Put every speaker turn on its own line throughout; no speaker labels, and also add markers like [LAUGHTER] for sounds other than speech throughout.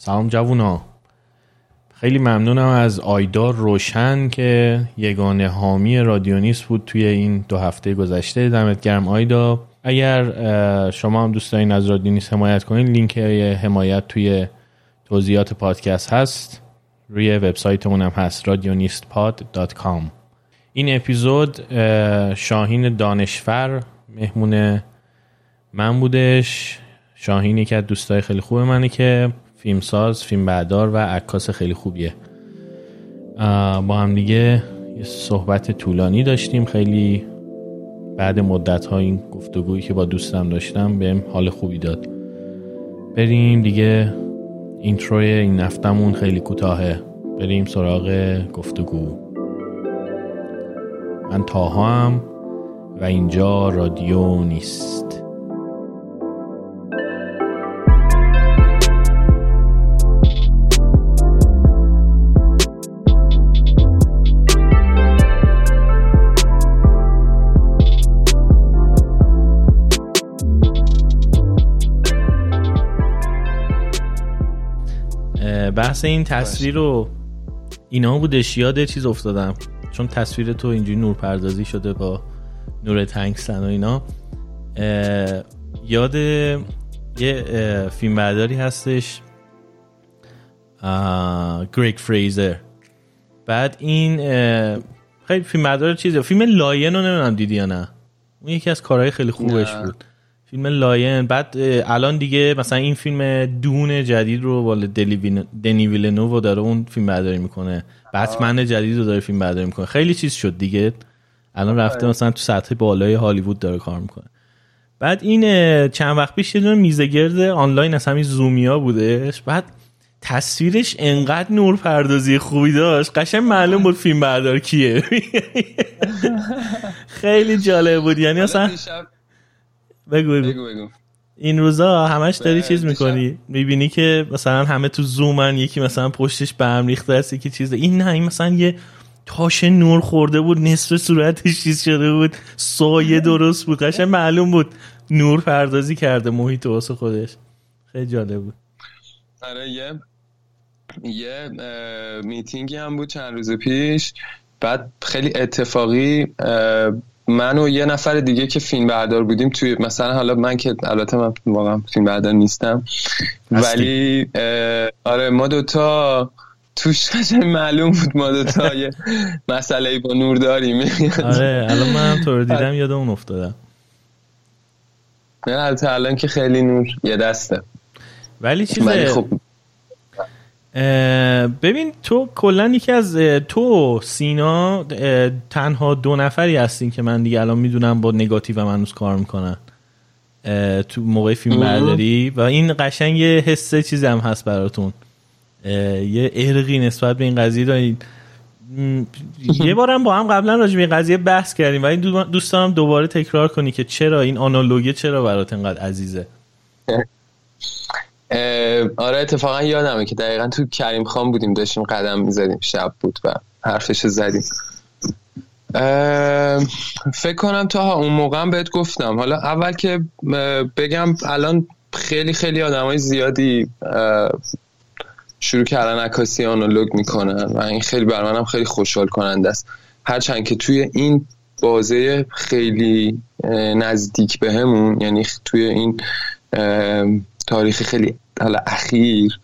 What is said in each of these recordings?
سلام جوونا. خیلی ممنونم از آیدار روشن که یگانه حامی رادیونیست بود توی این دو هفته گذشته. دمت گرم آیدا. اگر شما هم دوست دارین از رادیونیست حمایت کنین لینک حمایت توی توضیحات پادکست هست. روی وبسایتمون هم هست radionistpod.com این اپیزود شاهین دانشفر مهمون من بودش. شاهینی که از دوستای خیلی خوب منه که فیلمساز فیلم بردار و عکاس خیلی خوبیه. با هم دیگه یه صحبت طولانی داشتیم. خیلی بعد مدت ها این گفتگویی که با دوستم داشتم بهم حال خوبی داد. بریم دیگه. اینتروی این نفتمون خیلی کوتاهه. بریم سراغ گفتگو من تاها هم و اینجا رادیو نیست. بحث این تصویر رو اینا بودش یاد چیز افتادم. چون تصویر تو اینجوری نور پردازی شده با نور تنگستن و اینا. یاد یه فیلم برداری هستش. گرگ فریزر بعد این خیلی فیلم بردار چیزه. فیلم Lion رو نمی‌دونم دیدی یا نه. اون یکی از کارهای خیلی خوبش بود. فیلم Lion. بعد الان دیگه مثلا این فیلم Dune جدید رو والا دنی ویلنو داره اون فیلم برداری می‌کنه. بتمن جدید رو داره فیلم برداری می‌کنه. خیلی چیز شد دیگه. الان رفته آره. مثلا تو سطح بالای هالیوود داره کار می‌کنه. بعد این چند وقت پیش یه دونه میزه گرد آنلاین از همین زومیا بودش. بعد تصویرش انقدر نور پردازی خوبی داشت. قشنگ معلوم بود فیلم بردار کیه. [LAUGHS] خیلی جالب بود. یعنی اصلا بگو بگو, بگو, این روزا همش داری چیز می‌کنی؟ می‌بینی که مثلا همه تو زومن یکی مثلا پشتش به هم ریخته است یکی چیز. این نه این مثلا یه تاش نور خورده بود نصف صورتش چیز شده بود. سایه درست بود. قشنگ معلوم بود. نور پردازی کرده محیط واسه خودش. خیلی جالب بود.
آره یه یه میتینگی هم بود چند روز پیش. بعد خیلی اتفاقی من و یه نفر دیگه که فیلم بردار بودیم توی مثلا حالا من که البته من واقعا فیلم بردار نیستم. ولی آره ما دوتا توش [LAUGHS] معلوم بود ما دوتا یه مسئله با نور داریم.
آره الان من هم تو رو دیدم یاد اون افتادم.
نه البته الان که خیلی نور یه دسته.
ولی چیزه خب ببین تو کلا یکی از تو سینا تنها دو نفری هستین که من دیگه الان می‌دونم با نگاتیو و منوس کار می‌کنن. تو موقع فیلم برداری. و این قشنگ یه حسه چیزی هم هست براتون. یه ارقی نسبت به این قضیه دارین. یه بارم با هم قبلا راجع به این قضیه بحث کردیم. و این دوستانم دوباره تکرار کنی که چرا این آنالوگی چرا برات انقدر عزیزه. [LAUGHS]
آره اتفاقا یادمه که دقیقا تو کریم خان بودیم داشتیم قدم می‌زدیم شب بود و حرفش زدیم. فکر کنم تا اون موقع بهت گفتم. حالا اول که بگم الان خیلی خیلی آدم های زیادی شروع کردن عکاسی آنالوگ می‌کنن و این خیلی بر منم خیلی خوشحال کننده است. هرچند که توی این بازه خیلی نزدیک بهمون یعنی توی این تاریخ خیلی حالا اخیر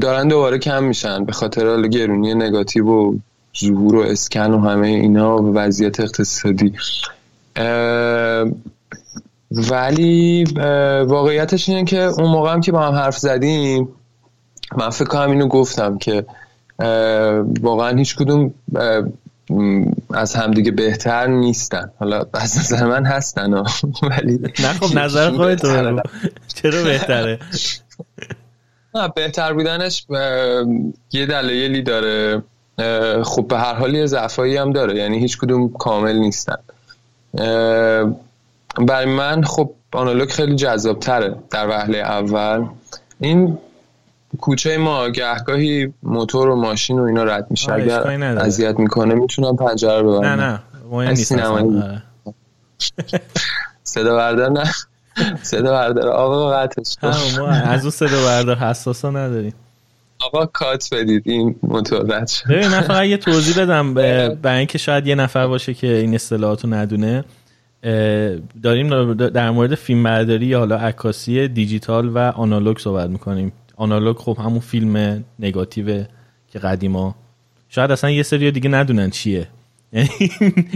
دارن دوباره کم میشن به خاطر حالا گرونی نگاتیو و ظهور و اسکن و همه اینا و وضعیت اقتصادی. ولی واقعیتش اینه که اون موقع هم که با هم حرف زدیم من فکر کنم اینو گفتم که واقعا هیچ کدوم از همدیگه بهتر نیستن. حالا از نظر من هستن [LAUGHS] ولی
نه خب نظر خودت چرا بهتره؟ [LAUGHS]
نه بهتر بودنش یه دلایلی داره. خب به هر حال یه ضعفایی هم داره. یعنی هیچ کدوم کامل نیستن. برای من خب آنالوگ خیلی جذاب تره در وهله اول. این کوچه ما گهگاهی موتور و ماشین و اینا رد میشه. اگر اذیت می‌کنه می‌تونم پنجره رو
ببرم نه نه مهم نیست [LAUGHS]
صدا بردار نه. صدا بردار. آقا قطعش
ما از اون صدا بردار حساسا نداریم.
آقا کات بدید. این موتور رد
ببین من فقط یه توضیح بدم. [LAUGHS] برای اینکه شاید یه نفر باشه که این اصطلاحات رو ندونه داریم در مورد فیلم برداری یا حالا عکاسی دیجیتال و آنالوگ صحبت می‌کنیم. آنالوگ خب همون فیلم نگاتیو که قدیما شاید اصلا یه سری دیگه ندونن چیه. یعنی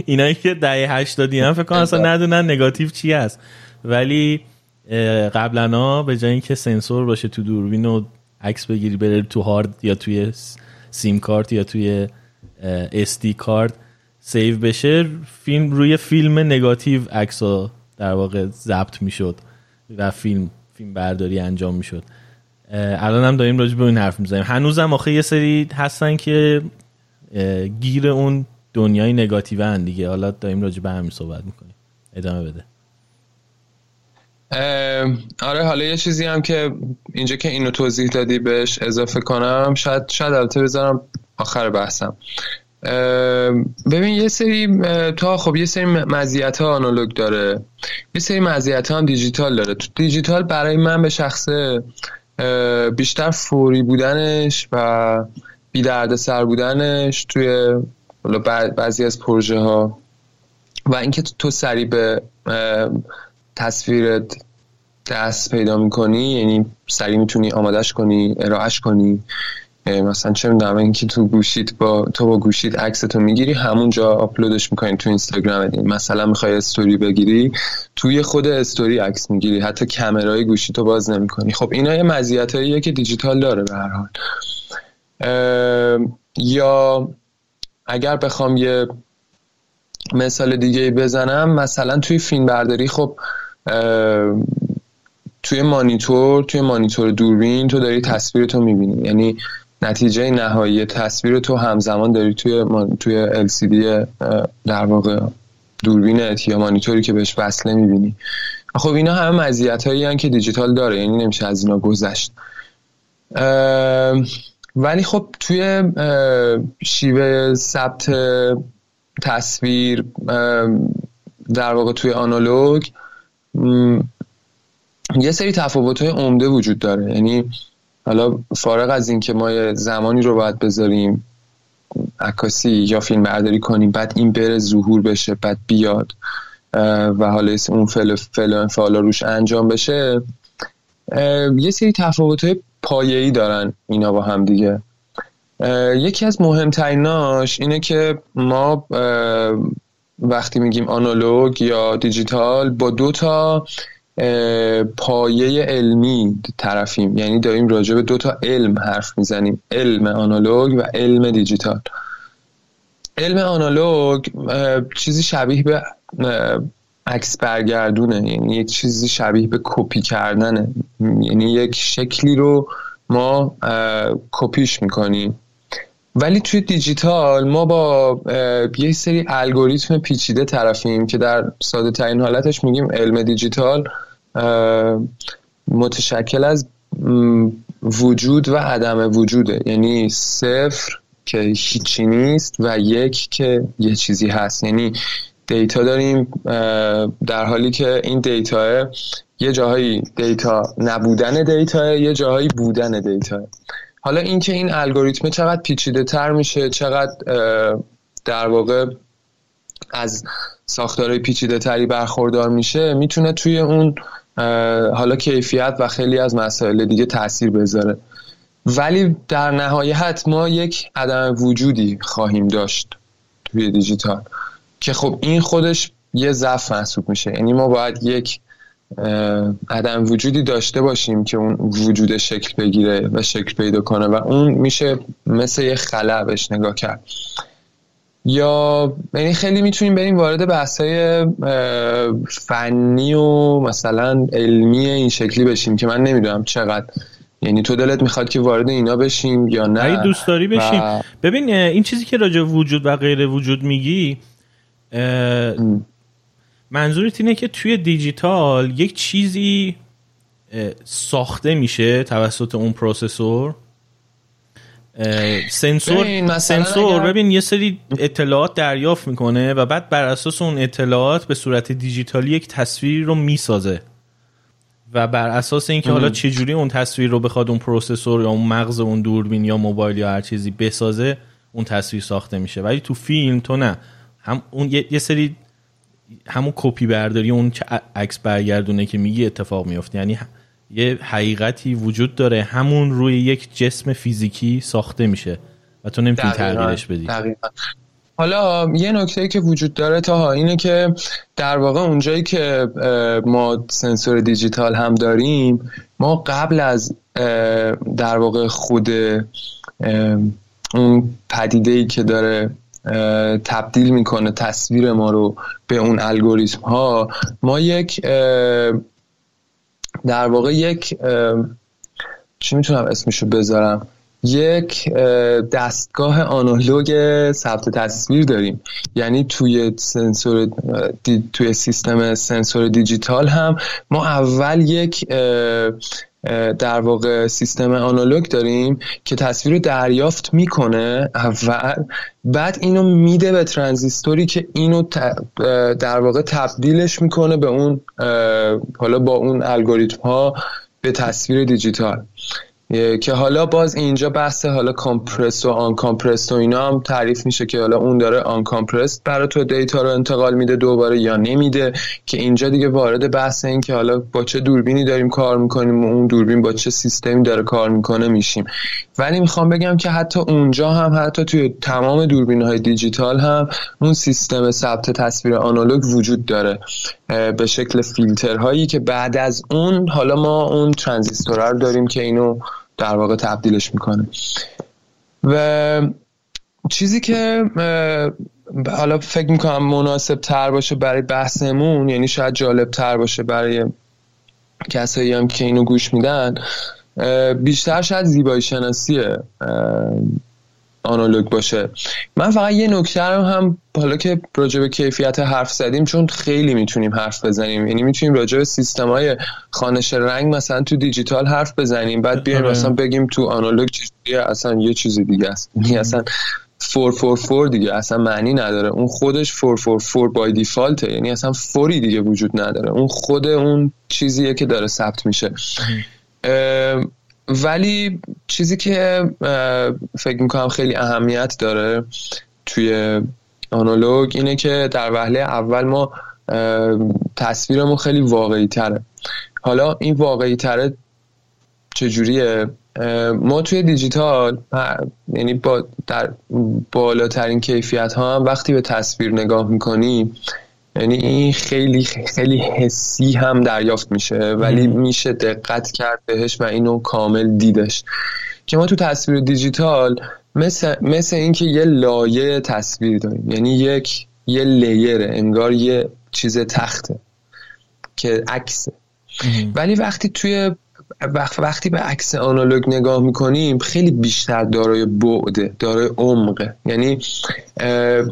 اینایی که دهه 80 هم فکر کنم اصلا ندونن نگاتیو چی است ولی قبلا به جای اینکه سنسور باشه تو دوربین و عکس بگیری بره تو هارد یا توی سیم کارت یا توی SD کارت save بشه فیلم روی فیلم نگاتیو عکس در واقع ضبط می‌شد و فیلم فیلم برداری انجام می‌شد. الان هم داریم راجع به این حرف می‌زنیم. هنوزم آخه یه سری هستن که گیر اون دنیای نگاتیو هن دیگه. حالا داریم راجع به همین صحبت می‌کنیم. ادامه بده.
آره حالا یه چیزی هم که اینجا که اینو توضیح دادی بهش اضافه کنم شاید شاید البته بذارم آخر بحثم. ببین یه سری تا خب یه سری مزیت ها آنالوگ داره. یه سری مزیت ها هم دیجیتال داره. تو دیجیتال برای من به شخصه بیشتر فوری بودنش و بی درد سر بودنش توی بعضی از پروژه ها و اینکه تو سریع به تصویرت دست پیدا می‌کنی یعنی سریع می‌تونی آمادش کنی ارائهش کنی. مثلا چه می‌دونم اینکه تو گوشیت با تو با گوشیت عکس تو می‌گیری همونجا آپلودش می‌کنی تو اینستاگرام مثلا می‌خوای استوری بگیری توی خود استوری عکس می‌گیری. حتی کمرای گوشی تو باز نمی‌کنی. خب اینا یه مزیتاییه که دیجیتال داره به هر حال. یا اگر بخوام یه مثال دیگه بزنم مثلا توی فیلم برداری خب توی مانیتور توی مانیتور دوربین تو داری تصویر تو می‌بینی. یعنی نتیجه نهایی تصویر تو همزمان داری توی توی LCD در واقع دوربینت یا مانیتوری که بهش وصله می‌بینی. خب اینا همه مزیت هایی که دیجیتال داره یعنی نمیشه از اینا گذشت. ولی خب توی شیوه ثبت تصویر در واقع توی آنالوگ یه سری تفاوت های عمده وجود داره. یعنی حالا فارغ از اینکه ما یه زمانی رو باید بذاریم عکاسی یا فیلم برداری کنیم بعد این بره ظهور بشه بعد بیاد و حالا اون فعل فعل انفعالا روش انجام بشه یه سری تفاوت های پایه‌ای دارن اینا با هم دیگه. یکی از مهمتریناش اینه که ما وقتی میگیم آنالوگ یا دیجیتال با دو تا پایه علمی طرفیم. یعنی داریم راجع به دو تا علم حرف می‌زنیم. علم آنالوگ و علم دیجیتال. علم آنالوگ چیزی شبیه به عکس برگردونه. یعنی یک چیزی شبیه به کپی کردنه. یعنی یک شکلی رو ما کپیش می‌کنیم. ولی توی دیجیتال ما با یه سری الگوریتم پیچیده طرفیم که در ساده ترین حالتش میگیم علم دیجیتال متشکل از وجود و عدم وجوده. یعنی صفر که هیچی نیست و یک که یه چیزی هست. یعنی data داریم در حالی که این data یه جاهایی data نبودن data یه جاهایی بودن دیتا حالا اینکه این الگوریتم چقدر پیچیده تر میشه چقدر در واقع از ساختارهای پیچیده تری برخوردار میشه می‌تونه توی اون حالا کیفیت و خیلی از مسائل دیگه تاثیر بذاره. ولی در نهایت ما یک عدم وجودی خواهیم داشت توی دیجیتال که خب این خودش یه ضعف محسوب میشه. یعنی ما باید یک عدم وجودی داشته باشیم که اون وجود شکل بگیره و شکل پیدا کنه و اون میشه مثل یه خلا بهش نگاه کرد. یا یعنی خیلی می‌تونیم بریم وارد بحثای فنی و مثلا علمی این شکلی بشیم که من نمی‌دونم چقدر. یعنی تو دلت می‌خواد که وارد اینا بشیم یا نه؟
دوست داری بشیم. ببین این چیزی که راجع وجود و غیر وجود میگی منظورت اینه که توی دیجیتال یک چیزی ساخته میشه توسط اون پروسسور؟ سنسور سنسور ببین یه سری اطلاعات دریافت می‌کنه و بعد بر اساس اون اطلاعات به صورت دیجیتالی یک تصویری رو می‌سازه. و بر اساس اینکه حالا چه جوری اون تصویر رو بخواد اون پروسسور یا اون مغز اون دوربین یا موبایل یا هر چیزی بسازه اون تصویر ساخته میشه. ولی تو فیلم تو نه. هم اون یه, سری همون کپی برداری اون عکس برگردونه که میگی اتفاق میفته یعنی یه حقیقتی وجود داره همون روی یک جسم فیزیکی ساخته میشه و تو نمی‌تونی تغییرش بدی.
حالا یه نکته که وجود داره تا اینه که در واقع اونجایی که ما سنسور دیجیتال هم داریم ما قبل از در واقع خود اون پدیده ای که داره تبدیل می‌کنه تصویر ما رو به اون الگوریتم ها ما یک در واقع یک چی می‌تونم اسمشو بذارم؟ یک دستگاه آنالوگ ثبت تصویر داریم. یعنی توی سنسور توی سیستم سنسور دیجیتال هم ما اول یک در واقع سیستم آنالوگ داریم که تصویر رو دریافت می‌کنه اول بعد اینو میده به ترانزیستوری که اینو در واقع تبدیلش می‌کنه به اون حالا با اون الگوریتم ها به تصویر دیجیتال. که حالا باز اینجا بحث حالا compress و uncompress و اینا هم تعریف میشه که حالا اون داره uncompress برای تو data رو انتقال میده دوباره یا نمیده که اینجا دیگه وارد بحث این که حالا با چه دوربینی داریم کار می‌کنیم و اون دوربین با چه سیستمی داره کار می‌کنه میشیم. ولی می‌خوام بگم که حتی اونجا هم حتی توی تمام دوربین های دیجیتال هم اون سیستم ثبت تصویر آنالوگ وجود داره. به شکل فیلترهایی که بعد از اون حالا ما اون ترانزیستور رو داریم که اینو در واقع تبدیلش می‌کنه. و چیزی که حالا فکر می‌کنم مناسب تر باشه برای بحثمون یعنی شاید جالب تر باشه برای کسایی هم که اینو گوش میدن بیشتر شاید زیبایی شناسیه آنالوگ باشه. من فقط یه نکته رو هم حالا که راجع به کیفیت حرف زدیم چون خیلی می‌تونیم حرف بزنیم. یعنی می‌تونیم راجع به سیستم های خانش رنگ مثلا تو دیجیتال حرف بزنیم بعد بیایم آره. مثلا بگیم تو آنالوگ چیزیه اصلا یه چیز دیگه است. یعنی اصلا 444 دیگه اصلا معنی نداره. اون خودش 444 بای دیفالته یعنی اصلا فوری دیگه وجود نداره. اون خود اون چیزیه که داره ثبت میشه. ولی چیزی که فکر می‌کنم خیلی اهمیت داره توی آنالوگ اینه که در وهله اول ما تصویرمون خیلی واقعی تره حالا این واقعی تره چجوریه ما توی دیجیتال یعنی با در بالاترین کیفیت ها هم وقتی به تصویر نگاه می‌کنیم یعنی این خیلی خیلی حسی هم دریافت میشه ولی میشه دقت کرد بهش و اینو کامل دیدش. که ما تو تصویر دیجیتال مثل, مثل اینکه یه لایه تصویر داریم. یعنی یک یه لیره انگار یه چیز تخته که عکسه. ولی وقتی توی وقتی به عکس آنالوگ نگاه می‌کنیم خیلی بیشتر دارای بعده دارای عمقه یعنی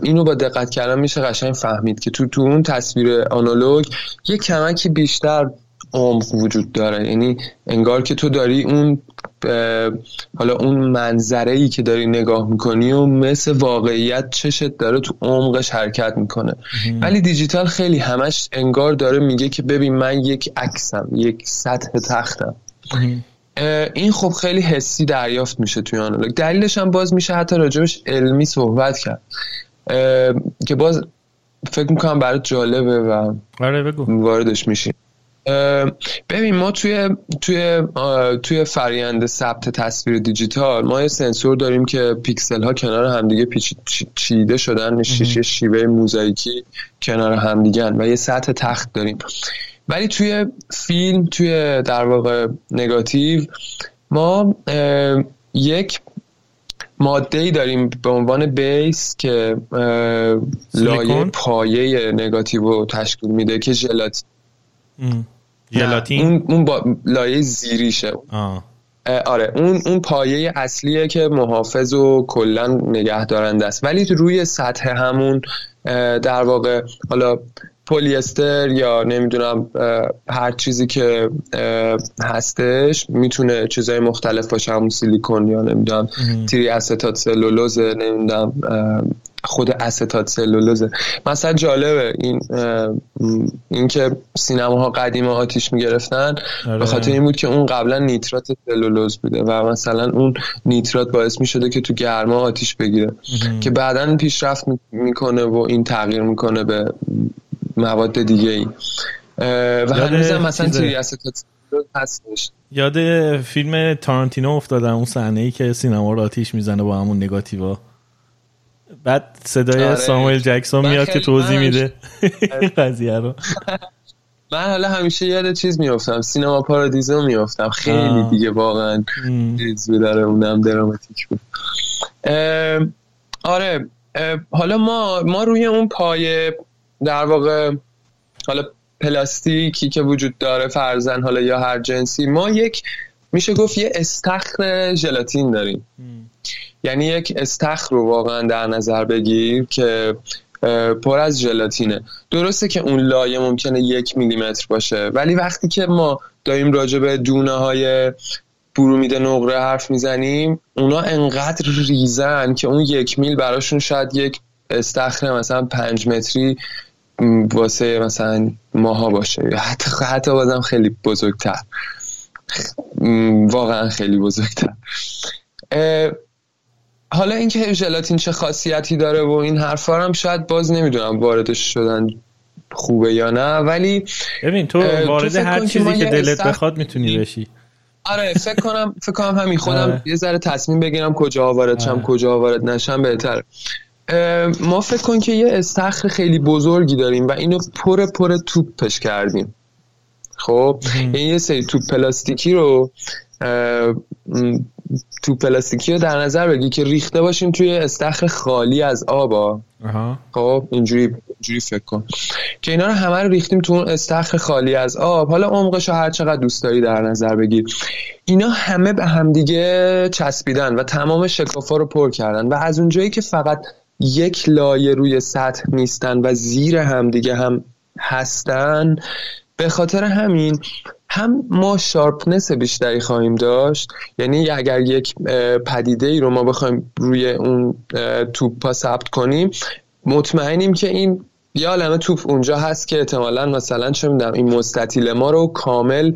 اینو با دقت کردن میشه قشنگ فهمید که تو تو اون تصویر آنالوگ یه کمکی بیشتر عمق وجود داره. یعنی انگار که تو داری اون حالا اون منظره ای که داری نگاه می‌کنی و مثل واقعیت چشت داره تو عمقش حرکت می‌کنه. ولی دیجیتال خیلی همش انگار داره میگه که ببین من یک عکسم یک سطح تختم. این خب خیلی حسی دریافت میشه توی آنالوگ. دلیلش هم باز میشه حتی راجبش علمی صحبت کرد. که باز فکر می‌کنم برای جالبه و
آره،
واردش میشیم. ببین ما توی توی توی فرآیند ثبت تصویر دیجیتال ما یه سنسور داریم که پیکسل ها کنار همدیگه چیده شدن شیشه شیوه موزاییکی کنار همدیگن و یه سطح تخت داریم. ولی توی فیلم توی در واقع نگاتیو ما یک ماده ای داریم به عنوان بیس که لایه پایه نگاتیو رو تشکیل میده که ژلاتین؟ اون اون با لایه زیریشه. آره اون اون پایه اصلیه که محافظ و کلا نگهدارنده است. ولی روی سطح همون در واقع حالا پلیستر یا نمی‌دونم هر چیزی که هستش می‌تونه چیزهای مختلف باشه همون سیلیکون یا نمی‌دونم تیری استات سلولوز نمی‌دونم خود استات سلولوزه مثلا جالبه این این که سینماها قدیم آتیش می‌گرفتن آره. به خاطر این بود که اون قبلا نیترات سلولوز بوده و مثلا اون نیترات باعث می‌شده که تو گرما آتیش بگیره. که بعدا پیشرفت می‌کنه و این تغییر می‌کنه به مواد دیگه ای و هنوز مثلا تیری هستش.
یاد فیلم تارانتینو افتادم اون صحنه ای که سینما رو آتیش می‌زنه با همون نگاتیوا. بعد صدای آره. ساموئل جکسون میاد که توضیح میده. [LAUGHS] قضیه رو.
من حالا همیشه یاد چیز میافتم. سینما پارادیزو میافتم. خیلی دیگه واقعا چیز داره اونم دراماتیک بود. آره. حالا ما ما روی اون پایه در واقع حالا پلاستیکی که وجود داره فرزن حالا یا هر جنسی ما یک میشه گفت یه استخر ژلاتین داریم. یعنی یک استخر رو واقعا در نظر بگیر که پر از ژلاتینه. درسته که اون لایه ممکنه یک میلیمتر باشه ولی وقتی که ما داریم راجع به دونه های برومید نقره حرف می‌زنیم اونا انقدر ریزن که اون یک میل براشون شاید یک استخر مثلا پنج متری واسه مثلا ماها باشه. حتی حتی بازم خیلی بزرگتر. واقعا خیلی بزرگتر. حالا اینکه ژلاتین چه خاصیتی داره و این حرفا هم شاید باز نمی‌دونم واردش شدن خوبه یا نه ولی
ببین تو وارد هر چیزی که دلت بخواد می‌تونی بشی.
آره فکر کنم فکر کنم همین خودم [LAUGHS] آره. یه ذره تصمیم بگیرم کجا وارد شم آره. کجا وارد نشم بهتر ما فکر کن که یه استخر خیلی بزرگی داریم و اینو پر پر توپش کردیم. خب این یه سری توپ پلاستیکی رو تو پلاستیکی رو در نظر بگی که ریخته باشیم توی استخر خالی از آبا. خب اینجوری اینجوری فکر کن. که اینا رو همه رو ریختیم تو اون استخر خالی از آب. حالا عمقش رو هر چقدر دوست داری در نظر بگیر اینا همه به همدیگه چسبیدن و تمام شکافا رو پر کردن. و از اونجایی که فقط یک لایه روی سطح نیستن و زیر همدیگه هم هستن. به خاطر همین هم ما شارپنس بیشتری خواهیم داشت. یعنی اگر یک پدیده ای رو ما بخوایم روی اون توپ ثبت کنیم مطمئنیم که این یه عالمه توپ اونجا هست که احتمالا مثلا چه می‌دونم این مستطیل ما رو کامل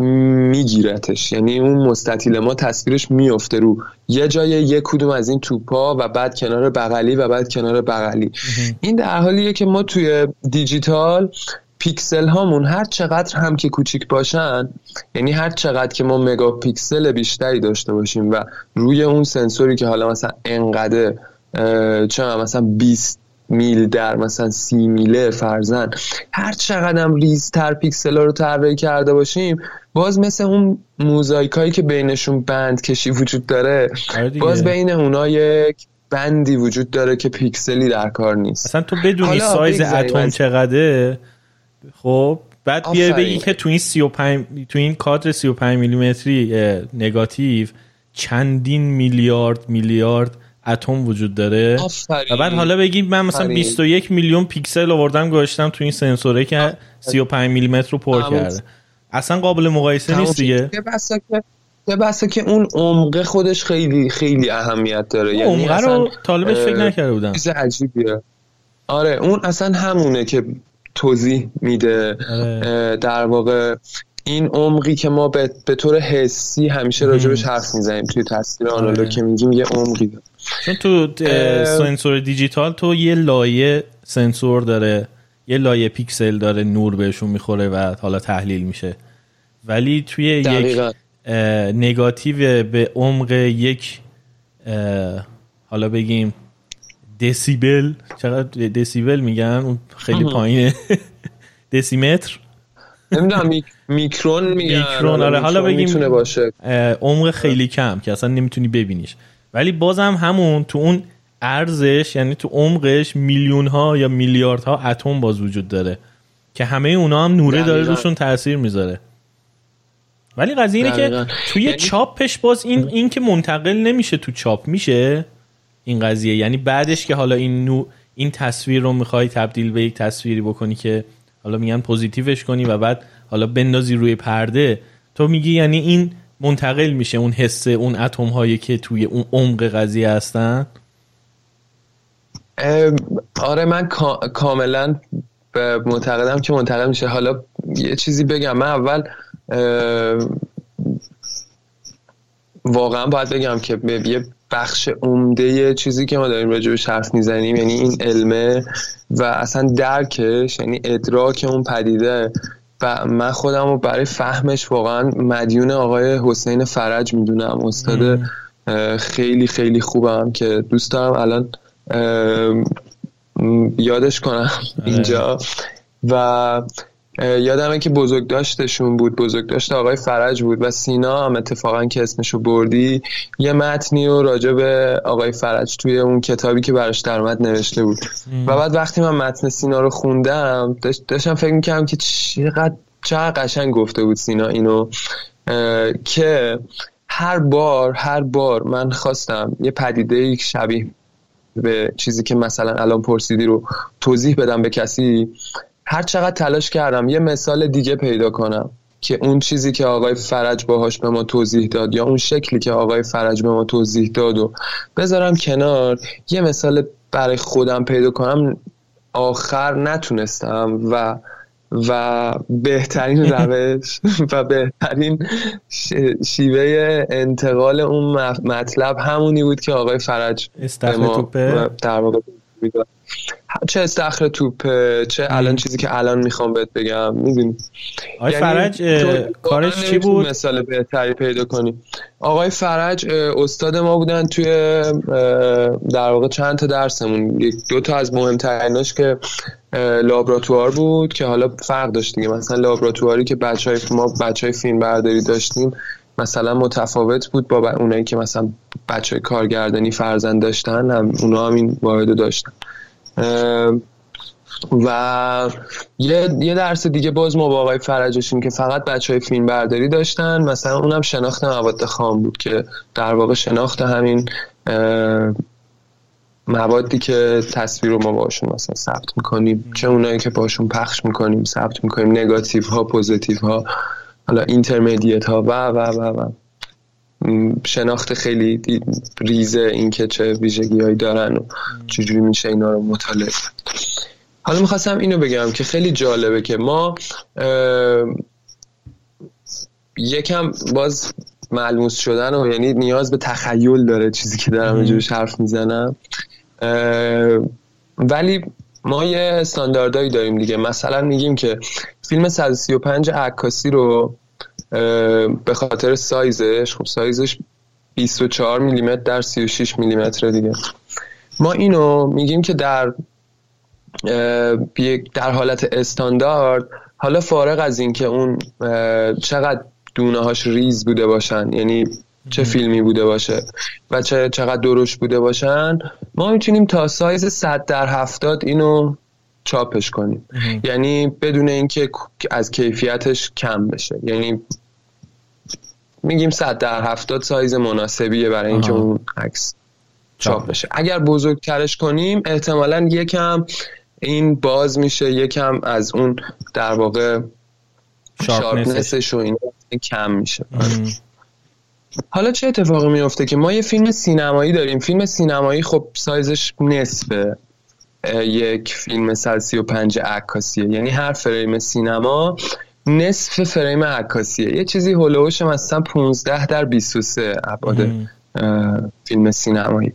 میگیرتش. یعنی اون مستطیل ما تصویرش میفته رو. یه جای یک کدوم از این توپا و بعد کنار بغلی و بعد کنار بغلی. این در حالیه که ما توی دیجیتال پیکسل هامون هر چقدر هم که کوچیک باشن یعنی هر چقدر که ما مگا پیکسل بیشتری داشته باشیم و روی اون سنسوری که حالا مثلا انقدر چه مثلا 20 میل در مثلا سی میله فرزن هر چقدر هم ریزتر پیکسل ها رو طراحی کرده باشیم باز مثل اون موزایک که بینشون بند کشی وجود داره آره باز بین اونا یک بندی وجود داره که پیکسلی در کار نیست.
اصلا تو بدونی سایز اتم چقدره؟ خب بعد بیای بگی که تو این 35 تو این کادر 35 میلیمتری نگاتیو چندین میلیارد میلیارد اتم وجود داره. و بعد حالا بگیم من مثلا 21 میلیون پیکسل آوردم گذاشتم تو این سنسوره که 35 میلیمتر رو پر کرده. اصلا قابل مقایسه نیست دیگه.
یه بحثه که اون عمق خودش خیلی خیلی اهمیت داره.
یعنی عمقه رو طالبش فکر نکرده بودم
چیز عجیبیه. آره اون اصلا همونه که توضیح میده. آره. در واقع این عمقی که ما به, به طور حسی همیشه راجبش حرف می‌زنیم توی تصویر آنالوگ آره. که میگیم یه عمقی.
چون تو سنسور دیجیتال تو یه لایه سنسور داره یه لایه پیکسل داره نور بهشون می‌خوره و حالا تحلیل میشه. ولی توی یک نگاتیو به عمق یک حالا بگیم دسیبل چقدر دسیبل میگن؟ اون خیلی پایینه. [LAUGHS] دسیمتر؟
نمی‌دونم میکرون میگن.
میکرون آره حالا بگیم باشه. عمق خیلی کم که اصلا نمی‌تونی ببینیش. ولی بازم همون تو اون ارزش یعنی تو عمقش میلیون ها یا میلیارد ها اتم باز وجود داره که همه اونا هم نوره داره روشون تاثیر می‌ذاره. ولی قضیه اینه که توی یعنی... چاپش باز این این که منتقل نمیشه تو چاپ میشه این قضیه؟ یعنی بعدش که حالا این نو این تصویر رو می‌خوای تبدیل به یک تصویری بکنی که حالا میگن پوزیتیوش کنی و بعد حالا بندازی روی پرده تو میگی یعنی این منتقل میشه اون حس اون اتم هایی که توی اون عمق قضیه هستن؟
آره من کاملا معتقدم که منتقل میشه. حالا یه چیزی بگم. من اول واقعا باید بگم که یه بخش عمده چیزی که ما داریم راجع حرف می‌زنیم یعنی این علمه و اصلا درکش یعنی ادراک اون پدیده و من خودم رو برای فهمش واقعا مدیون آقای حسین فرج می‌دونم. استاد خیلی خیلی خوبم که دوست دارم الان یادش کنم آره. اینجا. و یادمه که بزرگ داشتشون بود. بزرگ داشت آقای فرج بود و سینا هم اتفاقا که اسمشو بردی یه متنی و راجع به آقای فرج توی اون کتابی که براش درمد نوشته بود. و بعد وقتی من متن سینا رو خوندم داشتم فکر می‌کردم که چقدر چقدر قشنگ گفته بود سینا اینو. که هر بار هر بار من خواستم یه پدیده شبیه به چیزی که مثلا الان پرسیدی رو توضیح بدم به کسی هر چقدر تلاش کردم یه مثال دیگه پیدا کنم که اون چیزی که آقای فرج باهاش به ما توضیح داد یا اون شکلی که آقای فرج به ما توضیح داد و بذارم کنار یه مثال برای خودم پیدا کنم آخر نتونستم و و بهترین [LAUGHS] روش و بهترین شیوه انتقال اون مطلب همونی بود که آقای فرج در واقع چه استخر توپه چه الان چیزی که الان می‌خوام بهت بگم می‌دونی؟
آقای یعنی فرج کارش چی بود؟
مثال بهتری پیدا کنی. آقای فرج استاد ما بودن توی در واقع چند تا درسمون. دو تا از مهمتریناش که لابراتوار بود که حالا فرق داشت دیگه. مثلا لابراتواری که بچه های ما بچه های فیلم برداری داشتیم مثلا متفاوت بود با اونایی که مثلا بچه کارگردانی فرزند داشتن هم اونا هم این واحد داشتن. و یه, یه درس دیگه باز ما با آقای فرجشیم که فقط بچه های فیلم برداری داشتن. مثلا اونم شناخت مواد خام بود که در واقع شناخت همین موادی که تصویر رو ما باشون مثلا ثبت می‌کنیم. چه اونایی که باشون پخش می‌کنیم ثبت می‌کنیم. نگاتیو ها پوزیتیو ها حالا intermediate ها و و و و. شناخت خیلی ریزه این که چه ویژگی هایی دارن و چجوری میشه اینا رو مطالعه حالا می‌خواستم اینو بگم که خیلی جالبه که ما یکم باز ملموس شدن و یعنی نیاز به تخیل داره چیزی که دارم اینجورش حرف می‌زنم. ولی ما یه استانداردهایی داریم دیگه. مثلا میگیم که فیلم 135 عکاسی رو به خاطر سایزش خب سایزش 24 میلیمتر در 36 میلیمتر دیگه. ما اینو میگیم که در در حالت استاندارد حالا فارغ از اینکه اون چقدر دونه هاش ریز بوده باشن یعنی چه فیلمی بوده باشه و چه چقدر درش بوده باشن ما می‌تونیم تا سایز 100 در 70 اینو چاپش کنیم. یعنی بدون اینکه از کیفیتش کم بشه. یعنی میگیم 100 در 70 سایز مناسبیه برای اینکه اون عکس چاپ بشه. اگر بزرگترش کنیم احتمالا یکم این باز میشه یکم از اون در واقع sharpness ش. و این کم میشه. حالا چه اتفاقی میفته که ما یه فیلم سینمایی داریم. فیلم سینمایی خب سایزش نصفه. یک فیلم 135 عکاسیه. یعنی هر فریم سینما نصف فریم عکاسیه. یه چیزی هلوش مثلا 15 در 23 ابعاد فیلم سینمایی.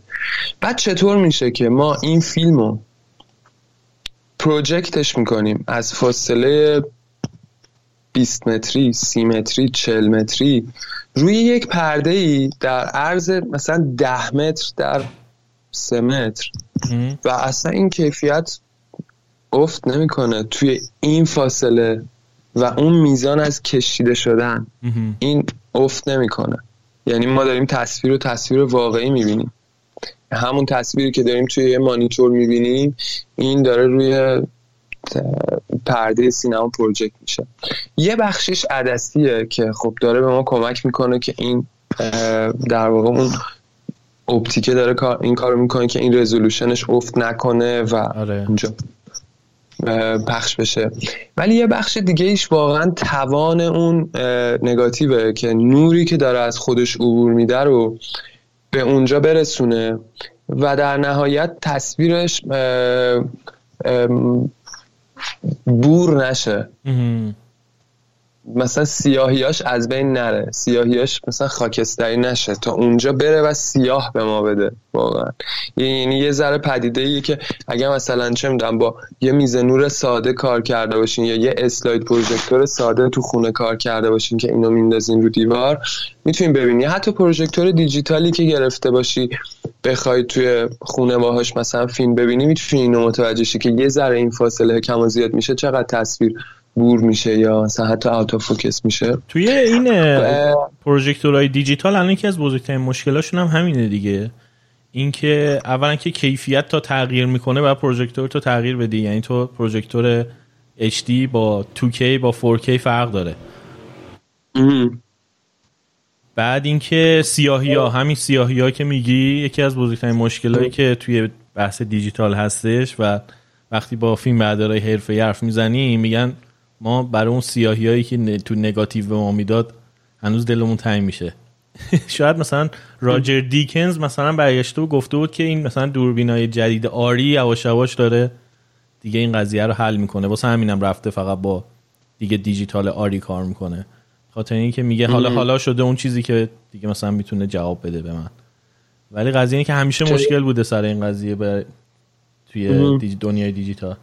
بعد چطور میشه که ما این فیلمو پروژکتش می‌کنیم؟ از فاصله 20 متری 30 متری 40 متری روی یک پرده ای در عرض مثلا 10 متر در 3 متر. و اصلا این کیفیت افت نمی‌کنه توی این فاصله و اون میزان از کشیده شدن این افت نمی‌کنه. یعنی ما داریم تصویر و تصویر واقعی می‌بینیم. همون تصویری که داریم توی یه مانیتور می‌بینیم این داره روی پرده سینما پروژکت میشه. یه بخشش عدسیه که خب داره به ما کمک می‌کنه که این در واقع اون اپتیکه داره این کارو می‌کنه که این رزولوشنش افت نکنه و آره. اونجا پخش بشه. ولی یه بخش دیگه ایش واقعا توان اون نگاتیوه که نوری که داره از خودش عبور میده رو به اونجا برسونه و در نهایت تصویرش بور نشه. مثلا سیاهیاش از بین نره. سیاهیاش مثلا خاکستری نشه. تا اونجا بره و سیاه به ما بده. واقعا. یعنی یه ذره پدیده ای که اگر مثلا چه می‌دونم با یه میز نور ساده کار کرده باشین یا یه اسلاید پروژکتور ساده تو خونه کار کرده باشین که اینو میندازین رو دیوار می‌تونین ببینی. حتی پروژکتور دیجیتالی که گرفته باشی بخوای توی خونه باهاش مثلا فیلم ببینی می‌تونی اینو متوجه شی که یه ذره این فاصله کم و زیاد میشه. چقدر تصویر بور میشه یا مثلا حتی اوت فوکس میشه.
توی این پروژکتورهای دیجیتال الان یکی از بزرگترین مشکلاشون هم همینه دیگه. اینکه اولا که کیفیت تا تغییر می‌کنه و پروژکتور تو تغییر بدی. یعنی تو پروژکتور HD با 2K با 4K فرق داره. بعد اینکه سیاهی ها همین سیاهی ها که میگی یکی از بزرگترین مشکلایی که توی بحث دیجیتال هستش و وقتی با فیلم بردارای حرفه حرف می‌زنی میگن ما برای اون سیاهی هایی که تو نگاتیو به ما می‌داد هنوز دلمون تنگ میشه. [LAUGHS] شاید مثلا راجر دیکنز مثلا برگشته و گفته بود که این مثلا دوربینای جدید آری یواش یواش داره دیگه این قضیه رو حل می‌کنه. واسه همینم رفته فقط با دیگه دیجیتال آری کار می‌کنه. خاطر اینکه میگه حالا حالا شده اون چیزی که دیگه مثلا می‌تونه جواب بده به من. ولی قضیه اینه که همیشه مشکل بوده سر این قضیه توی دنیای دیجیتال.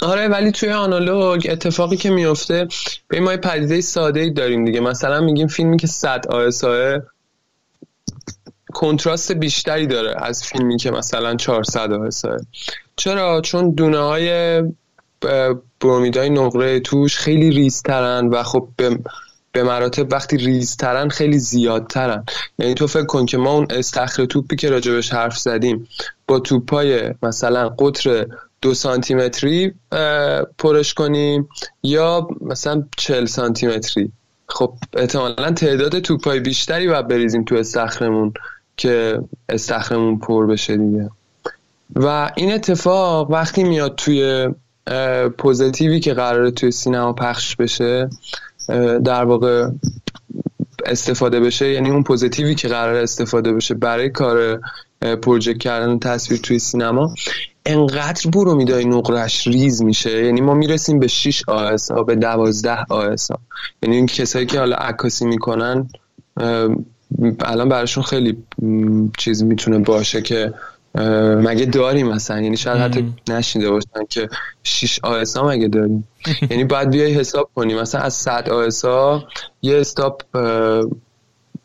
آره ولی توی آنالوگ اتفاقی که میفته به ما پدیده ساده ای داریم دیگه. مثلا میگیم فیلمی که 100 آساه کنتراست بیشتری داره از فیلمی که مثلا 400 آساه چرا؟ چون دونه های برومیدای نقره توش خیلی ریزترن و خب به به مراتب وقتی ریزترن خیلی زیادترن. یعنی تو فکر کن که ما اون استخر توپی که راجبش حرف زدیم با توپای مثلا قطر دو سانتیمتری پرش کنیم. یا مثلا چل سانتیمتری. خب احتمالا تعداد توپای بیشتری باید بریزیم تو استخرمون که استخرمون پر بشه دیگه. و این اتفاق وقتی میاد توی پوزیتیوی که قراره توی سینما پخش بشه در واقع استفاده بشه یعنی اون پوزیتیوی که قرار استفاده بشه برای کار پروژکت کردن تصویر توی سینما. انقدر برو میدای نقرش ریز میشه. یعنی ما می‌رسیم به 6 ها به 12 ها یعنی این کسایی که حالا عکاسی می‌کنن الان براشون خیلی چیز می‌تونه باشه که مگه داریم مثلا یعنی شاید حتی نشینده باشن که 6 ها مگه داریم؟ [LAUGHS] یعنی باید بیای حساب کنیم. مثلا از 100 ها یه استاپ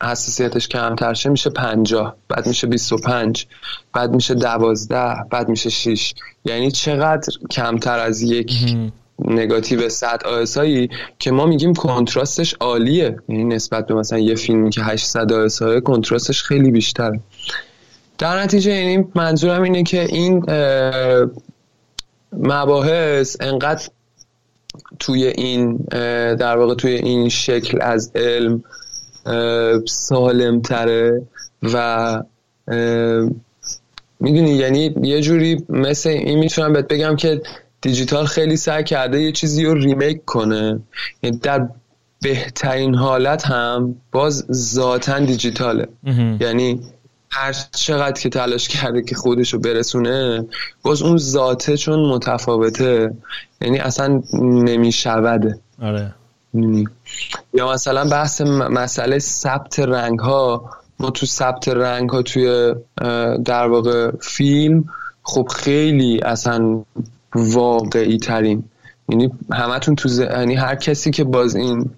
حساسیتش کمتر شه میشه 50 بعد میشه 25 بعد میشه 12 بعد میشه 6 یعنی چقدر کمتر از یک نگاتیو 100 آسایی که ما میگیم کنتراستش عالیه. یعنی نسبت به مثلا یه فیلمی که 800 آسای کنتراستش خیلی بیشتره. در نتیجه یعنی منظورم اینه که این مباحث انقدر توی این در واقع توی این شکل از علم سالمتره و می‌دونی یعنی یه جوری مثل این می‌تونم بهت بگم که دیجیتال خیلی سعی کرده یه چیزی رو ریمیک کنه. یعنی در بهترین حالت هم باز ذاتا دیجیتاله. یعنی هر چقدر که تلاش کرده که خودشو برسونه باز اون ذاته چون متفاوته یعنی اصلا نمیشوده
آره.
یا مثلا بحث مسئله ثبت رنگ ها ما تو ثبت رنگ ها توی در واقع فیلم خب خیلی اصلا واقعی ترین یعنی همتون تو یعنی هر کسی که باز این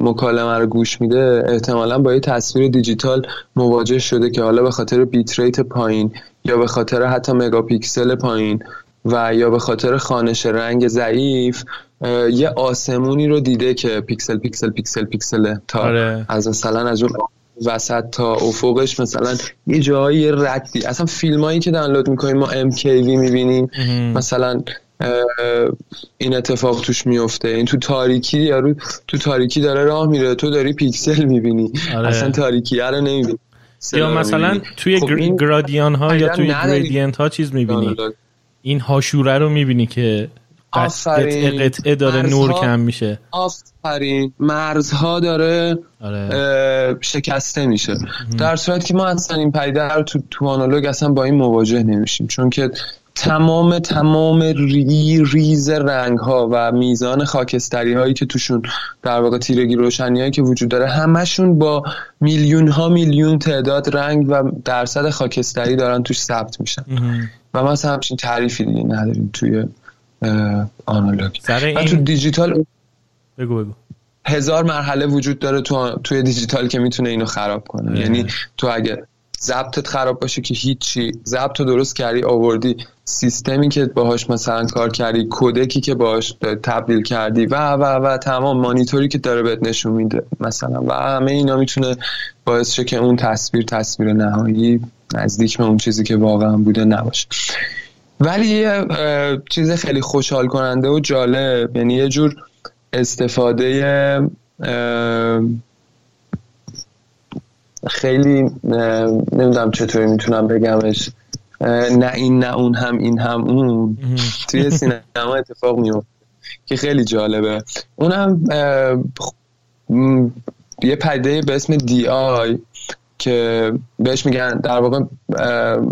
مکالمه رو گوش میده احتمالا با یه تصویر دیجیتال مواجه شده که حالا به خاطر bit rate پایین یا به خاطر حتی مگاپیکسل پایین و یا به خاطر خوانش رنگ ضعیف یه آسمونی رو دیده که پیکسل پیکسل پیکسل پیکسل تا آره. از مثلا از اون وسط تا افقش مثلا یه جایی ردی اصلا فیلم هایی که دانلود می‌کنیم ما MKV می‌بینیم. مثلا این اتفاق توش میفته این تو تاریکی یارو تو تاریکی داره راه میره. تو داری پیکسل می‌بینی. آره. اصلا تاریکی رو نمی‌بینی.
یا مثلا توی خب گرادیان ها یا توی گریدینت ها چیز می‌بینی. این هاشوره رو می‌بینی که آفرین. قطعه داره نور کم میشه.
آفرین. مرزها داره آره. شکسته میشه. در صورت که ما اصلا این پیده رو تو, تو آنالوگ اصلا با این مواجه نمیشیم. چون که تمام تمام ری ریز رنگ ها و میزان خاکستری هایی که توشون در واقع تیرگی روشنی هایی که وجود داره همشون با میلیون ها میلیون تعداد رنگ و درصد خاکستری دارن توش ثبت میشن. و ما اصلا همچین تعریفی دیگه نداریم توی آنالوگ. و تو دیجیتال
بگو بگو.
هزار مرحله وجود داره تو توی دیجیتال که می‌تونه اینو خراب کنه. یعنی تو اگه ضبطت خراب باشه که هیچی ضبط رو درست کردی آوردی سیستمی که باهاش مثلا کار کردی کودکی که باهاش تبدیل کردی و و و تمام مانیتوری که داره بهت نشون میده مثلا. و همه اینا می‌تونه باعث شه که اون تصویر تصویر نهایی نزدیک به اون چیزی که واقعا بوده نباشه. ولی یه چیز خیلی خوشحال کننده و جالب یعنی یه جور استفاده خیلی نمی‌دونم چطوری می‌تونم بگمش نه این نه اون هم این هم اون. توی سینما اتفاق میفته که خیلی جالبه. اونم یه پدیده به اسم DI. که بهش میگن در واقع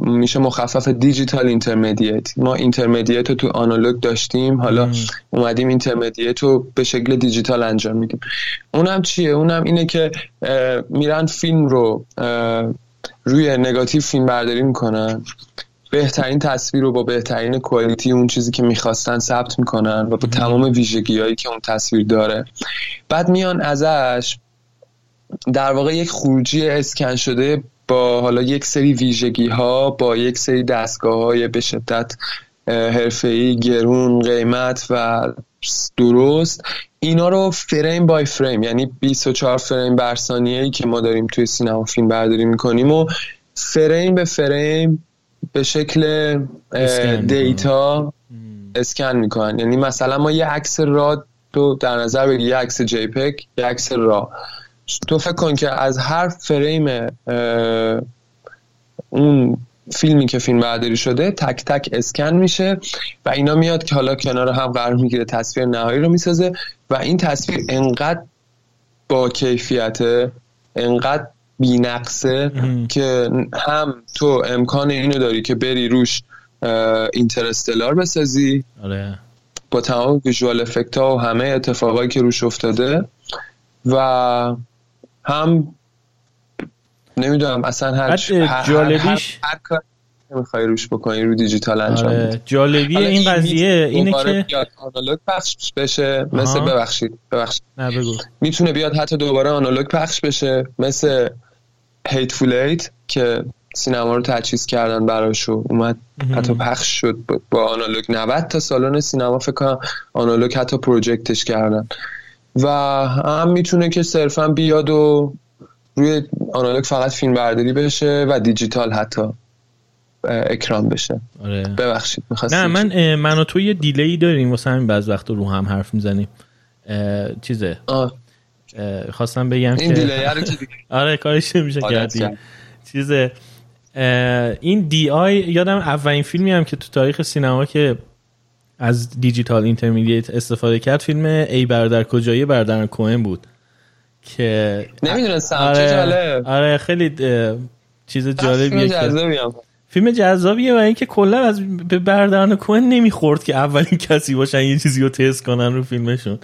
میشه مخفف digital intermediate. ما intermediate رو تو آنالوگ داشتیم حالا اومدیم intermediate رو به شکل دیجیتال انجام میدیم. اونم چیه؟ اونم اینه که میرن فیلم رو روی نگاتیو فیلم برداری می‌کنن. بهترین تصویر رو با بهترین کوالیتی اون چیزی که می‌خواستن ثبت می‌کنن و با تمام ویژگی هایی که اون تصویر داره. بعد میان ازش در واقع یک خروجی اسکن شده با حالا یک سری ویژگی ها با یک سری دستگاه های به شدت حرفه‌ای گرون قیمت و درست. اینا رو فریم بای فریم یعنی 24 فریم بر ثانیه که ما داریم توی سینما فیلم برداری می‌کنیم و فریم به فریم به شکل دیتا اسکن می‌کنن. یعنی مثلا ما یه عکس را تو در نظر بگی یه عکس جی پک یه عکس را. تو فکر کن که از هر فریم اون فیلمی که فیلم برداری شده تک تک اسکن میشه و اینا میاد که حالا کنار هم قرار می‌گیره تصویر نهایی رو می‌سازه و این تصویر انقدر با کیفیته انقدر بینقصه که هم تو امکان اینو داری که بری روش اینترستلار بسازی آره. با تمام ویژوال افکت ها و همه اتفاقایی که روش افتاده و هم نمی‌دونم اصلا هر
جالبیش
هر, کار می‌خوای روش بکنی رو دیجیتال انجام آره.
جالبی این قضیه اینه که
آنالوگ پخش بشه مثل ببخشید ببخشید.
نه بگو.
می‌تونه بیاد حتی دوباره آنالوگ پخش بشه مثل هیتفول ایت که سینما رو تجهیز کردن براشو اومد حتی پخش شد با آنالوگ 90 تا سالن سینما فکر کنم آنالوگ حتی پروژکتش کردن. و هم می‌تونه که صرفا بیاد و روی آنالوگ فقط فیلم برداری بشه و دیجیتال حتی اکران بشه. آره. ببخشید
نه من من و تو یه delay داریم واسه همین بعض وقت رو هم حرف می‌زنیم. چیزه؟ آه. خواستم بگم
این
که
دیلی [LAUGHS]
آره کارش نمیشه کردی چیزه؟ این DI یادم اولین فیلمی هم که تو تاریخ سینما که از digital intermediate استفاده کرد. فیلم ای برادر کجایی برادران کوئن بود که
نمی‌دونستم آره,
آره خیلی چیز جالبیه فیلم جذابیه و اینکه کلا از به بردارن کوهن نمی‌خورد که اولین کسی باشن یه چیزی رو تست کنن رو فیلمشون.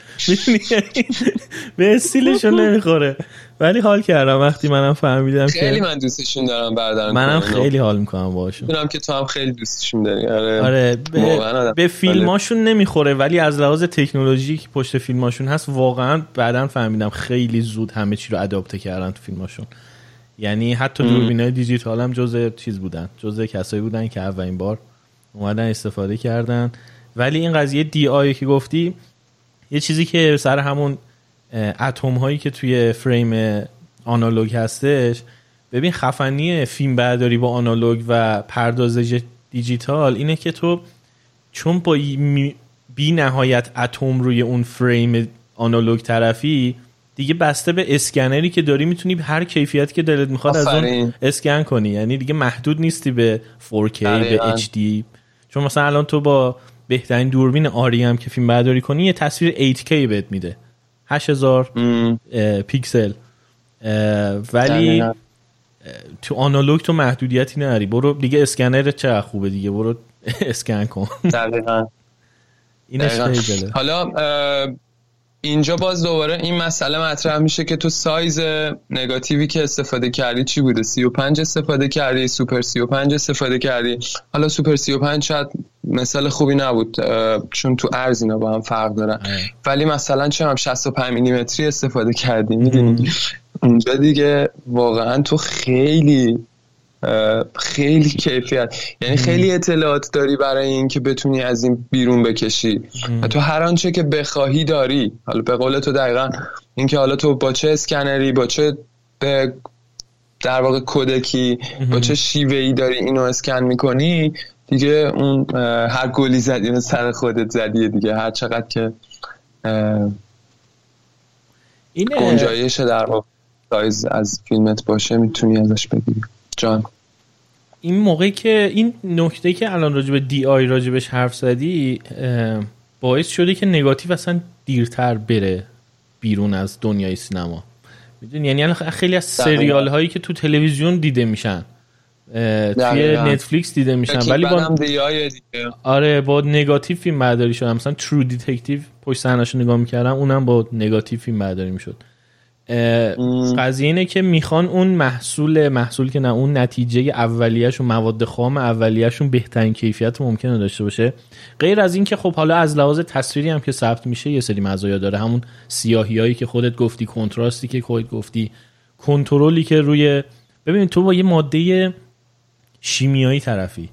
به استیلشون نمی‌خوره. ولی حال کردم. وقتی منم فهمیدم
خیلی که خیلی من دوستشون دارم بردارن
منم خیلی حال می‌کنم
باشون می‌دونم که تو هم خیلی دوستشون داری. آره,
آره به, به فیلماشون نمی‌خوره ولی از لحاظ تکنولوژی که پشت فیلماشون هست. واقعا بعدا فهمیدم خیلی زود همه چی رو اداپته کردن تو فیلماشون. یعنی حتی های دیجیتال هم جزء چیز بودن جزء کسایی بودن که اولین بار اومدن استفاده کردن. ولی این قضیه دی آی که گفتی یه چیزی که سر همون اتم هایی که توی فریم آنالوگ هستش ببین خفنی فیلم برداری با آنالوگ و پردازش دیجیتال اینه که تو چون با بی نهایت اتم روی اون فریم آنالوگ طرفی دیگه بسته به اسکنری که داری می‌تونی هر کیفیتی که دلت می‌خواد از اون اسکن کنی. یعنی دیگه محدود نیستی به 4K به HD چون مثلا الان تو با بهترین دوربین آری هم که فیلم برداری کنی یه تصویر 8K بهت میده. 8000 پیکسل. ولی تو آنالوگ تو محدودیتی نداری. برو دیگه اسکنر چه خوبه دیگه. برو [LAUGHS] اسکن کن.
دقیقا. اینش حالا اینجا باز دوباره این مسئله مطرح میشه که تو سایز نگاتیوی که استفاده کردی چی بوده؟ 35 استفاده کردی سوپر 35 استفاده کردی. حالا سوپر 35 شاید مثال خوبی نبود چون تو عرض اینا با هم فرق دارن. ولی مثلا چه هم 65 میلیمتری استفاده کردی می‌دونی؟ اونجا دیگه واقعا تو خیلی خیلی کیفیت. یعنی خیلی اطلاعات داری برای این که بتونی از این بیرون بکشی. و تو هر آنچه که بخواهی داری. حالا به قول تو دقیقا اینکه حالا تو با چه اسکنری با چه به در واقع کودکی با چه شیوه ای داری اینو اسکن می‌کنی دیگه اون هر گلی زدی سر خودت زدیه دیگه. هر چقدر که این گنجایش در واقع سایز از فیلمت باشه می‌تونی ازش بگیری. جان.
این موقعی که این نکته که الان راجع به DI راجبش حرف زدی باعث شده که نگاتیو اصلا دیرتر بره بیرون از دنیای سینما. می‌دونی؟ یعنی خیلی از سریال هایی که تو تلویزیون دیده میشن توی نتفلیکس دیده میشن. ولی با آره با نگاتیو فیلم برداری شدن مثلا True Detective پشت صحنه‌شو نگاه می‌کردم اونم با نگاتیو فیلم برداری می‌شد. قضیه اینه که می‌خوان اون محصول محصول که نه اون نتیجه اولیهش و مواد خام اولیهشون بهترین کیفیت ممکنه داشته باشه. غیر از این که خب حالا از لحاظ تصویری هم که ثبت میشه یه سری مزایا داره. همون سیاهی هایی که خودت گفتی کنتراستی که خودت گفتی کنترلی که روی ببین تو با یه ماده شیمیایی طرفی.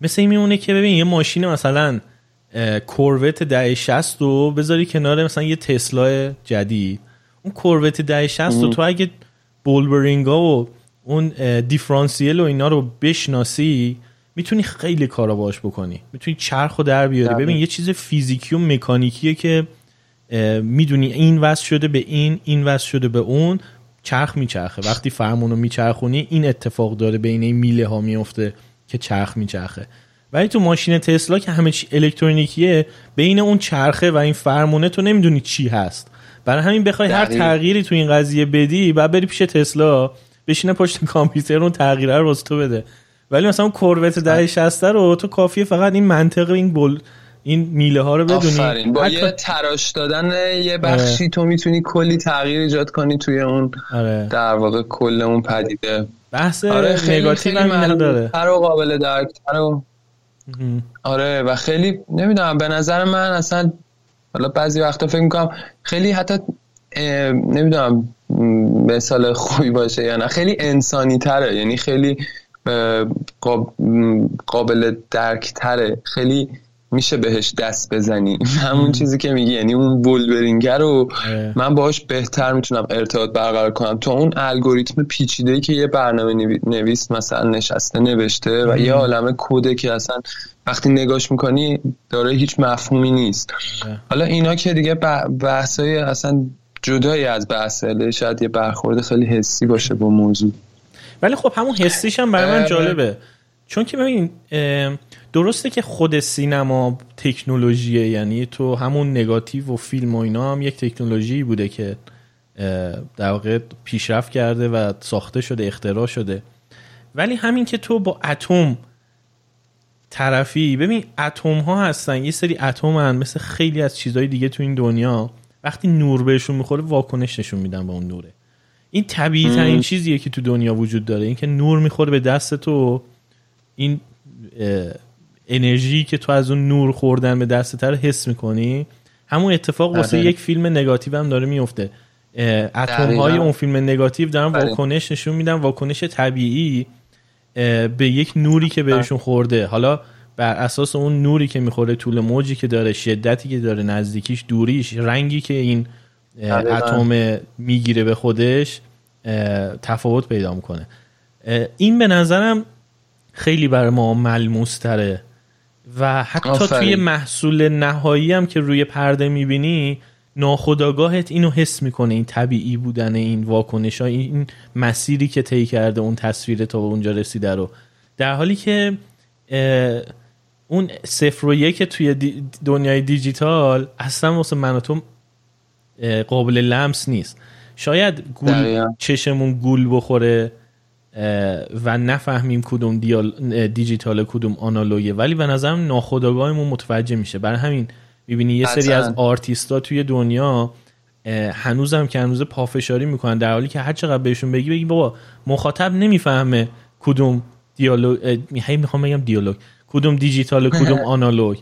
مثل این میمونه که ببین یه ماشین مثلا کوروت ده 60 رو بذاری کنار مثلا یه تسلا جدید. اون کوروت ده 60 تو اگه بولبرینگا و اون دیفرانسیل و اینا رو بشناسی می‌تونی خیلی کارا باش بکنی. می‌تونی چرخ رو در بیاری. ببین یه چیز فیزیکی و مکانیکیه که می‌دونی این وصل شده به این این وصل شده به اون چرخ میچرخه. وقتی فرمونو میچرخونی این اتفاق داره بین این میله ها میفته که چرخ میچرخه. ولی تو ماشین تسلا که همه چی الکترونیکیه بین اون چرخه و این فرمونه تو نمی‌دونی چی هست. برای همین بخوای هر تغییری تو این قضیه بدی بعد بری پیش تسلا بشینه پشت کامپیوتر اون تغییره رو تو بده. ولی مثلا اون کوروت ده 60 رو تو کافیه فقط این منطق این بل این میله ها رو بدونی.
با یه تراش دادن یه بخشی تو می‌تونی کلی تغییر ایجاد کنی توی اون آره. در واقع کل اون پدیده.
بحث آره خیلی نگاتیو هم داره.
هر قابل درک آره و خیلی نمی‌دونم به نظر من اصلا حالا بعضی وقتا فکر می‌کنم خیلی حتی نمی‌دونم مثال خوبی باشه یا نه. خیلی انسانی تره یعنی خیلی قابل درک تره خیلی میشه بهش دست بزنی. [LAUGHS] همون چیزی که میگی یعنی اون بولبرینگر رو من باهاش بهتر می‌تونم ارتباط برقرار کنم. تو اون الگوریتم پیچیده که یه برنامه نویس مثلا نشسته نوشته و یه عالم کده که اصلا وقتی نگاش می‌کنی داره هیچ مفهومی نیست. حالا اینا که دیگه بحثای اصلا جدایی از بحثه شاید یه برخورد خیلی حسی باشه با موضوع.
ولی خب همون حسیش هم برای من جالبه. چون که ببین درسته که خود سینما تکنولوژیه یعنی تو همون نگاتیو و فیلم و اینا هم یک تکنولوژی بوده که در واقع پیشرفت کرده و ساخته شده اختراع شده. ولی همین که تو با اتم طرفی ببین اتم ها هستن یه سری اتم هن مثل خیلی از چیزهای دیگه تو این دنیا وقتی نور بهشون می‌خوره واکنش نشون میدن با اون نوره. این طبیعی ترین چیزیه که تو دنیا وجود داره اینکه نور می‌خوره به دست تو این انرژی که تو از اون نور خوردن به دست رو حس می‌کنی همون اتفاق واسه آره. یک فیلم نگاتیو هم داره میفته اتم های اون فیلم نگاتیو دارن بله. واکنش نشون میدن واکنش طبیعی به یک نوری که بهشون خورده. حالا بر اساس اون نوری که می‌خوره طول موجی که داره شدتی که داره نزدیکیش دوریش رنگی که این اتم می‌گیره به خودش تفاوت پیدا می‌کنه. این به نظرم خیلی برای ما ملموس تره و حتی توی محصول نهایی هم که روی پرده می‌بینی ناخداگاهت اینو حس می‌کنه این طبیعی بودن این واکنش ها این مسیری که طی کرده اون تصویر تا به اونجا رسیده رو. در حالی که اون صفر و یک توی دنیای دیجیتال اصلا واسه من و تو قابل لمس نیست. شاید گول چشمون گول بخوره. و نفهمیم کدوم دیال دیجیتال کدوم آنالوگه. ولی به نظرم ناخودآگاهمون متوجه میشه. برای همین می‌بینی یه سری از آرتیستا توی دنیا هنوزم که هنوز پافشاری می‌کنن. در حالی که هر چقدر بهشون بگی بگی بابا مخاطب نمی‌فهمه کدوم دیالوگ هی می‌خوام بگم دیالوگ. کدوم دیجیتال کدوم [LAUGHS] آنالوگ.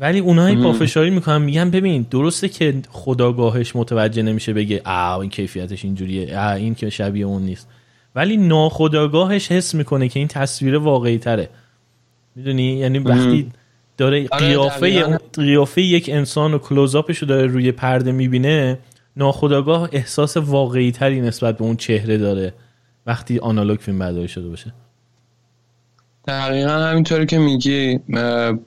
ولی اونایی پافشاری می‌کنن میگن ببین درسته که خداگاهش متوجه نمیشه بگه آ این کیفیتش اینجوریه این که شبیه اون نیست. ولی ناخداگاهش حس می‌کنه که این تصویر واقعی تره می‌دونی؟ یعنی وقتی داره آره، قیافه قیافه یک انسان و کلوزآپش رو داره روی پرده می‌بینه ناخداگاه احساس واقعی تری نسبت به اون چهره داره وقتی آنالوگ فیلم برداری شده باشه.
دقیقا همینطوری که میگی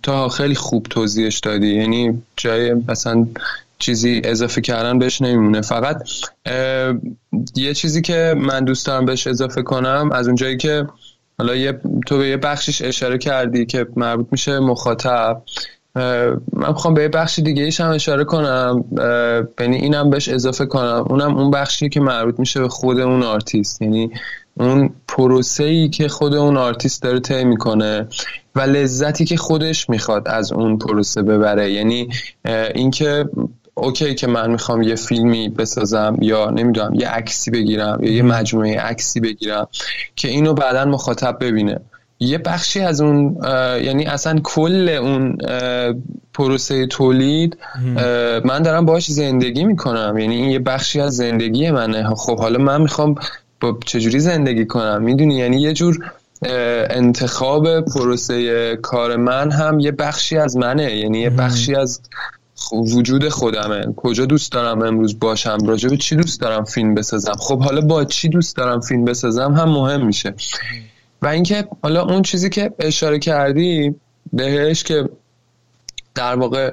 تا خیلی خوب توضیحش دادی. یعنی جای مثلا چیزی اضافه کردن بهش نمیمونه. فقط یه چیزی که من دوست دارم بهش اضافه کنم از اونجایی که حالا یه تو به یه بخشش اشاره کردی که مربوط میشه مخاطب من می‌خوام به یه بخش دیگه ایش هم اشاره کنم یعنی اینم بهش اضافه کنم. اونم اون بخشی که مربوط میشه به خود اون آرتیست یعنی اون پروسه ای که خود اون آرتیست داره طی می‌کنه و لذتی که خودش می‌خواد از اون پروسه ببره. یعنی اینکه اوکی که من می‌خوام یه فیلمی بسازم یا نمی‌دونم یه عکسی بگیرم یا یه مجموعه عکسی بگیرم که اینو بعدا مخاطب ببینه. یه بخشی از اون یعنی اصلا کل اون پروسه تولید من دارم باش زندگی می‌کنم. یعنی این یه بخشی از زندگی منه. خب حالا من می‌خوام با چجوری زندگی کنم؟ می‌دونی؟ یعنی یه جور انتخاب پروسه کار من هم یه بخشی از منه. یعنی یه بخشی از وجود خودمه. کجا دوست دارم امروز باشم؟ راجع به چی دوست دارم فیلم بسازم؟ خب حالا با چی دوست دارم فیلم بسازم هم مهم میشه. و اینکه حالا اون چیزی که اشاره کردی بهش که در واقع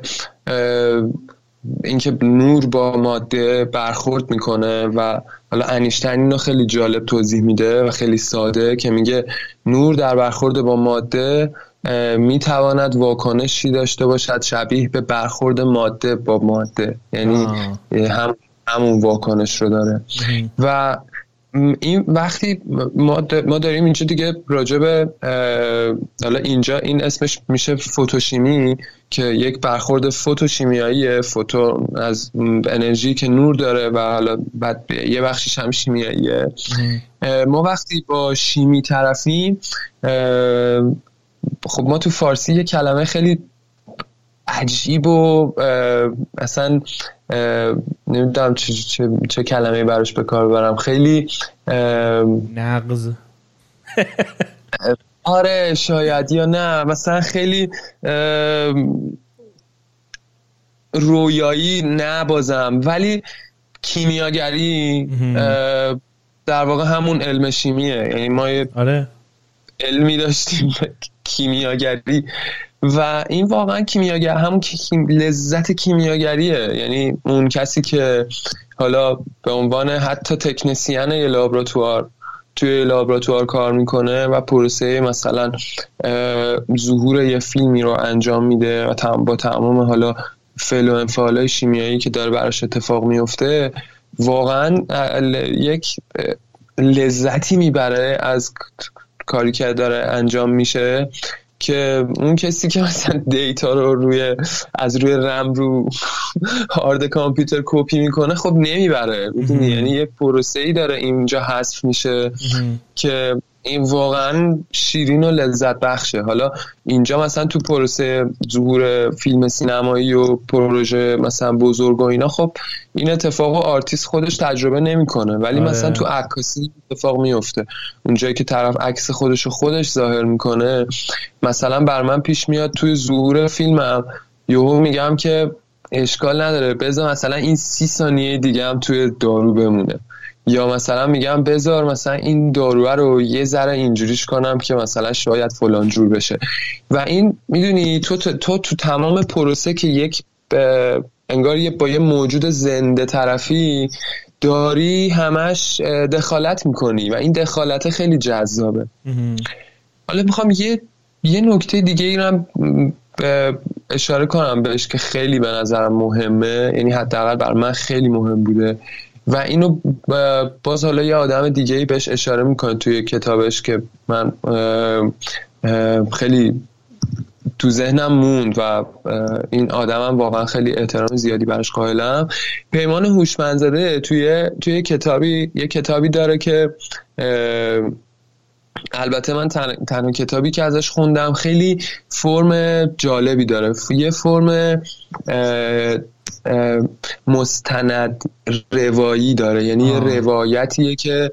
اینکه نور با ماده برخورد می‌کنه و حالا انیشتین اینو خیلی جالب توضیح میده و خیلی ساده که میگه نور در برخورد با ماده می‌تواند واکنشی داشته باشد شبیه به برخورد ماده با ماده. یعنی هم همون واکنش رو داره. و این وقتی ما, داریم اینجا دیگه راجع به حالا اینجا این اسمش میشه فوتوشیمی که یک برخورد فوتوشیمیایی فوتو از انرژی که نور داره و حالا بعد یه بخشیش هم شیمیاییه. ما وقتی با شیمی طرفیم خب ما تو فارسی یه کلمه خیلی عجیب و اصلا نمی‌دونم چه, چه, چه کلمه براش به کار برم. خیلی
نقض
آره شاید یا نه. مثلا خیلی رویایی نبازم. ولی کیمیاگری در واقع همون علم شیمیه. یعنی ما
آره.
علمی داشتیم کیمیاگری. و این واقعا کیمیاگر همون لذت کیمیاگریه. یعنی اون کسی که حالا به عنوان حتی تکنسیان یه لابراتوار توی لابراتوار کار می‌کنه و پروسه مثلا ظهور یه فیلمی رو انجام میده و با تمام حالا فعل و انفعال شیمیایی که داره براش اتفاق میفته واقعا یک لذتی می‌بره از کاری که داره انجام میشه که اون کسی که مثلا دیتا رو روی از روی رم رو هارد کامپیوتر کپی می‌کنه خب نمی‌بره. یعنی یه پروسه ای داره اینجا حذف میشه که این واقعا شیرین و لذت بخشه. حالا اینجا مثلا تو پروسه ظهور فیلم سینمایی و پروژه مثلا بزرگ و اینا خب این اتفاق آرتیست خودش تجربه نمی‌کنه. ولی آره. مثلا تو عکاسی اتفاق میفته اونجایی که طرف عکس خودش رو خودش ظاهر می‌کنه مثلا بر من پیش میاد توی ظهور فیلمم. یهو میگم که اشکال نداره بذار مثلا این سی ثانیه دیگه هم توی دارو بمونه. یا مثلا میگم بذار مثلا این داروه رو یه ذره اینجوریش کنم که مثلا شاید فلان جور بشه. و این می‌دونی تو تو, تو, تمام پروسه که یک انگار یه با یه موجود زنده طرفی داری همش دخالت می‌کنی و این دخالت خیلی جذابه. حالا می‌خوام یه یه نکته دیگه ای هم اشاره کنم بهش که خیلی به نظرم مهمه. یعنی حداقل بر من خیلی مهم بوده. و اینو باز حالا یه آدم دیگه ای بهش اشاره می‌کنه توی کتابش که من خیلی تو ذهنم موند و این آدمم واقعا خیلی احترام زیادی براش قائلم. پیمان هوشمندزاده توی توی کتابی یه کتابی داره که البته من تنها کتابی که ازش خوندم خیلی فرم جالبی داره. یه فرم مستند روایی داره. یعنی یه روایتیه که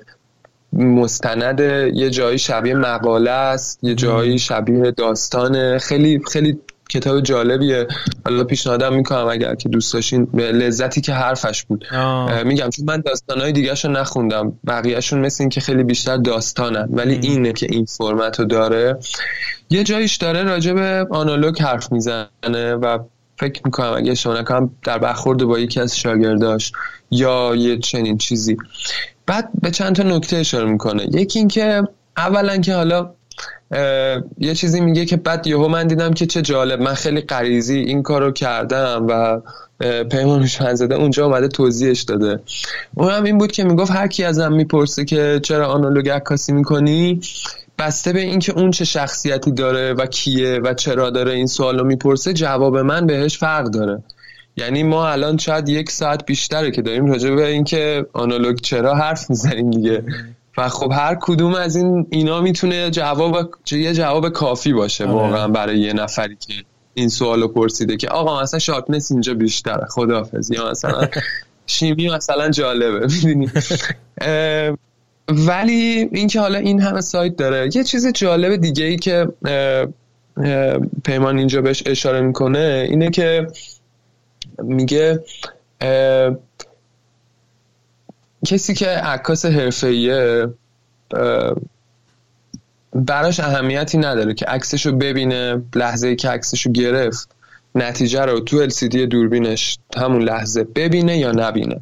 مستند یه جایی شبیه مقاله است یه جایی شبیه داستانه. خیلی خیلی کتاب جالبیه. حالا پیشنهادم می‌کنم اگر که دوست داشتین لذتی که حرفش بود. میگم چون من داستانهای دیگه رو نخوندم بقیهشون مثل این که خیلی بیشتر داستانن ولی اینه که این فرمت رو داره. یه جاییش داره راجع به آنالوگ حرف می‌زنه و فکر می‌کنم اگه شما نکنم در برخورد با یکی از شاگرداش یا یه چنین چیزی. بعد به چند تا نکته اشاره می‌کنه. یکی اینکه اولا که حالا یه چیزی میگه که بعد یهو من دیدم که چه جالب من خیلی قریزی این کارو کردم و پیمان زده اونجا اومده توضیحش داده. اون هم این بود که می‌گفت هر کی ازم می‌پرسه که چرا آنالوگ عکاسی می‌کنی بسته به اینکه اون چه شخصیتی داره و کیه و چرا داره این سوالو می‌پرسه جواب من بهش فرق داره. یعنی ما الان شاید یک ساعت بیشتره که داریم راجع به اینکه آنالوگ چرا حرف می‌زنیم دیگه. و خب هر کدوم از این اینا می‌تونه جواب یه جواب کافی باشه آره. واقعا برای یه نفری که این سوالو پرسیده که آقا مثلا شارپنس اینجا بیشتره خداحافظ یا مثلا [LAUGHS] شیمی مثلا جالبه می‌دونی؟ ولی اینکه حالا این همه سایت داره یه چیز جالب دیگه ای که پیمان اینجا بهش اشاره می‌کنه اینه که میگه کسی که عکاس حرفه‌ایه براش اهمیتی نداره که عکسشو ببینه لحظه که عکسشو گرفت نتیجه رو تو LCD دوربینش همون لحظه ببینه یا نبینه.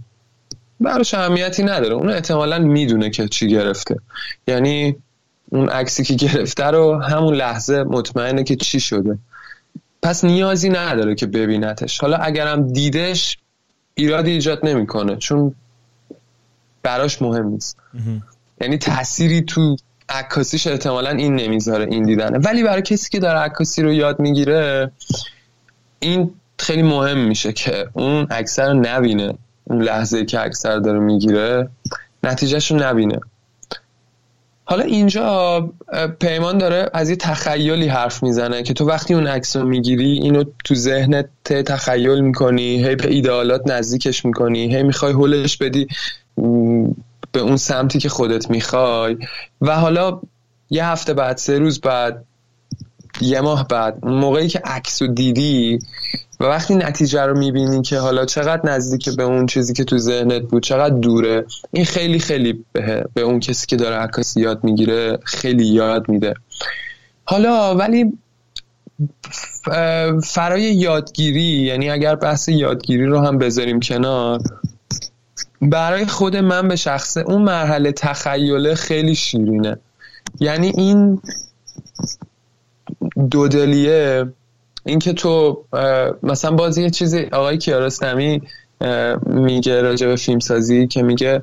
براش اهمیتی نداره. اون احتمالا می‌دونه که چی گرفته. یعنی اون عکسی که گرفته رو همون لحظه مطمئنه که چی شده. پس نیازی نداره که ببینتش. حالا اگرم دیدش ایرادی ایجاد نمی‌کنه چون براش مهم نیست. یعنی تأثیری تو عکاسیش احتمالا این نمی‌ذاره این دیدنه. ولی برای کسی که داره عکاسی رو یاد می‌گیره این خیلی مهم میشه که اون اکثر رو نبینه. اون لحظه که اکثر داره می‌گیره نتیجهش رو نبینه. حالا اینجا پیمان داره از یه تخیلی حرف می‌زنه که تو وقتی اون عکس رو می‌گیری اینو تو ذهنت تخیل می‌کنی هی به ایدئالات نزدیکش می‌کنی هی می‌خوای هولش بدی به اون سمتی که خودت می‌خوای. و حالا یه هفته بعد سه روز بعد یه ماه بعد موقعی که عکس رو دیدی و وقتی نتیجه رو می‌بینی که حالا چقدر نزدیک به اون چیزی که تو ذهنت بود چقدر دوره این خیلی خیلی به, به اون کسی که داره عکاسی یاد می‌گیره خیلی یاد میده. حالا ولی فرای یادگیری یعنی اگر بحث یادگیری رو هم بذاریم کنار برای خود من به شخصه اون مرحله تخیله خیلی شیرینه. یعنی این دودلیه اینکه تو مثلا بازی یه چیزی آقای کیارستمی میگه راجع به فیلم سازی که میگه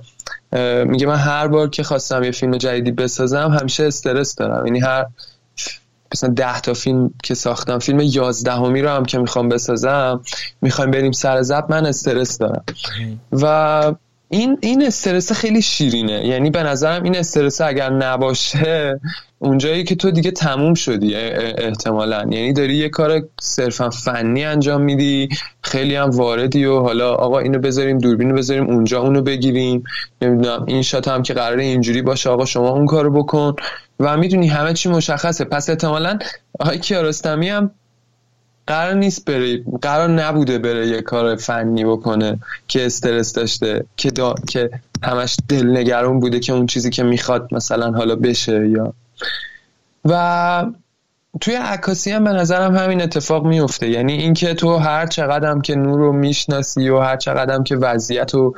میگه من هر بار که خواستم یه فیلم جدیدی بسازم همیشه استرس دارم. یعنی هر مثلا ده تا فیلم که ساختم فیلم یازدهمی رو هم که می‌خوام بسازم می‌خوایم بریم سر زب من استرس دارم. و این این استرس خیلی شیرینه. یعنی به نظرم این استرس اگر نباشه اونجایی که تو دیگه تموم شدی احتمالا. یعنی داری یه کار صرفا فنی انجام میدی خیلی هم واردی و حالا آقا اینو بذاریم دوربینو بذاریم اونجا اونو بگیریم. نمی‌دونم این شات هم که قراره اینجوری باشه آقا شما اون کارو بکن. و می‌دونی همه چی مشخصه. پس احتمالا آقای کیارستمی هم قرار نیست بره قرار نبوده بره یه کار فنی بکنه که استرس داشته که دا... که همش دلنگرون بوده که اون چیزی که می‌خواد مثلا حالا بشه یا و توی عکاسی هم به نظرم همین اتفاق میفته. یعنی اینکه تو هر چقدر که نور رو می‌شناسی و هر چقدر که وضعیت رو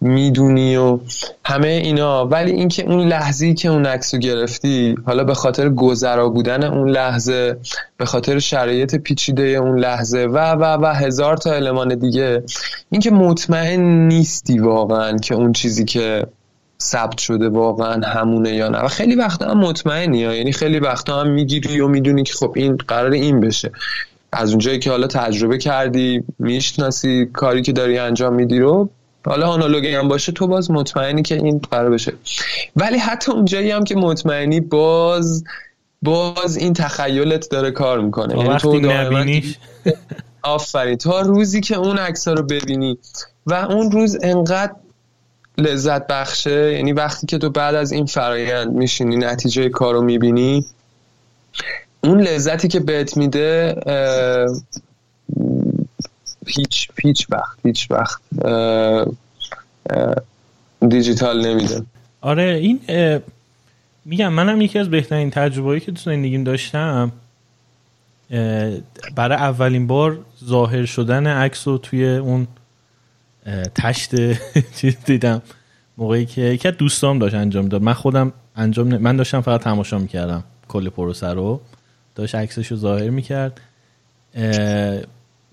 می‌دونی و همه اینا. ولی اینکه اون لحظی که اون عکس رو گرفتی حالا به خاطر گذرا بودن اون لحظه به خاطر شرایط پیچیده اون لحظه و و و هزار تا المان دیگه اینکه مطمئن نیستی واقعا که اون چیزی که ثبت شده واقعا همونه یا نه. و خیلی وقتا هم مطمئنی ها. یعنی خیلی وقتا هم می‌گیری و می‌دونی که خب این قرار این بشه. از اونجایی که حالا تجربه کردی می‌شناسی کاری که داری انجام میدی رو حالا آنالوگی هم باشه تو باز مطمئنی که این قرار بشه. ولی حتی اونجایی هم که مطمئنی باز باز این تخیلت داره کار می‌کنه.
یعنی تو نبینیش
آفرین. تا روزی که اون عکس رو ببینی و اون روز انقدر لذت بخشه یعنی وقتی که تو بعد از این فرایند میشینی نتیجه کار رو می‌بینی اون لذتی که بهت میده هیچ هیچ وقت هیچ وقت دیجیتال نمیده.
آره این میگم منم یکی از بهترین تجربه‌ای که تو زندگیم داشتم برای اولین بار ظاهر شدن عکس رو توی اون تشت [LAUGHS] چیز دیدم. موقعی که یکی از دوستام داشت انجام داد. من خودم انجام من داشتم فقط تماشا می‌کردم. کل پروسه رو. داشت عکسش رو ظاهر می‌کرد.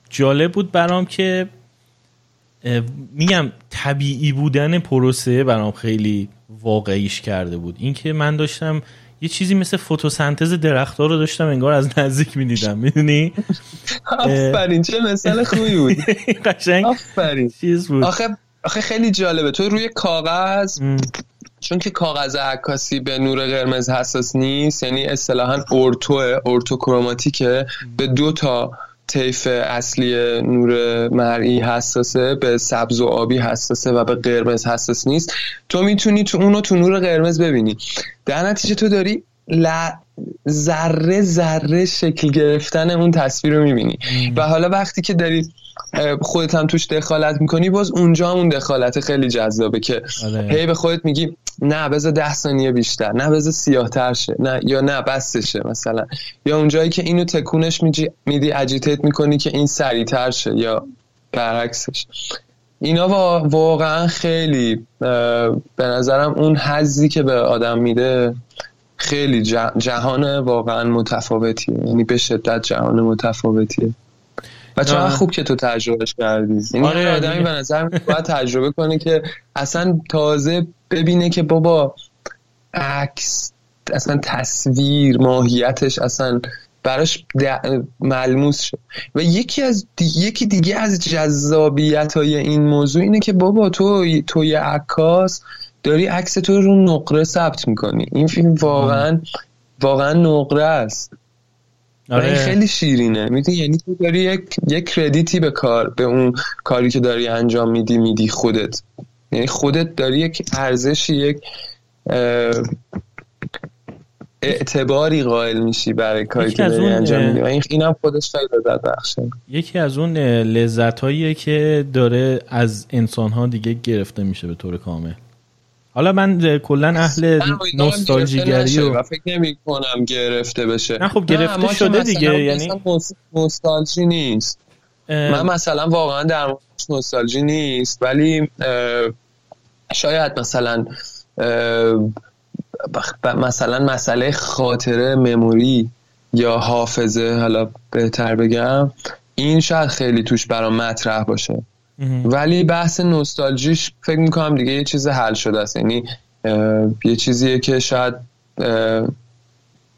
جالب بود برام که میگم طبیعی بودن پروسه برام خیلی واقعیش کرده بود. اینکه من داشتم یه چیزی مثل فتوسنتز درختها رو داشتم انگار از نزدیک می‌دیدم می‌دونی؟ [LAUGHS]
آفرین چه مثال خوبی بود. [LAUGHS]
قشنگ
آفرین.
چیز بود.
آخه آخه خیلی جالبه. تو روی کاغذ چون که کاغذ عکاسی به نور قرمز حساس نیست یعنی اصطلاحا اورتو اورتوکروماتیکه به دو تا طیف اصلی نور مرئی حساسه به سبز و آبی حساسه و به قرمز حساس نیست. تو می‌تونی تو اونو تو نور قرمز ببینی. در نتیجه تو داری ذره ذره شکل گرفتن اون تصویر رو می‌بینی. و حالا وقتی که داری خودت هم توش دخالت می‌کنی باز اونجا هم اون دخالت خیلی جذابه که آره. هی به خودت میگی نه بذار ده ثانیه بیشتر نه بذار سیاه تر شه نه یا نه بستشه مثلا. یا اونجایی که اینو تکونش میدی اجیتیت می‌کنی که این سریعتر شه یا برعکسش. اینا واقعا خیلی به نظرم اون حزی که به آدم میده خیلی جهان واقعا متفاوتیه. یعنی به شدت جهان متفاوتیه. و چقدر خوب که تو تجربهش کردی. یعنی آره آدمی به نظر باید تجربه کنه که اصلا تازه ببینه که بابا عکس اصلا تصویر ماهیتش اصلا براش ملموس شد و یکی از یکی دیگه از جذابیت های این موضوع اینه که بابا تو تو یه عکاس داری عکس تو رو نقره ثبت می‌کنی. این فیلم واقعا واقعا نقره است. آره. خیلی شیرینه. می‌دونی یعنی تو داری یک یک کردیتی به کار به اون کاری که داری انجام میدی میدی خودت. یعنی خودت داری یک ارزشی یک اعتباری قائل میشی برای کاری که داری انجام میدی. و این اینم خودش خیلی لذت بخشه.
یکی از اون لذت که داره از انسان ها دیگه گرفته میشه به طور کامل. حالا من کلا اهل نوستالژیگری
و فکر نمی کنم گرفته بشه.
نه خب گرفته شده دیگه یعنی
نوستالژی نیست. من مثلا واقعا در نوستالژی نیست ولی شاید مثلا مثلا مسئله خاطره مموری یا حافظه حالا بهتر بگم این شاید خیلی توش برام مطرح باشه. ولی بحث نوستالژیش فکر می‌کنم دیگه یه چیز حل شده است. یعنی یه چیزیه که شاید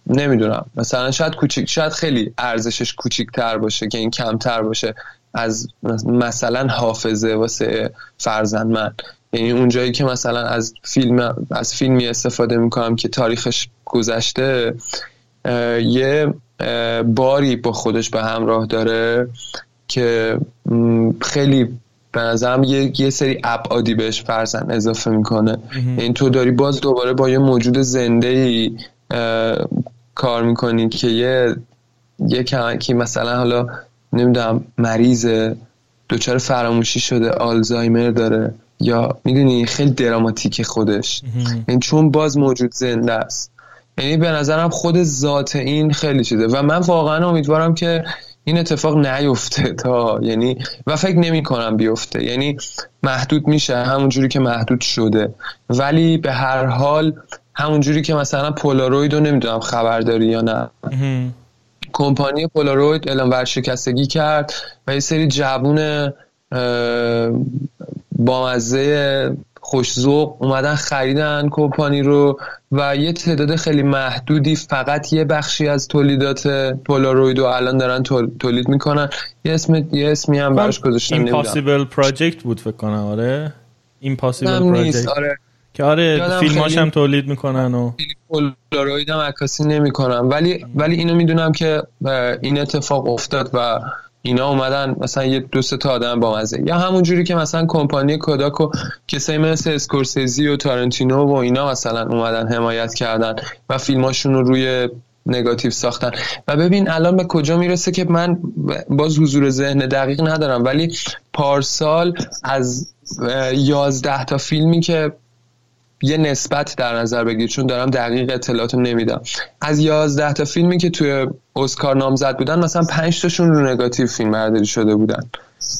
نمی‌دونم. مثلا شاید کوچیک شاید خیلی ارزشش کوچیکتر باشه که این کمتر باشه از مثلا حافظه واسه فرزند من یعنی اونجایی که مثلا از فیلم از فیلمی استفاده می‌کنم که تاریخش گذشته یه باری با خودش به همراه داره که خیلی به نظرم یه, یه سری ابعادی بهش فرزن اضافه می‌کنه. این یعنی تو داری باز دوباره با یه موجود زنده ای کار می‌کنی که یه یه که مثلا حالا نمی‌دونم مریض دچار فراموشی شده آلزایمر داره یا می‌دونی خیلی دراماتیک خودش. این یعنی چون باز موجود زنده است. یعنی به نظرم خود ذات این خیلی چیزه و من واقعا امیدوارم که این اتفاق نیفته [LAUGHS] تا یعنی و فکر نمی کنم بیفته. یعنی محدود میشه همون جوری که محدود شده. ولی به هر حال همون جوری که مثلا پولاروید رو نمی‌دونم خبر داری یا نه. کمپانی پولاروید اعلام ورشکستگی کرد و یه سری جوون بامزه خوشزوق اومدن خریدن کمپانی رو و یه تعداد خیلی محدودی فقط یه بخشی از تولیدات پولاروید رو الان دارن تولید می‌کنن. یه اسم یه اسمی هم براش گذاشتن
ایمپاسیبل پراجکت بود فکر کنم آره؟ ایمپاسیبل پراجکت آره. که آره فیلماش هم تولید می‌کنن و
پولاروید هم عکاسی نمی‌کنن ولی ولی اینو می‌دونم که این اتفاق افتاد و اینا اومدن مثلا یه دو تا آدم با مزه. یا همون جوری که مثلا کمپانی کوداک و کسایی مثل اسکورسیزی و تارنتینو و اینا مثلا اومدن حمایت کردن و فیلماشون رو روی نگاتیو ساختن. و ببین الان به کجا می‌رسه که من باز حضور ذهن دقیق ندارم ولی پارسال از یازده تا فیلمی که یه نسبت در نظر بگیر چون دارم دقیق اطلاعات نمیدم. از یازده تا فیلمی که توی اسکار نامزد بودن مثلا پنج تاشون رو نگاتیو فیلم برداری شده بودن.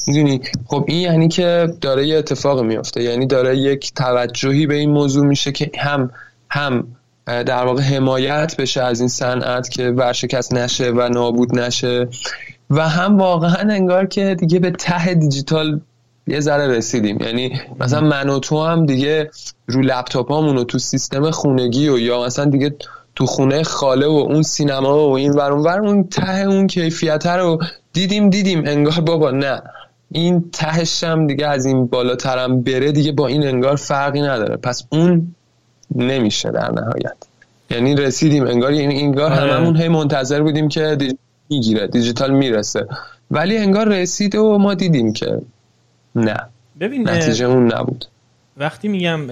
می‌دونی؟ خب این یعنی که داره یه اتفاق میفته یعنی داره یک توجهی به این موضوع میشه که هم هم در واقع حمایت بشه از این صنعت که ورشکست نشه و نابود نشه و هم واقعا انگار که دیگه به ته دیجیتال یه ذره رسیدیم. یعنی مثلا من و تو هم دیگه رو لپتاپ و تو سیستم خونگی و یا مثلا دیگه تو خونه خاله و اون سینما و این ور اون اون ته اون کیفیت رو دیدیم دیدیم. انگار بابا نه. این تهش هم دیگه از این بالاترم بره دیگه با این انگار فرقی نداره. پس اون نمیشه در نهایت. یعنی رسیدیم. انگار یعنی انگار آره. هممون هی منتظر بودیم که می‌گیره دیجیتال می‌رسه. ولی انگار رسید و ما دیدیم که نه. ببین نتیجه اون نبود.
وقتی میگم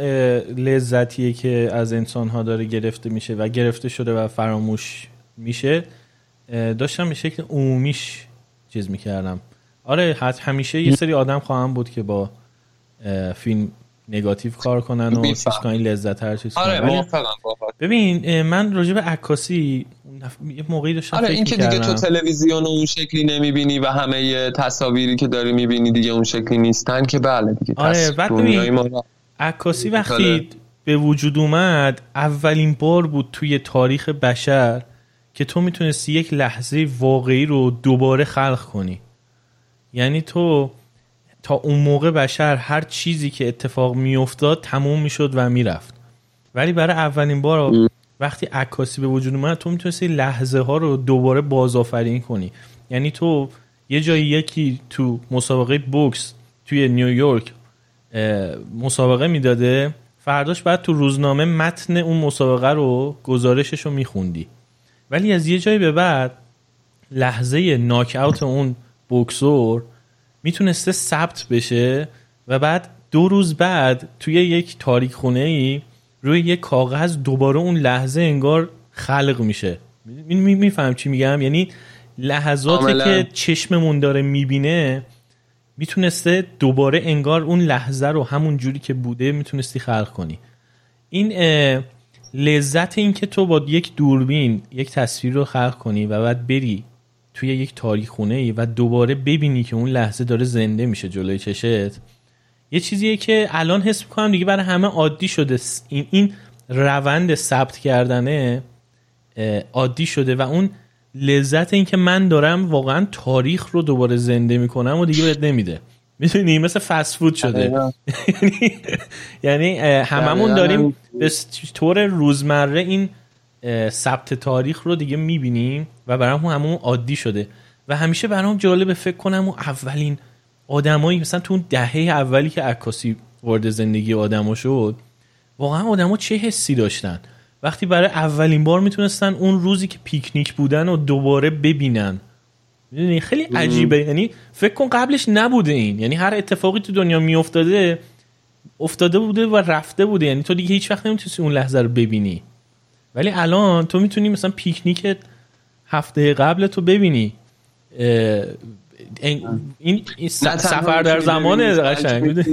لذتیه که از انسان ها داره گرفته میشه و گرفته شده و فراموش میشه داشتم به شکل عمومیش چیز می‌کردم. آره همیشه یه سری آدم خواهم بود که با فیلم نگاتیو کار کنن و چیز کنن لذت هر چیز
آره
ببین من راجع به عکاسی یه موقعی داشتم
آره این که دیگه تو تلویزیون اون شکلی نمی‌بینی و همه تصاویری که داری می‌بینی دیگه اون شکلی نیستن که بله دیگه
آره بعد ما... عکاسی وقتی به وجود اومد اولین بار بود توی تاریخ بشر که تو می‌تونستی یک لحظه واقعی رو دوباره خلق کنی. یعنی تو تا اون موقع بشر هر چیزی که اتفاق میافتاد تموم می‌شد و می‌رفت. ولی برای اولین بار وقتی عکاسی به وجود اومد تو می‌تونستی لحظه ها رو دوباره بازآفرین کنی. یعنی تو یه جایی یکی تو مسابقه بوکس توی نیویورک مسابقه می‌داده فرداش بعد تو روزنامه متن اون مسابقه رو گزارشش رو میخوندی. ولی از یه جایی به بعد لحظه ناک اوت اون بوکسور می‌تونسته ثبت بشه و بعد دو روز بعد توی یک تاریک خونه ای روی یک کاغذ دوباره اون لحظه انگار خلق میشه. میفهم چی میگم؟ یعنی لحظاتی که چشممون داره می‌بینه می‌تونسته دوباره انگار اون لحظه رو همون جوری که بوده می‌تونستی خلق کنی. این لذت این که تو با یک دوربین یک تصویر رو خلق کنی و بعد بری توی یک تاریخ خونه ای و دوباره ببینی که اون لحظه داره زنده میشه جلوی چشت یه چیزیه که الان حس می‌کنم دیگه برای همه عادی شده. این این روند ثبت کردنه عادی شده و اون لذت این که من دارم واقعا تاریخ رو دوباره زنده می‌کنم و دیگه بهت نمیده. می‌دونی؟ مثل فست فود شده. [LAUGHS] یعنی هممون داریم به طور روزمره این ثبت تاریخ رو دیگه می‌بینیم و برام همون عادی شده. و همیشه برام جالبه فکر کنم و اولین آدمایی مثلا تو اون دهه اولی که عکاسی وارد زندگی آدما شد واقعا آدما چه حسی داشتن؟ وقتی برای اولین بار می‌تونستن اون روزی که پیکنیک بودن و دوباره ببینن. می‌دونی؟ خیلی عجیبه. یعنی فکر کن قبلش نبوده این. یعنی هر اتفاقی تو دنیا میافتاده افتاده بوده و رفته بوده. یعنی تو دیگه هیچ وقت نمی‌تونستی اون لحظه رو ببینی. ولی الان تو می‌تونی مثلا پیکنیک هفته قبل تو ببینی. این, سفر در زمان قشنگ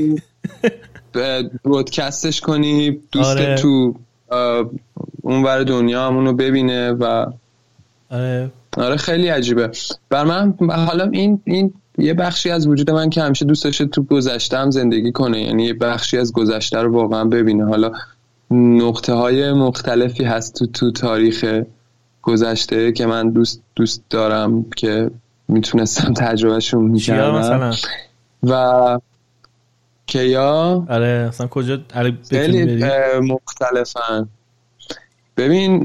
برودکستش کنی دوست آره. تو اونور دنیا همونو ببینه و
آره.
آره خیلی عجیبه. بر من حالا این این یه بخشی از وجود من که همیشه دوست داشته تو گذشته هم زندگی کنه یعنی یه بخشی از گذشته رو واقعا ببینه. حالا نقطه های مختلفی هست تو تو تاریخ گذشته که من دوست دوست دارم که می‌تونستم تجربهشون می‌کردم.
مثلا؟
و که یا
آره مثلا کجا؟ آره
خیلی مختلفن. ببین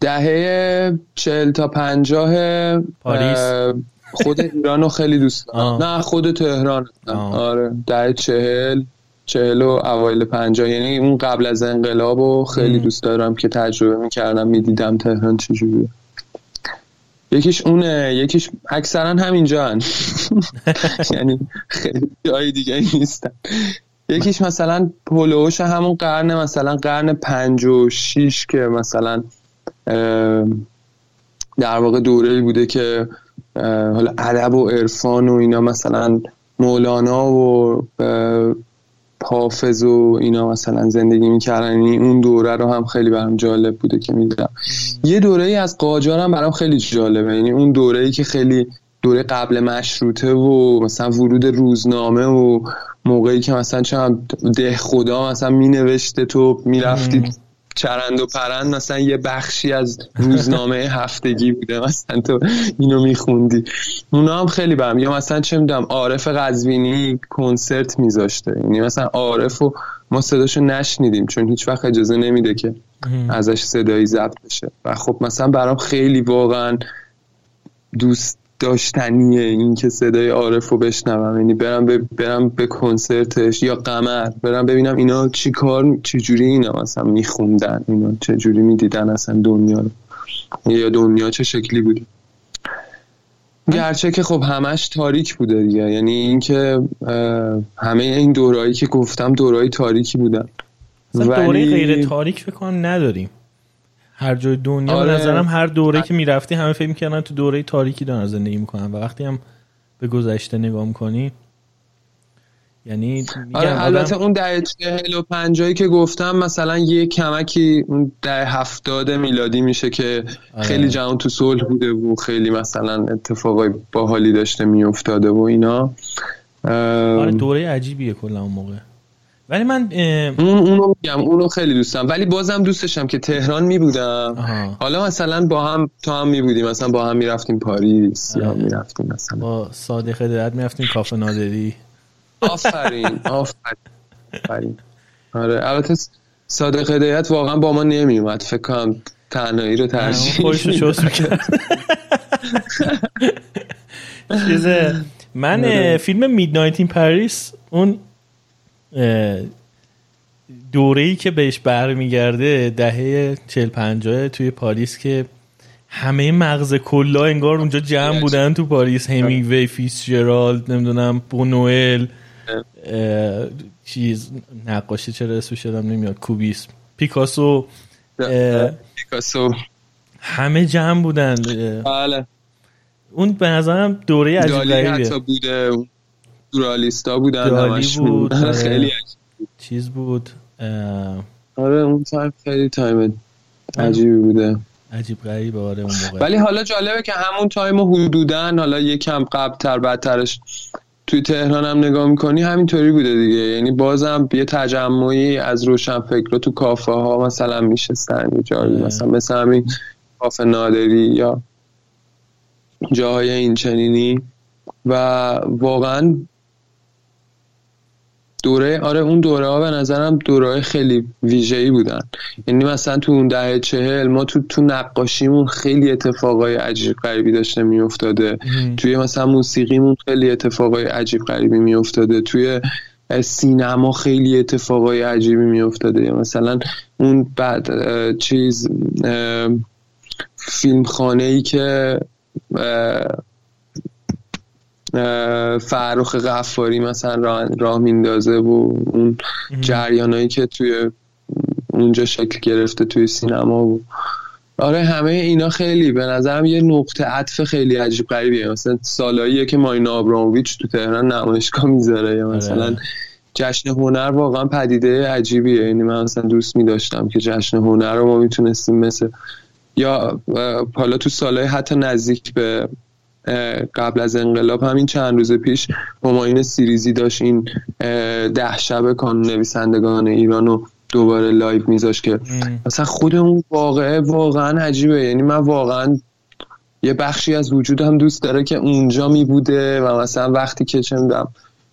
دهه چهل تا پنجاه
پاریس.
خود ایران رو خیلی دوست دارم. نه خود تهران آره دهه چهل چهل و اوایل پنجاه. یعنی اون قبل از انقلاب رو خیلی دوست دارم که تجربه می‌کردم می‌دیدم تهران چجوریه. یکیش اونه یکیش اکثرا همینجا. [LAUGHS] یعنی خیلی جای دیگه نیستن یکیش مثلا پولوش همون قرن مثلا قرن پنج و شیش که مثلا در واقع دوره بوده که حالا ادب و عرفان و اینا مثلا مولانا و حافظ و اینا مثلا زندگی می‌کردن. یعنی اون دوره رو هم خیلی برام جالب بوده که می‌دیدم. یه دوره ای از قاجار هم برام خیلی جالبه. یعنی اون دوره ای که خیلی دوره قبل مشروطه و مثلا ورود روزنامه و موقعی که مثلا چند ده خدا مثلا مینوشته تو می‌رفتی چرند و پرند مثلا یه بخشی از روزنامه هفتگی بوده مثلا تو اینو میخوندی. اونا هم خیلی برم یا مثلا چه می‌دونم عارف قزوینی کنسرت میذاشته. یعنی مثلا عارف و ما صداشو نشنیدیم چون هیچ وقت اجازه نمیده که ازش صدایی ضبط بشه. و خب مثلا برام خیلی واقعا دوست داشتنیه این که صدای عارف رو بشنوم. یعنی برم به برم به کنسرتش یا قمر. برم ببینم اینا چی کار چی جوری اینا مثلا میخوندن. اینا چه جوری می‌دیدن اصلا دنیا رو. یا دنیا چه شکلی بوده گرچه که خب همش تاریک بوده دیگه. یعنی اینکه همه این دورایی که گفتم دورایی تاریکی بودن.
ولی... دوره غیر تاریک بکنم نداریم. هر جای دنیا آره. نظرم هر دوره که می‌رفتی همه فکر می‌کردن تو دوره تاریکی دارن زندگی می‌کنن و وقتی هم به گذشته نگاه می‌کنی یعنی
آره البته اون دهه چهل و پنجایی که گفتم مثلا یه کمکی اون دهه هفتاد میلادی میشه که آره. خیلی جهان تو صلح بوده و خیلی مثلا اتفاقای باحالی داشته میافتاده و اینا
آره دوره عجیبیه کلا اون موقع ولی من
اون اونو میگم اونو خیلی دوستم ولی بازم دوستشم که تهران می بودم حالا مثلا با هم تا هم می بودیم مثلا با هم می‌رفتیم پاریس یا می‌رفتیم مثلا.
با صادق هدایت می‌رفتیم کافه نادری.
آفرین آفرین آره البته صادق هدایت واقعا با ما نمیومد فکر کنم تنهایی رو ترجیح
چیزه. من آره. فیلم Midnight in Paris اون دوره ای که بهش برمیگرده دهه 40 50 توی پاریس که همه مغز کلا انگار اونجا جمع بودن تو پاریس. همینگوی فیتزجرالد نمی‌دونم بونوئل چیز نقاشی چرا اسمشم نمیاد کوبیسم پیکاسو.
پیکاسو.
همه جمع بودن.
بله.
اون به نظرم دوره عجیب
بوده. سورئالیستا بودن
دالی بود
آره. خیلی
چیز بود
آره اون تایم خیلی تایم عجیبی بوده.
عجیب غریب آره اون موقع.
ولی حالا جالبه که همون تایم حدودا حالا یکم قبل تر بعدترش توی تهران هم نگاه می‌کنی همینطوری بوده دیگه. یعنی بازم یه تجمعی از روشن فکر تو کافه ها مثلا میشستن یه جایی مثلا مثل همین کافه نادری یا جاهای این چنینی و واقعا دوره آره اون دوره ها به نظرم دوره خیلی ویژه‌ای بودن. یعنی مثلا تو اون دهه چهل ما تو تو نقاشیمون خیلی اتفاقای عجیب غریبی داشته میافتاده. توی مثلا موسیقیمون خیلی اتفاقای عجیب غریبی میافتاده. توی سینما خیلی اتفاقای عجیبی میافتاده. مثلا اون بعد چیز فیلم خانه ای که فرخ غفاری مثلا راه, راه میندازه و اون جریانایی که توی اونجا شکل گرفته توی سینما و آره همه اینا خیلی. به نظرم یه نقطه عطف خیلی عجیب غریبیه. مثلا سالاییه که مارینا آبراموویچ تو تهران نمایشگاه می‌ذاره. یا مثلا جشن هنر واقعا پدیده عجیبیه. یعنی من اصلا دوست می داشتم که جشن هنر رو ما می‌تونستیم مثل یا حالا تو سالهای حتی نزدیک به قبل از انقلاب همین چند روز پیش همین عزیزی داشت این ده شب کانون نویسندگان ایران رو دوباره live میذاشت که مثلا خود اون واقعه واقعا عجیبه. یعنی من واقعا یه بخشی از وجودم دوست داره که اونجا می بوده و مثلا وقتی که می‌دونم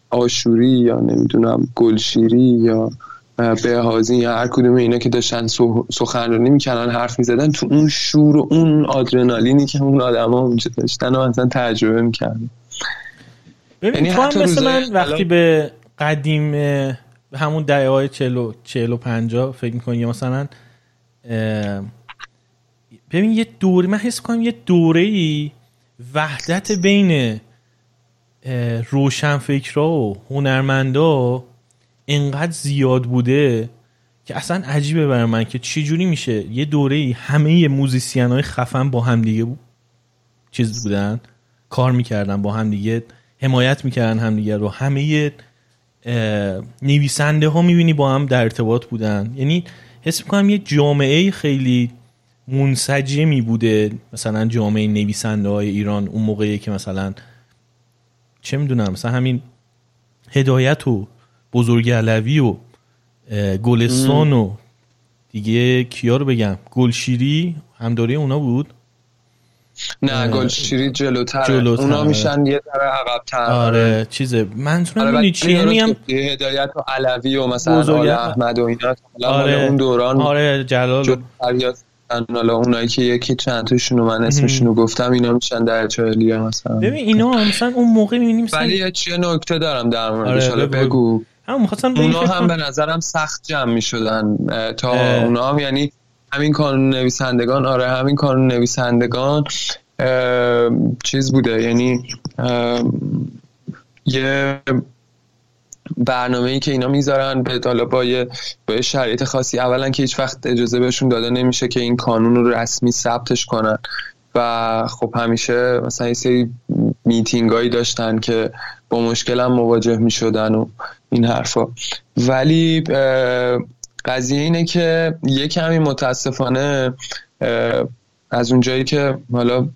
آشوری یا نمی‌دونم گلشیری یا بهازی یا هر کدوم اینا که داشتن سخنرانی می‌کردن حرف می‌زدن تو اون شور و اون آدرنالینی که اون آدما اونجا داشتن و مثلا تجربه می‌کردن.
ببین یعنی تو هم مثل من وقتی به قدیم همون دعیه های چلو, چلو پنجا فکر می‌کنی مثلا ببین یه دوره من حس کنم یه دوره ای وحدت بین روشنفکرا و هنرمندا انقدر زیاد بوده که اصلا عجیبه برای من که چی جوری میشه یه دوره ای همه موزیسین های خفن با هم دیگه بود چیز بودن کار می‌کردن با هم دیگه حمایت می‌کردن هم دیگه رو همه نویسنده ها می‌بینی با هم در ارتباط بودن. یعنی حس می‌کنم یه جامعه خیلی منسجمی بوده. مثلا جامعه نویسنده های ایران اون موقعی که مثلا چه می‌دونم مثلا همین هدایت و بزرگ علوی و گلستان و دیگه کیا رو بگم؟ گلشیری هم دوره اونا بود؟
نه گلشیری جلوتر جلوتر اونا میشن یه ذره عقب‌تر.
آره چیزه. منظورم آره چیه میگم
هدایت و علوی و مثلا احمد و اینا آره. اون دوران
آره جلال.
حالا اونایی که یکی چند تاشون من اسمشون رو گفتم اینا میشن در چهلی مثلا.
ببین اینا مثلا اون موقع می‌بینیم
ولی چیه نکته دارم در موردش. آره بگو.
هم
اونا هم به نظرم سخت جمع می‌شدن تا اونا هم. یعنی همین کانون نویسندگان آره همین کانون نویسندگان چیز بوده. یعنی یه برنامه ای که اینا می‌ذارن به حالا با یه با شرایط خاصی. اولا که هیچ وقت اجازه بهشون داده نمیشه که این کانون رو رسمی ثبتش کنن. و خب همیشه مثلا یه سری میتینگ هایی داشتن که با مشکل هم مواجه می‌شدن و این حرفا. ولی قضیه اینه که یه کمی متاسفانه از اونجایی که حالا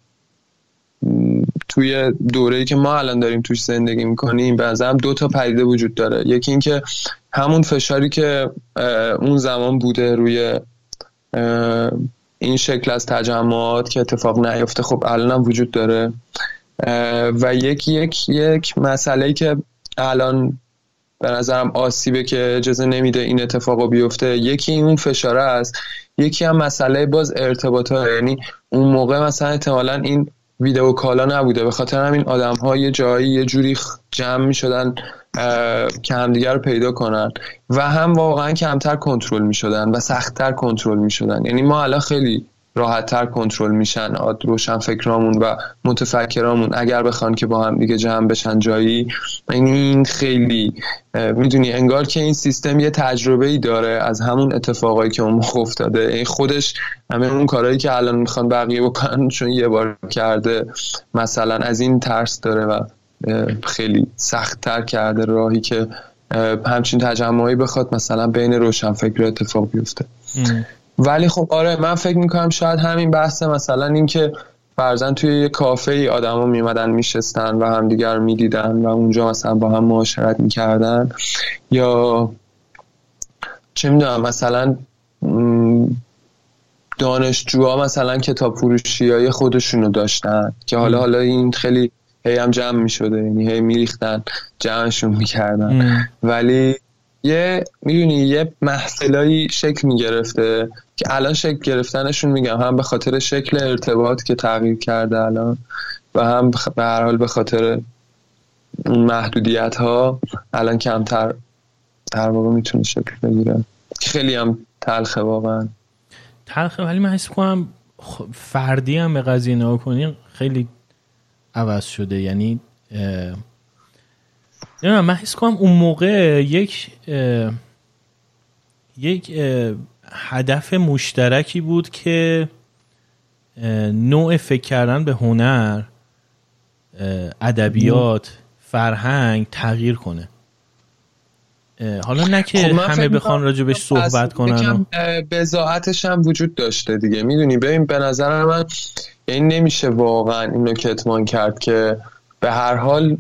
توی دوره‌ای که ما الان داریم توش زندگی می‌کنیم به نظرم دو تا پدیده وجود داره. یکی اینکه همون فشاری که اون زمان بوده روی این شکل از تجمعات که اتفاق نیفته خب الان هم وجود داره. و یک یک یک مسئله که الان به نظرم آسیبه که اجازه نمیده این اتفاق بیفته. یکی اون فشاره است. یکی هم مسئله باز ارتباط ها یعنی اون موقع مثلا احتمالا این ویدیو کالا نبوده. به خاطر همین آدم ها یه جایی یه جوری جمع می شدن که همدیگر رو پیدا کنن. و هم واقعا کمتر کنترل می شدن و سختتر کنترل می شدن یعنی ما الان خیلی راحتتر کنترل میشن روشن فکرامون و متفکرامون. اگر بخوان که با هم دیگه جمع بشن جایی این خیلی می‌دونی انگار که این سیستم یه تجربه ای داره از همون اتفاقایی که اون موقع افتاده. این خودش همه اون کارهایی که الان می‌خوان بقیه بکنن چون یه بار کرده مثلا از این ترس داره و خیلی سختتر کرده راهی که همچین تجمعی بخواد مثلا بین روشن فکر اتفاق بیفته. ولی خب آره من فکر می‌کنم شاید همین بحث مثلا اینکه فرزن توی یه کافه ای آدما میمدن میشستن و همدیگر می‌دیدن و اونجا مثلا با هم معاشرت می‌کردن. یا چه می‌دونم مثلا دانشجوها مثلا کتاب فروشی های خودشونو داشتن که حالا حالا این خیلی هی هم جمع می‌شده یعنی هی میریختن جمعشون می‌کردن. ولی یه می‌دونی یه محفلایی شکل می‌گرفته. که الان شکل گرفتنشون میگم هم به خاطر شکل ارتباط که تغییر کرده الان و هم به هر حال به خاطر محدودیت ها الان کمتر در واقع می‌تونه شکل بگیره. خیلی هم تلخه واقعا.
تلخه ولی من حس کنم فردی هم به قضیه نگاه کنی خیلی عوض شده. یعنی نه من حس کنم اون موقع یک یک هدف مشترکی بود که نوع فکر کردن به هنر ادبیات فرهنگ تغییر کنه. حالا نه که خب همه بخوان راجبش صحبت کنن
بزاعتش هم وجود داشته دیگه. می‌دونی ببین به نظر من این نمیشه واقعا اینو کتمان کرد که به هر حال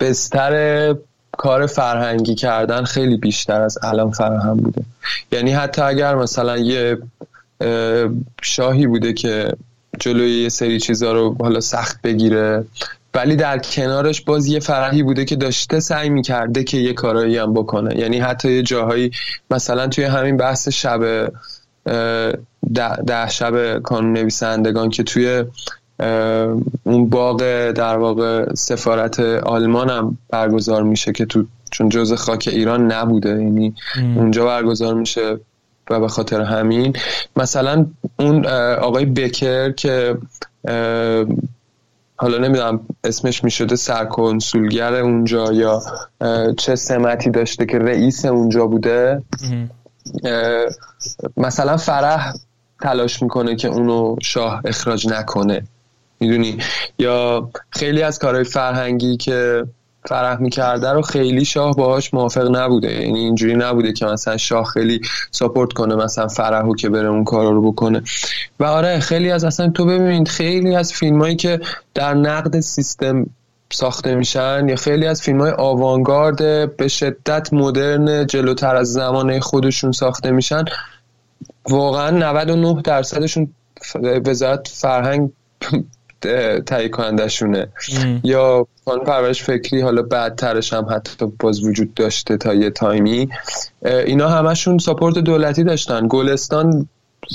بستر کار فرهنگی کردن خیلی بیشتر از الان فراهم بوده. یعنی حتی اگر مثلا یه شاهی بوده که جلوی یه سری چیزا رو حالا سخت بگیره ولی در کنارش باز یه فرهی بوده که داشته سعی می‌کرده که یه کارایی هم بکنه. یعنی حتی یه جاهایی مثلا توی همین بحث شب ده, شب کانون نویسندگان که توی اون باغ در واقع سفارت آلمان هم برگزار میشه که تو چون جز خاک ایران نبوده یعنی اونجا برگزار میشه و به خاطر همین. مثلا اون آقای بکر که حالا نمی‌دونم اسمش می‌شده سرکنسولگر اونجا یا چه سمتی داشته که رئیس اونجا بوده. مثلا فرح تلاش می‌کنه که اونو شاه اخراج نکنه. می‌دونی؟ یا خیلی از کارهای فرهنگی که فرح می‌کرده رو خیلی شاه باهاش موافق نبوده. یعنی اینجوری نبوده که مثلا شاه خیلی ساپورت کنه مثلا فرحو که بره اون کارا رو بکنه. و آره خیلی از اصلا تو ببینید خیلی از فیلمایی که در نقد سیستم ساخته میشن یا خیلی از فیلم های آوانگارد به شدت مدرن جلوتر از زمان خودشون ساخته میشن واقعا 99 درصدشون وزارت فرهنگ تهیه کنندشونه یا قانون پرورش فکری حالا بعدترش هم حتی باز وجود داشته تا یه تایمی. اینا همشون ساپورت دولتی داشتن. گلستان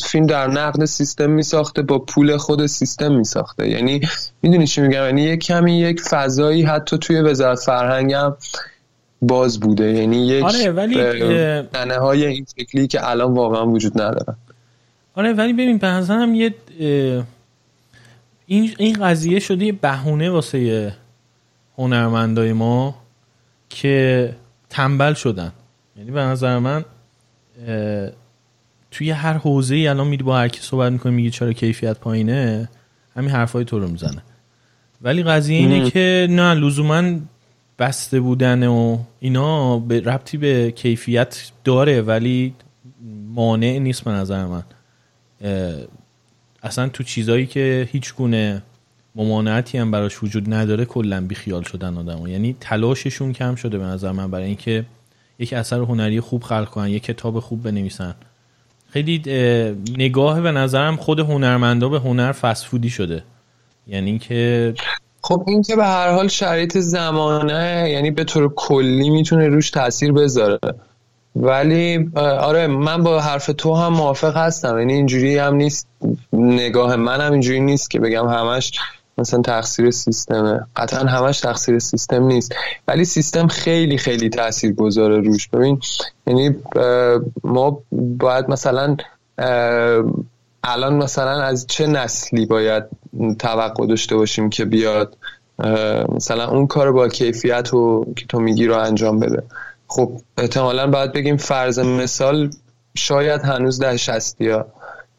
فیلم در نقد سیستم می ساخته با پول خود سیستم می ساخته یعنی می‌دونی چی میگم؟ یعنی یک کمی یک فضایی حتی توی وزارت فرهنگ هم باز بوده. یعنی یک
آره ولی
های این شکلی که الان واقعا وجود نداره.
آره ولی ببین به نظرم یه این این قضیه شده یه بهونه واسه هنرمندای ما که تنبل شدن. یعنی به نظر من توی هر حوزه ای الان میری با هر کی صحبت می‌کنی میگی چرا کیفیت پایینه همین حرفای تو رو می‌زنه. ولی قضیه اینه که نه لزوما بسته بودن و اینا به ربطی به کیفیت داره ولی مانع نیست به نظر من. اصلا تو چیزایی که هیچ گونه ممانعتی هم براش وجود نداره کلا بیخیال شدن آدم یعنی تلاششون کم شده به نظر من برای اینکه یک اثر هنری خوب خلق کنن یک کتاب خوب بنویسن. خیلی نگاه به نظرم خود هنرمندا به هنر فسفودی شده. یعنی اینکه
خب این که به هر حال شرایط زمانه یعنی به طور کلی می‌تونه روش تاثیر بذاره. ولی آره من با حرف تو هم موافق هستم. یعنی اینجوری هم نیست. نگاه من هم اینجوری نیست که بگم همش مثلا تقصیر سیستمه. قطعا همش تقصیر سیستم نیست. ولی سیستم خیلی خیلی تاثیر گذاره روش. ببین یعنی ما باید مثلا الان مثلا از چه نسلی باید توقع داشته باشیم که بیاد؟ مثلا اون کار با کیفیت رو که تو میگی رو انجام بده. خب احتمالا باید بگیم فرض مثال شاید هنوز ده شستی ها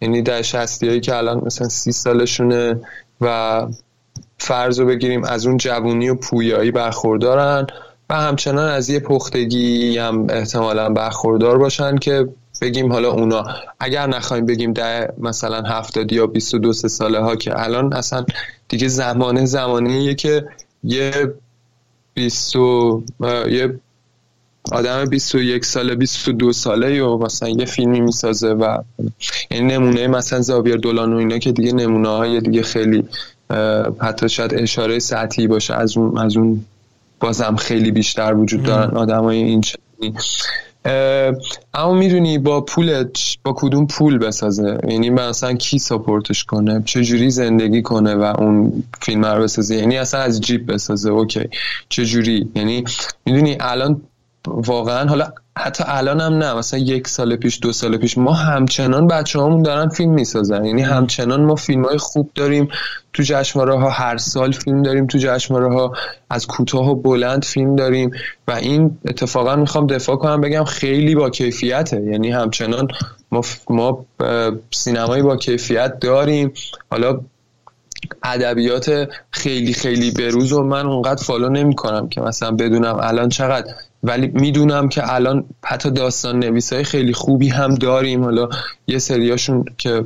یعنی ده شستی هایی که الان مثلا سی سالشونه و فرض رو بگیریم از اون جوونی و پویایی برخوردارن و همچنان از یه پختگی هم احتمالا برخوردار باشن که بگیم حالا اونا. اگر نخوایم بگیم ده مثلا هفتاد یا بیست و دو ساله ها که الان اصلا دیگه زمانه زمانیه که یه بیست و یه آدم 21 ساله 22 ساله و مثلا یه فیلمی می‌سازه و این نمونه مثلا زاویر دولان و اینا که دیگه نمونه های دیگه خیلی حتی شاید اشاره سطحی باشه از اون از اون بازم خیلی بیشتر وجود دارن آدمای این چنینی اما می‌دونی با پولت با کدوم پول بسازه؟ یعنی مثلا کی ساپورتش کنه؟ چجوری زندگی کنه و اون فیلم رو بسازه؟ یعنی اصلا از جیب بسازه؟ اوکی. چجوری؟ یعنی می‌دونی الان واقعا حالا حتی الان هم نه مثلا یک سال پیش دو سال پیش ما همچنان بچه همون دارن فیلم می‌سازن. یعنی همچنان ما فیلم های خوب داریم. تو جشنواره ها هر سال فیلم داریم تو جشنواره ها از کوتاه و بلند فیلم داریم. و این اتفاقا می‌خوام دفاع کنم بگم خیلی با کیفیته. یعنی همچنان ما, ما سینمایی با کیفیت داریم. حالا ادبیات خیلی خیلی بروز و من اونقدر فالو نمی کنم که مثلا بدونم الان چقدر. ولی می‌دونم که الان حتی داستان نویس های خیلی خوبی هم داریم. حالا یه سریاشون که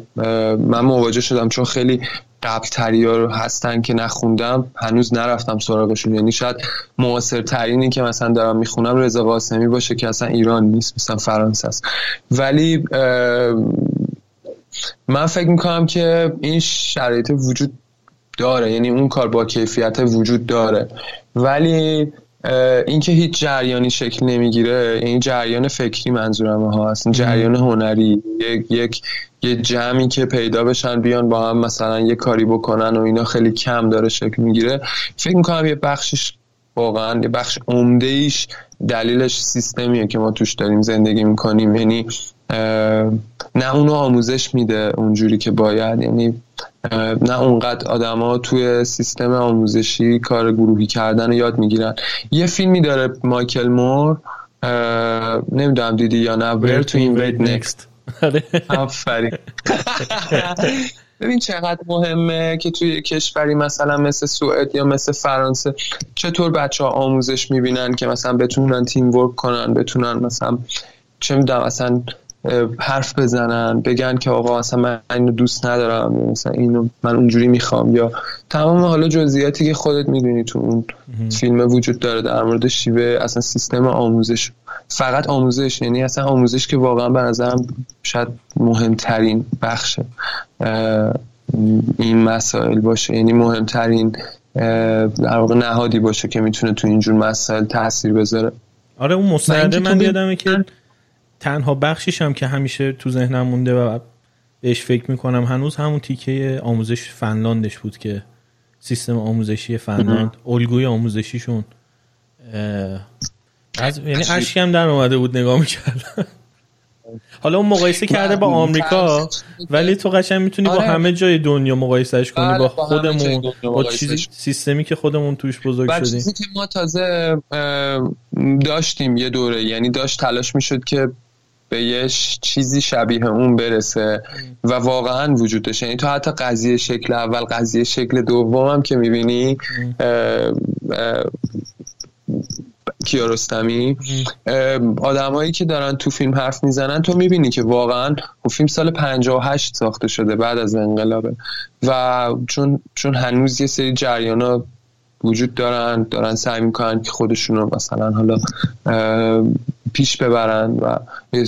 من مواجه شدم چون خیلی قبل تری رو هستن که نخوندم هنوز نرفتم سراغشون. یعنی شاید معاصر ترینی که مثلا دارم می‌خونم رضا قاسمی باشه که اصلا ایران نیست مثلا فرانسه است. ولی من فکر می‌کنم که این شرایط وجود داره یعنی اون کار با کیفیت وجود داره. ولی اینکه هیچ جریانی شکل نمی‌گیره این جریان فکری منظورم ها هست. جریان هنری یک یک یه جمعی که پیدا بشن بیان با هم مثلا یه کاری بکنن و اینا خیلی کم داره شکل می‌گیره. فکر می‌کنم یه بخشش واقعا یه بخش عمده ایش دلیلش سیستمیه که ما توش داریم زندگی می‌کنیم. یعنی نه اونو آموزش میده اونجوری که باید. یعنی نه اونقدر آدما توی سیستم آموزشی کار گروهی کردن یاد می‌گیرن. یه فیلمی داره مایکل مور. نمی‌دونم دیدی یا نه. Where to Invade Next. [LAUGHS] آفرین. [LAUGHS] ببین چقدر مهمه که توی کشوری مثلا مثل سوئد یا مثل فرانسه چطور بچه ها آموزش می‌بینن که مثلا بتونن تیم ورک کنن بتونن مثلا چه می‌دونم مثلا حرف بزنن بگن که آقا اصلا من اینو دوست ندارم مثلا اینو من اونجوری می‌خوام یا تمام حالا جزئیاتی که خودت می‌دونی تو اون فیلم وجود داره در مورد شیوه اصلا سیستم آموزش. فقط آموزش یعنی اصلا آموزش که واقعا به نظرم شاید مهمترین بخش این مسائل باشه. یعنی مهمترین در واقع نهادی باشه که می‌تونه تو اینجور مسائل تاثیر بذاره.
آره اون مستنده من یادمه که تنها بخشیش هم که همیشه تو ذهنم مونده و بهش فکر می‌کنم هنوز همون تیکه آموزش فنلاندش بود که سیستم آموزشی فنلاند الگوی آموزشیشون از یعنی اشکی هم در اومده بود نگاه می‌کردم. حالا اون مقایسه کرده با آمریکا ولی تو قشنگ می‌تونی با آره. همه جای دنیا مقایسهش کنی بله، با خودمون با چیزی سیستمی که خودمون توش بزرگ شدیم.
چیزی که ما تازه داشتیم یه دوره یعنی داشت تلاش می‌شد که به یه چیزی شبیه اون برسه و واقعا وجود داشته یعنی تو حتی قضیه شکل اول قضیه شکل دوم هم که می‌بینی کیارستمی آدمایی که دارن تو فیلم حرف می‌زنن تو می‌بینی که واقعا اون فیلم سال 58 ساخته شده بعد از انقلابه و چون چون هنوز یه سری جریانا وجود دارن دارن سعی می‌کنن که خودشون رو مثلا حالا پیش ببرن و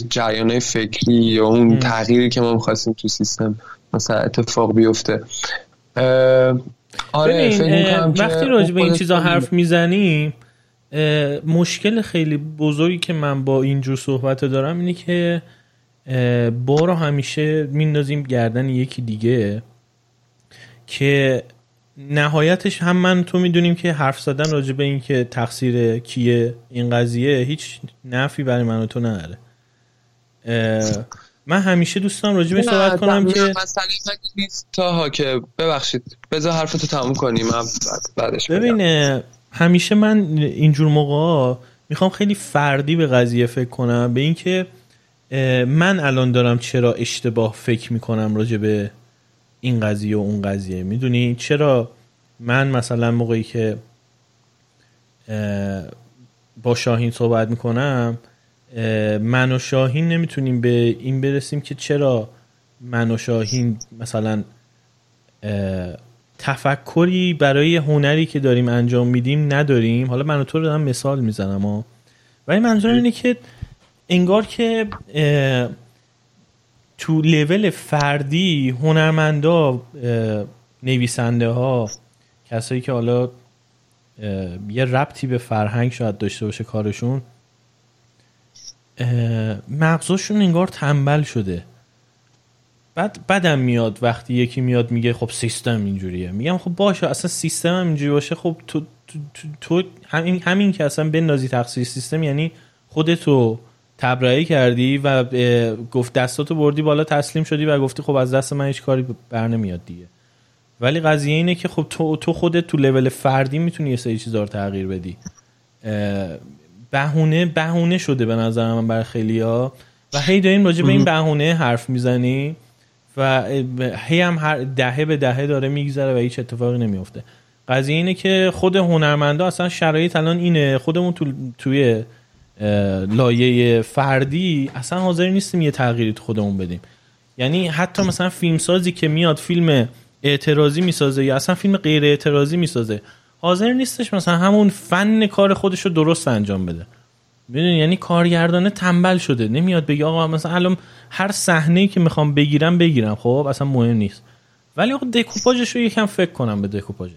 جریان فکری یا اون تغییری که ما می‌خواستیم تو سیستم مثلا اتفاق بیفته.
آره وقتی راجع به این چیزا حرف می‌زنیم مشکل خیلی بزرگی که من با اینجور صحبت دارم اینه که بارو همیشه میندازیم گردن یکی دیگه که نهایتش هم من تو می‌دونیم که حرف زدن راجع به این که تقصیر کیه این قضیه هیچ نفی برای من و تو نداره. من همیشه دوستان راجع به صحبت کنم که
نیست تا که ببخشید. بذار حرفتو تموم کنیم بعدش
ببینه همیشه من اینجور موقع می‌خوام خیلی فردی به قضیه فکر کنم به اینکه من الان دارم چرا اشتباه فکر می‌کنم راجع به این قضیه و اون قضیه. می‌دونی؟ چرا من مثلا موقعی که با شاهین صحبت می‌کنم من و شاهین نمی‌تونیم به این برسیم که چرا من و شاهین مثلا تفکری برای هنری که داریم انجام میدیم نداریم. حالا من و تو رو دارم مثال می‌زنم ولی منظورم اینه که انگار که تو لول فردی هنرمندا نویسنده ها کسایی که حالا یه ربطی به فرهنگ شاید داشته باشه کارشون مغزشون انگار تنبل شده. بعد بدم میاد وقتی یکی میاد میگه خب سیستم اینجوریه. میگم خب باشه اصلا سیستم هم اینجوری باشه خب تو, تو, تو, همین, همین که اصلا بندازی تقصیر سیستم یعنی خودتو تبرئه کردی و گفت دستاتو بردی بالا تسلیم شدی و گفتی خب از دست من هیچ کاری بر نمیاد دیگه. ولی قضیه اینه که خب تو تو خودت تو لول فردی می‌تونی یه سری چیزا رو تغییر بدی. بهونه بهونه شده به نظر من برای خیلیا و هی داریم راجع به این بهونه حرف می‌زنی و هی هم هر دهه به دهه داره میگذره و هیچ اتفاقی نمیفته قضیه اینه که خود هنرمندا اصلا شرایط الان اینه. خودمون تو توی لایه فردی اصلا حاضر نیستیم یه تغییری تو خودمون بدیم. یعنی حتی مثلا فیلمسازی که میاد فیلم اعتراضی می‌سازه یا اصلا فیلم غیر اعتراضی می‌سازه حاضر نیستش مثلا همون فن کار خودش رو درست انجام بده. می‌دونی؟ یعنی کارگردانه تنبل شده. نمیاد بگی آقا مثلا الان هر صحنه که می‌خوام بگیرم بگیرم. خب اصلا مهم نیست. ولی آقا دکوپاژش رو یکم فکر کنم به دکوپاژش.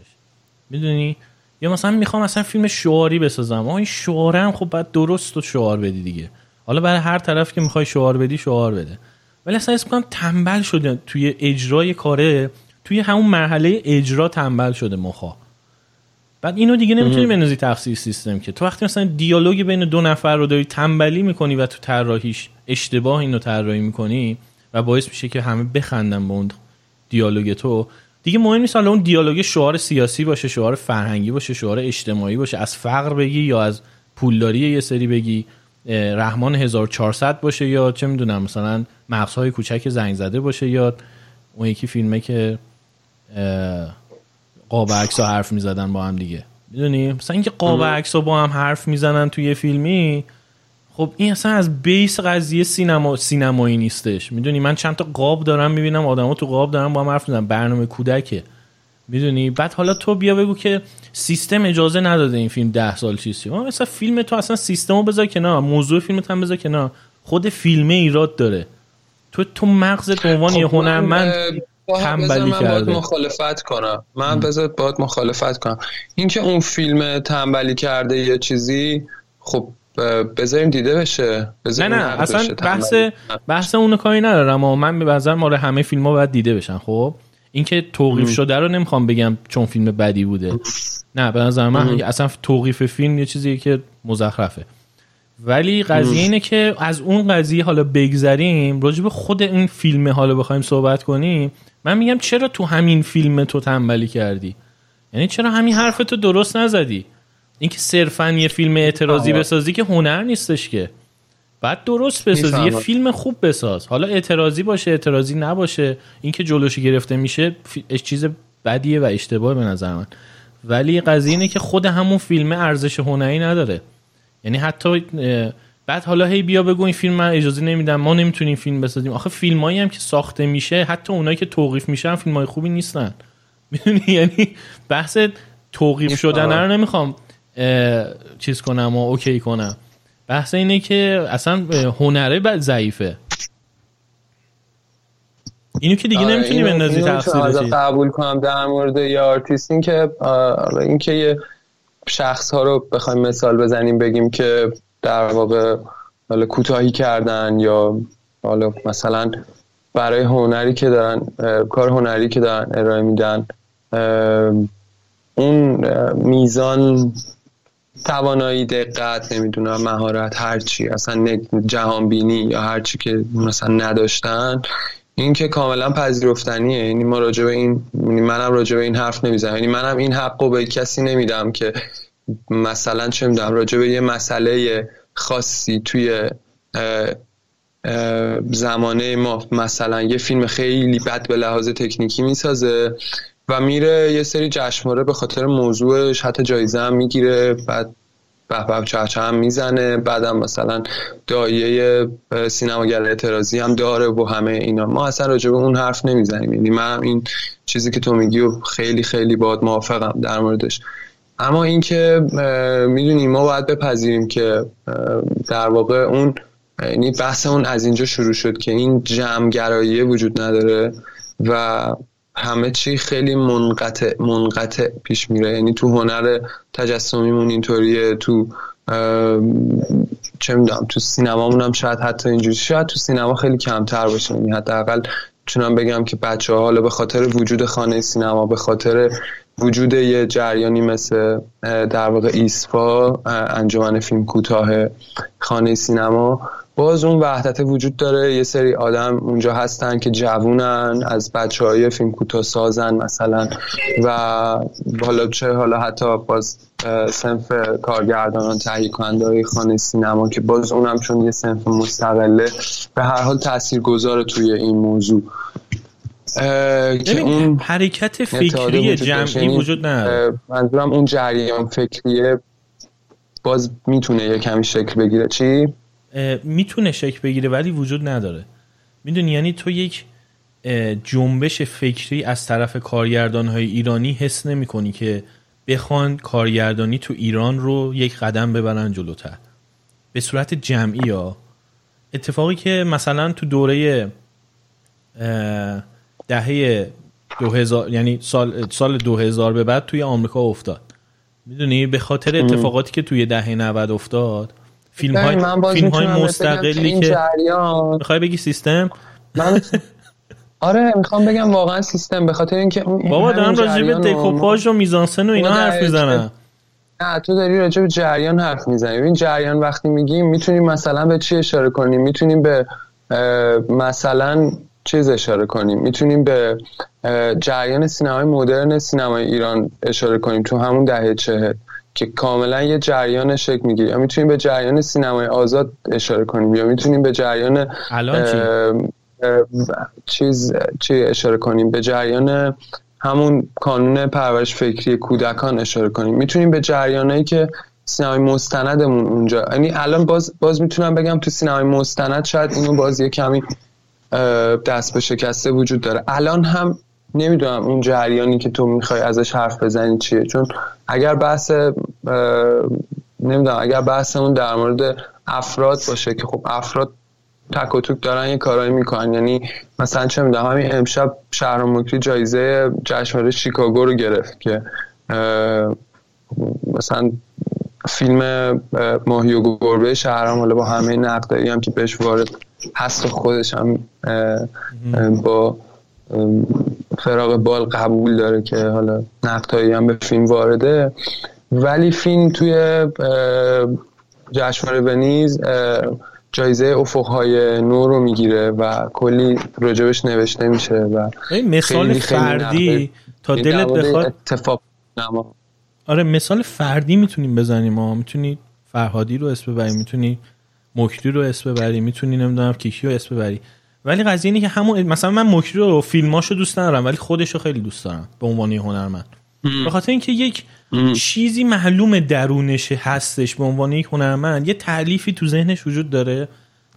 می‌دونی؟ یا مثلا می‌خوام مثلا فیلم شعاری بسازم. آقا این شعاره هم خب باید درست و شعار بدی دیگه. حالا برای هر طرف که می‌خوای شعار بدی شعار بده. ولی اصلا اسم کنم تنبل شده توی اجرای کاره توی همون مرحله اجرا تنبل شده مخا. بعد اینو دیگه نمی‌تونی بنوزی تخصیص سیستم که. تو وقتی مثلا دیالوگ بین دو نفر رو داری تنبلی می‌کنی و تو طراحیش اشتباه اینو طراحی می‌کنی و باعث میشه که همه بخندن به اون دیالوگ تو دیگه مهم نیست حالا اون دیالوگ شعار سیاسی باشه شعار فرهنگی باشه شعار اجتماعی باشه از فقر بگی یا از پولداری یه سری بگی رحمان 1400 باشه یا چه می‌دونم مثلا مغزهای کوچک زنگ زده باشه یا اون یکی فیلمه که قاب عکس حرف می‌زدن با هم دیگه. می‌دونی؟ مثلا اینکه قاب عکس با هم حرف می‌زنن توی فیلمی خب این اصلا از بیس قضیه سینما سینمایی نیستش. می‌دونی؟ من چند تا قاب دارم می‌بینم آدما تو قاب دارن با هم حرف می‌زنن. برنامه کودکه. می‌دونی؟ بعد حالا تو بیا بگو که سیستم اجازه نداده این فیلم ده سال چیزی مثلا فیلم تو اصلا سیستمو بذار کنار. موضوع فیلمت هم بذار کنار. خود فیلم ایراد داره. تو تو مغزت به عنوان یه خب، هنرمند
تنبلی من باید مخالفت کنم. من بذار باید مخالفت کنم. اینکه اون فیلم تنبلی کرده یه چیزی خب بذاریم دیده بشه.
نه نه اصلا بحث بحث اونو کاری ندارم اما من به نظر مال همه فیلم ها باید دیده بشن خب؟ اینکه توقیف شده رو نمی‌خوام بگم چون فیلم بدی بوده. نه به نظر من اصلا توقیف فیلم یه چیزیه که مزخرفه. ولی قضیه اینه که از اون قضیه حالا بگذریم راجع به خود این فیلم حالا بخوایم صحبت کنیم من میگم چرا تو همین فیلم تو تنبلی کردی؟ یعنی چرا همین حرف تو درست نزدی؟ اینکه صرفا یه فیلم اعتراضی بسازی که هنر نیستش که. بعد درست بسازی یه فیلم خوب بساز. حالا اعتراضی باشه اعتراضی نباشه. اینکه جلوشی گرفته میشه چیز بدیه و اشتباه به نظر من. ولی قضیه اینه که خود همون فیلم ارزش هنری نداره. یعنی حتی بعد حالا هی بیا بگو این فیلم من اجازه نمیدم. ما نمی‌تونیم فیلم بسازیم. آخه فیلمایی هم که ساخته میشه حتی اونایی که توقیف میشن فیلم های خوبی نیستن. [LAUGHS] می‌دونی؟ یعنی بحث توقیف شدن رو نمی‌خوام چیز کنم و اوکی کنم. بحث اینه که اصلا هنره بعد ضعیفه. اینو که دیگه آره، نمی‌تونی بندازی تقصیر
قبول کنم در مورد یه آرتیست این که این که یه شخص ها رو بخوایم مثال بزنیم بگیم که در واقع حالا کوتاهی کردن یا حالا مثلا برای هنری که دارن کار هنری که دارن ارائه میدن اون میزان توانایی دقت نمی‌دونم مهارت هرچی اصلا جهانبینی یا هرچی که مثلا نداشتن این که کاملا پذیرفتنیه. یعنی ما راجع به این یعنی منم راجع به این حرف نمی‌زنم. یعنی منم این حقو به کسی نمیدم که مثلا چه می‌دونم راجع به یه مسئله خاصی توی زمانه ما مثلا یه فیلم خیلی بد به لحاظ تکنیکی می‌سازه. و میره یه سری جشنواره به خاطر موضوعش حتی جایزه هم می‌گیره بعد به به چهچه هم می‌زنه بعدم مثلا دایه سینماگر اعتراضی هم داره و همه اینا. ما اصلا راجع به اون حرف نمی‌زنیم. یعنی من این چیزی که تو میگی و خیلی خیلی باد موافقم در موردش. اما اینکه می‌دونیم ما باید بپذیریم که در واقع اون یعنی بحث اون از اینجا شروع شد که این جمعگرایی وجود نداره و همه چی خیلی منقطع منقطع پیش میره. یعنی تو هنر تجسمیمون اینطوریه تو چه می‌دونم تو سینمامون هم شاید حتی اینجوری شاید تو سینما خیلی کمتر باشه. یعنی حداقل چونم بگم که بچه ها حالا به خاطر وجود خانه سینما به خاطر وجود یه جریانی مثل در واقع ایسپا انجمن فیلم کوتاه خانه سینما باز اون وحدت وجود داره. یه سری آدم اونجا هستن که جوونن از بچه های فیلم کوتاه سازن مثلا. و حالا چه حالا حتی باز سنف کارگردانان تهیه کننده های خانه سینما که باز اونم چون یه سنف مستقله به هر حال تأثیر گذاره توی این موضوع. که اون
حرکت فکری جمعی وجود نداره.
منظورم اون جریان فکریه باز می‌تونه یه کمی شکل بگیره. چی؟
می‌تونه شکل بگیره ولی وجود نداره. می‌دونی یعنی تو یک جنبش فکری از طرف کارگردان های ایرانی حس نمی کنی که بخوان کارگردانی تو ایران رو یک قدم ببرن جلوتر. به صورت جمعی ها. اتفاقی که مثلا تو دوره دهه 2000 یعنی سال سال 2000 به بعد توی آمریکا افتاد. می‌دونی؟ به خاطر اتفاقاتی که توی دهه 90 افتاد فیلم های, فیلم های مستقلی که می‌خوای بگی سیستم؟
من آره می‌خوام بگم واقعا سیستم به خاطر اینکه
بابا دارم راجع به دکوپاژ و میزانسن و اینا حرف می‌زنم.
نه تو داری راجع به جریان حرف می‌زنی. این جریان وقتی میگیم می‌تونیم مثلا به چی اشاره کنیم؟ می‌تونیم به مثلا چیز اشاره کنیم؟ می‌تونیم به جریان سینمای مدرن سینمای ایران اشاره کنیم تو همون دهه چهل. که کاملا یه جریان شکل می‌گیره. یا می‌تونیم به جریان سینمای آزاد اشاره کنیم یا می‌تونیم به جریان چیز چی اشاره کنیم؟ به جریان همون کانون پرورش فکری کودکان اشاره کنیم. می‌تونیم به جریانایی که سینمای مستندمون اونجا یعنی الان باز باز می‌تونم بگم تو سینمای مستند شاید اینو باز یه کمی دست به شکسته وجود داره. الان هم نمی‌دونم اون جریانی که تو می‌خوای ازش حرف بزنی چیه. چون اگر بحث نمی‌دونم اگر بحثمون در مورد افراد باشه که خب افراد تک و توک دارن یه کارایی می‌کنن. یعنی مثلا چه می‌دونم همین امشب شهر مکری جایزه جشنواره شیکاگو رو گرفت که مثلا فیلم ماهی و گربه شهرام حالا با همه نقدایی هم که بهش وارد هست خودش هم با فراغ بال قبول داره که حالا نقدایی هم به فیلم وارده. ولی فیلم توی جشنواره ونیز جایزه افقهای نور رو می‌گیره و کلی راجبش نوشته میشه و
مثال فردی تا دلت بخواد
اتفاق
آره مثال فردی می‌تونیم بزنیم ما. می‌تونی فرهادی رو اسم ببری می‌تونی مکری رو اسم ببری می‌تونی نمی‌دونم کیکی رو اسم ببری. ولی قضیه اینه که همون مثلا من مکری رو فیلماشو دوست ندارم ولی خودش رو خیلی دوست دارم به عنوان هنرمند. به خاطر اینکه یک چیزی معلوم درونش هستش به عنوان یک هنرمند یه تعلیفی تو ذهنش وجود داره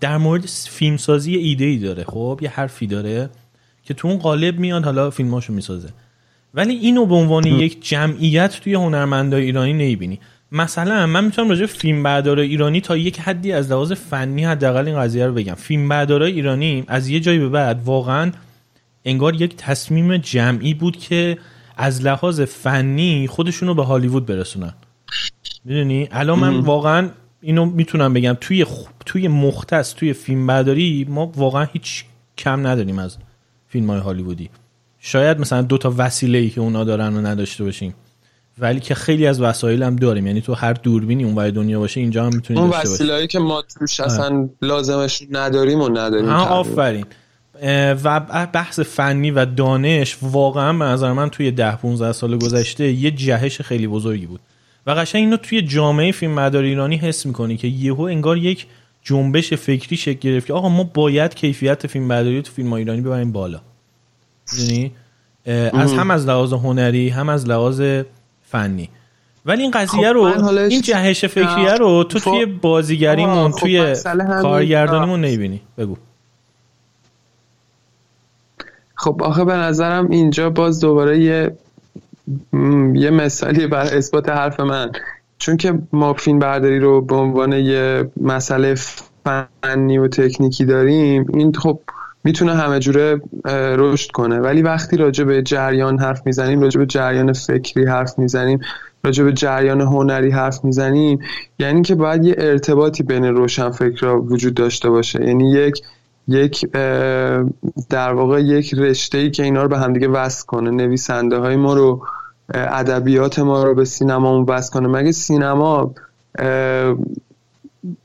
در مورد فیلمسازی ایده ای داره خب؟ یه حرفی داره که تو اون قالب میاد حالا فیلماشو می‌سازه. ولی اینو به عنوان یک جمعیت توی هنرمندای ایرانی نمی‌بینی. مثلا من می‌تونم راجع فیلم بردار ایرانی تا یک حدی از لحاظ فنی حداقل این قضیه رو بگم. فیلم بردارای ایرانی از یه جایی به بعد واقعا انگار یک تصمیم جمعی بود که از لحاظ فنی خودشونو به هالیوود برسونن. می‌دونی؟ الان من واقعا اینو می‌تونم بگم. توی توی مختص توی فیلم برداری ما واقعا هیچ کم نداریم از فیلم های هالیوودی. شاید مثلا دو تا وسیله ای که اونا دارن و نداشته باشیم. ولی که خیلی از وسایل هم داریم. یعنی تو هر دوربینی اون دنیا باشه اینجا هم می‌تونی
اون وسیله‌ای که ما توش اصلا لازمش نداریم و نداریم
آفرین. و بحث فنی و دانش واقعا به نظر من توی ده 15 سال گذشته یه جهش خیلی بزرگی بود. و قشنگ اینو توی جامعه فیلم مدار ایرانی حس می‌کنی که یهو انگار یک جنبش فکری شکل گرفت که آقا ما باید کیفیت فیلم برداری تو فیلم ایرانی ببریم بالا. یعنی از هم از لحاظ هنری هم از لحاظ فنی. ولی این قضیه رو این جهش فکریه رو تو توی بازیگریمون خب توی کارگردانیمون نمی‌بینی. بگو.
خب آخه به نظرم اینجا باز دوباره یه یه مثالی بر اثبات حرف من. چون که ما فیلم برداری رو به عنوان یه مسئله فنی و تکنیکی داریم این خب می‌تونه همه جوره رشد کنه. ولی وقتی راجع به جریان حرف می‌زنیم راجع به جریان فکری حرف می‌زنیم راجع به جریان هنری حرف می‌زنیم یعنی که باید یه ارتباطی بین روشن فکر وجود داشته باشه. یعنی یک یک در واقع یک رشته ای که اینا رو به همدیگه وصل کنه. نویسنده های ما رو ادبیات ما رو به سینما وصل کنه. مگه سینما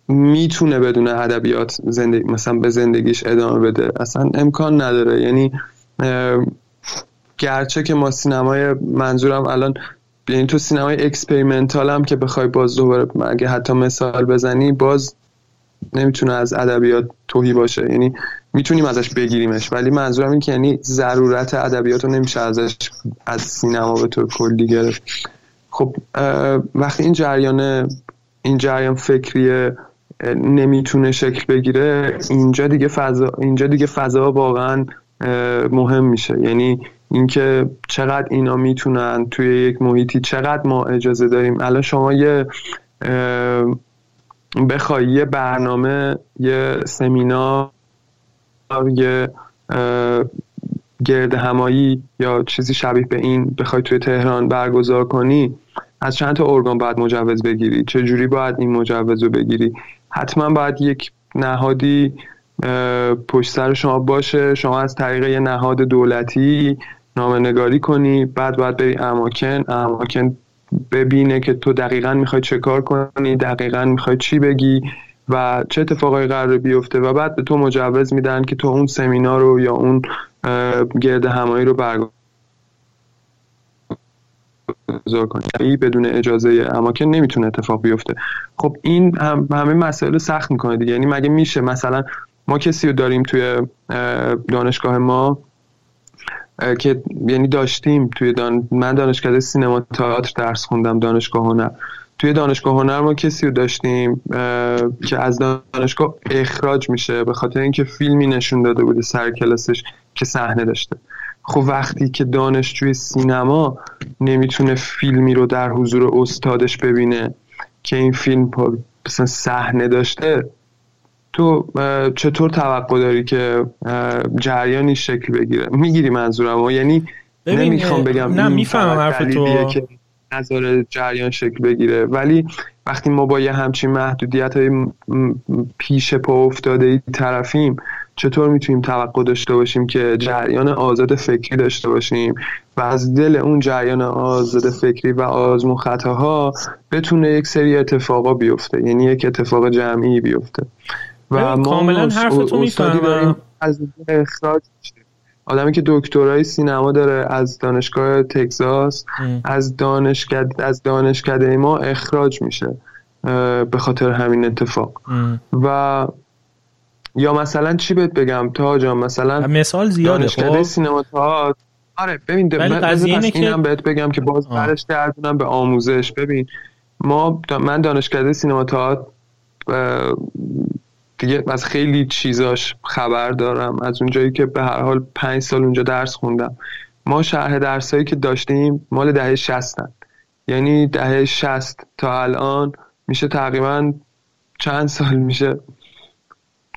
می‌تونه بدون ادبیات زندگی مثلا به زندگیش ادامه بده. اصلا امکان نداره. یعنی گرچه که ما سینمای منظورم الان یعنی تو سینمای experimental هم که بخوای باز دوباره مگه حتی مثال بزنی باز نمی‌تونه از ادبیات تهی باشه. یعنی می‌تونیم ازش بگیریمش. ولی منظورم این که یعنی ضرورت ادبیات رو نمیشه ازش از سینما به طور کلی گرفت. خب وقتی این جریان این جریان فکری نمی‌تونه شکل بگیره اینجا دیگه فضا اینجا دیگه فضا واقعا مهم میشه. یعنی اینکه چقدر اینا می‌تونن توی یک محیطی چقدر ما اجازه داریم. الان شما یه بخوای یه برنامه یه سمینار یه گرد همایی یا چیزی شبیه به این بخوای توی تهران برگزار کنی از چند تا ارگان باید مجوز بگیری؟ چه جوری باید این مجوز رو بگیری؟ حتما باید یک نهادی پشت سر شما باشه. شما از طریق یه نهاد دولتی نامه نگاری کنی بعد باید بری اماکن اماکن ببینه که تو دقیقا می‌خوای چه کار کنی دقیقا می‌خوای چی بگی و چه اتفاقایی قرار بیفته و بعد به تو مجوز میدن که تو اون سمینار رو یا اون گرد همایی رو برگزار کنی. بدون اجازه اماکن نمی‌تونه اتفاق بیفته. خب این هم همه مسائل سخت می‌کنه دیگه. یعنی مگه میشه مثلا ما کسی رو داریم توی دانشگاه ما که یعنی داشتیم توی دان... من دانشکده سینما تئاتر درس خوندم دانشگاه هنر. توی دانشگاه هنر ما کسی رو داشتیم که از دانشگاه اخراج میشه به خاطر اینکه فیلمی نشون داده بوده سر کلاسش که صحنه داشته. خب وقتی که دانشجوی سینما نمی‌تونه فیلمی رو در حضور استادش ببینه که این فیلم مثلا صحنه داشته تو چطور توقع داری که جریانی شکل بگیره؟ می‌گیری منظورم یعنی نمی‌خوام بگم
نه می‌فهمم حرف تو.
که نظر جریان شکل بگیره. ولی وقتی ما با یه همچین محدودیت های پیش پا افتاده ای طرفیم چطور می‌تونیم توقع داشته باشیم که جریان آزاد فکری داشته باشیم و از دل اون جریان آزاد فکری و آزمون خطاها بتونه یک سری اتفاقا بیفته یعنی یک اتفاق جمعی بیفته.
و ما کاملا حرفتو می‌فهمم.
از اخراج آدمی که دکترای سینما داره از دانشگاه تگزاس از دانشکده از دانشکده ما اخراج میشه به خاطر همین اتفاق. و یا مثلا چی بهت بگم؟ تا جان مثلا
مثال زیاده
دانشکده
خب؟
سینما تا آره ببین
قضیه
اینم بهت بگم که باز برش گردونم به آموزش. ببین ما من دانشکده سینما تا دیگه از خیلی چیزاش خبر دارم. از اونجایی که به هر حال پنج سال اونجا درس خوندم. ما شرح درسایی که داشتیم مال دهه شستن. یعنی دهه شست تا الان میشه تقریبا چند سال میشه؟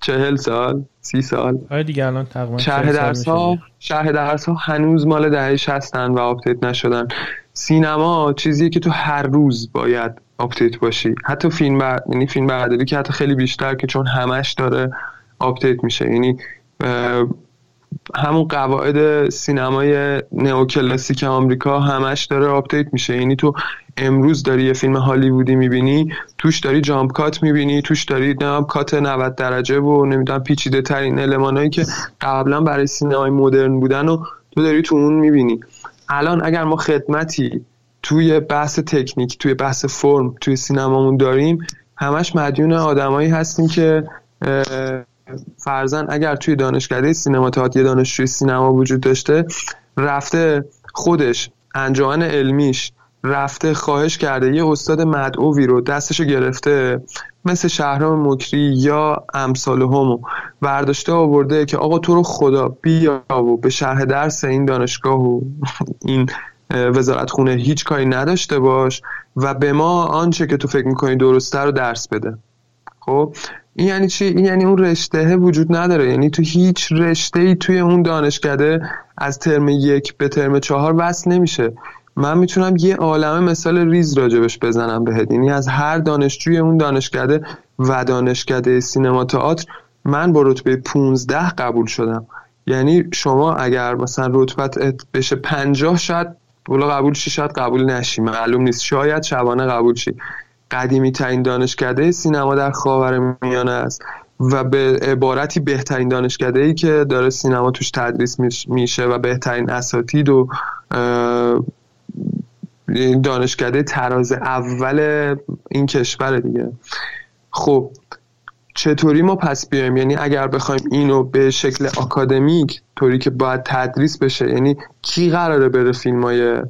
چهل سال سی سال.
آره دیگه الان تقریبا
شرح درس ها شرح درس ها هنوز مال دهه شصتن و update نشدن. سینما چیزیه که تو هر روز باید update باشی. حتی فیلم بر... یعنی فیلم برداری که حتی خیلی بیشتر که چون همش داره update میشه. یعنی همون قواعد سینمای نئوکلاسیک آمریکا همش داره update میشه. یعنی تو امروز داری یه فیلم هالیوودی می‌بینی توش داری jump cut می‌بینی توش داری jump cut 90 درجه و نمی‌دونم پیچیده ترین المانایی که قبلا برای سینمای مدرن بودن و تو داری تو اون می‌بینی. الان اگر ما خدمتی توی بحث تکنیک توی بحث فرم توی سینمامون داریم همش مدیون آدمایی هستیم که فرزن اگر توی دانشکده سینما یه دانشجوی سینما وجود داشته رفته خودش انجمن علمیش رفته خواهش کرده. یه استاد مدعوی رو دستشو گرفته مثل شهرام مکری یا امثال همو برداشته آورده که آقا تو رو خدا بیا و به شرح درس این دانشگاه و این وزارت خونه هیچ کاری نداشته باش و به ما آنچه که تو فکر می‌کنی درسته رو درس بده. خب؟ این یعنی چی؟ این یعنی اون رشته وجود نداره. یعنی تو هیچ رشته ای توی اون دانشکده از ترم یک به ترم چهار وصل نمیشه. من می‌تونم یه عالمه مثال ریز راجبش بزنم بهت. یعنی از هر دانشجوی اون دانشکده و دانشکده سینما تئاتر من با رتبه 15 قبول شدم. یعنی شما اگر مثلا رتبت بشه 50 شاید بولا قبول شی شاید قبول نشی. معلوم نیست. شاید شبانه قبول شی. قدیمی ترین دانشکده سینما در خاور میانه است و به عبارتی بهترین دانشکده ای که داره سینما توش تدریس میشه و بهترین اساتید و دانشکده تراز اول این کشور دیگه. خب چطوری ما پس بیایم؟ یعنی اگر بخوایم اینو به شکل آکادمیک طوری که باید تدریس بشه یعنی کی قراره بره فیلم های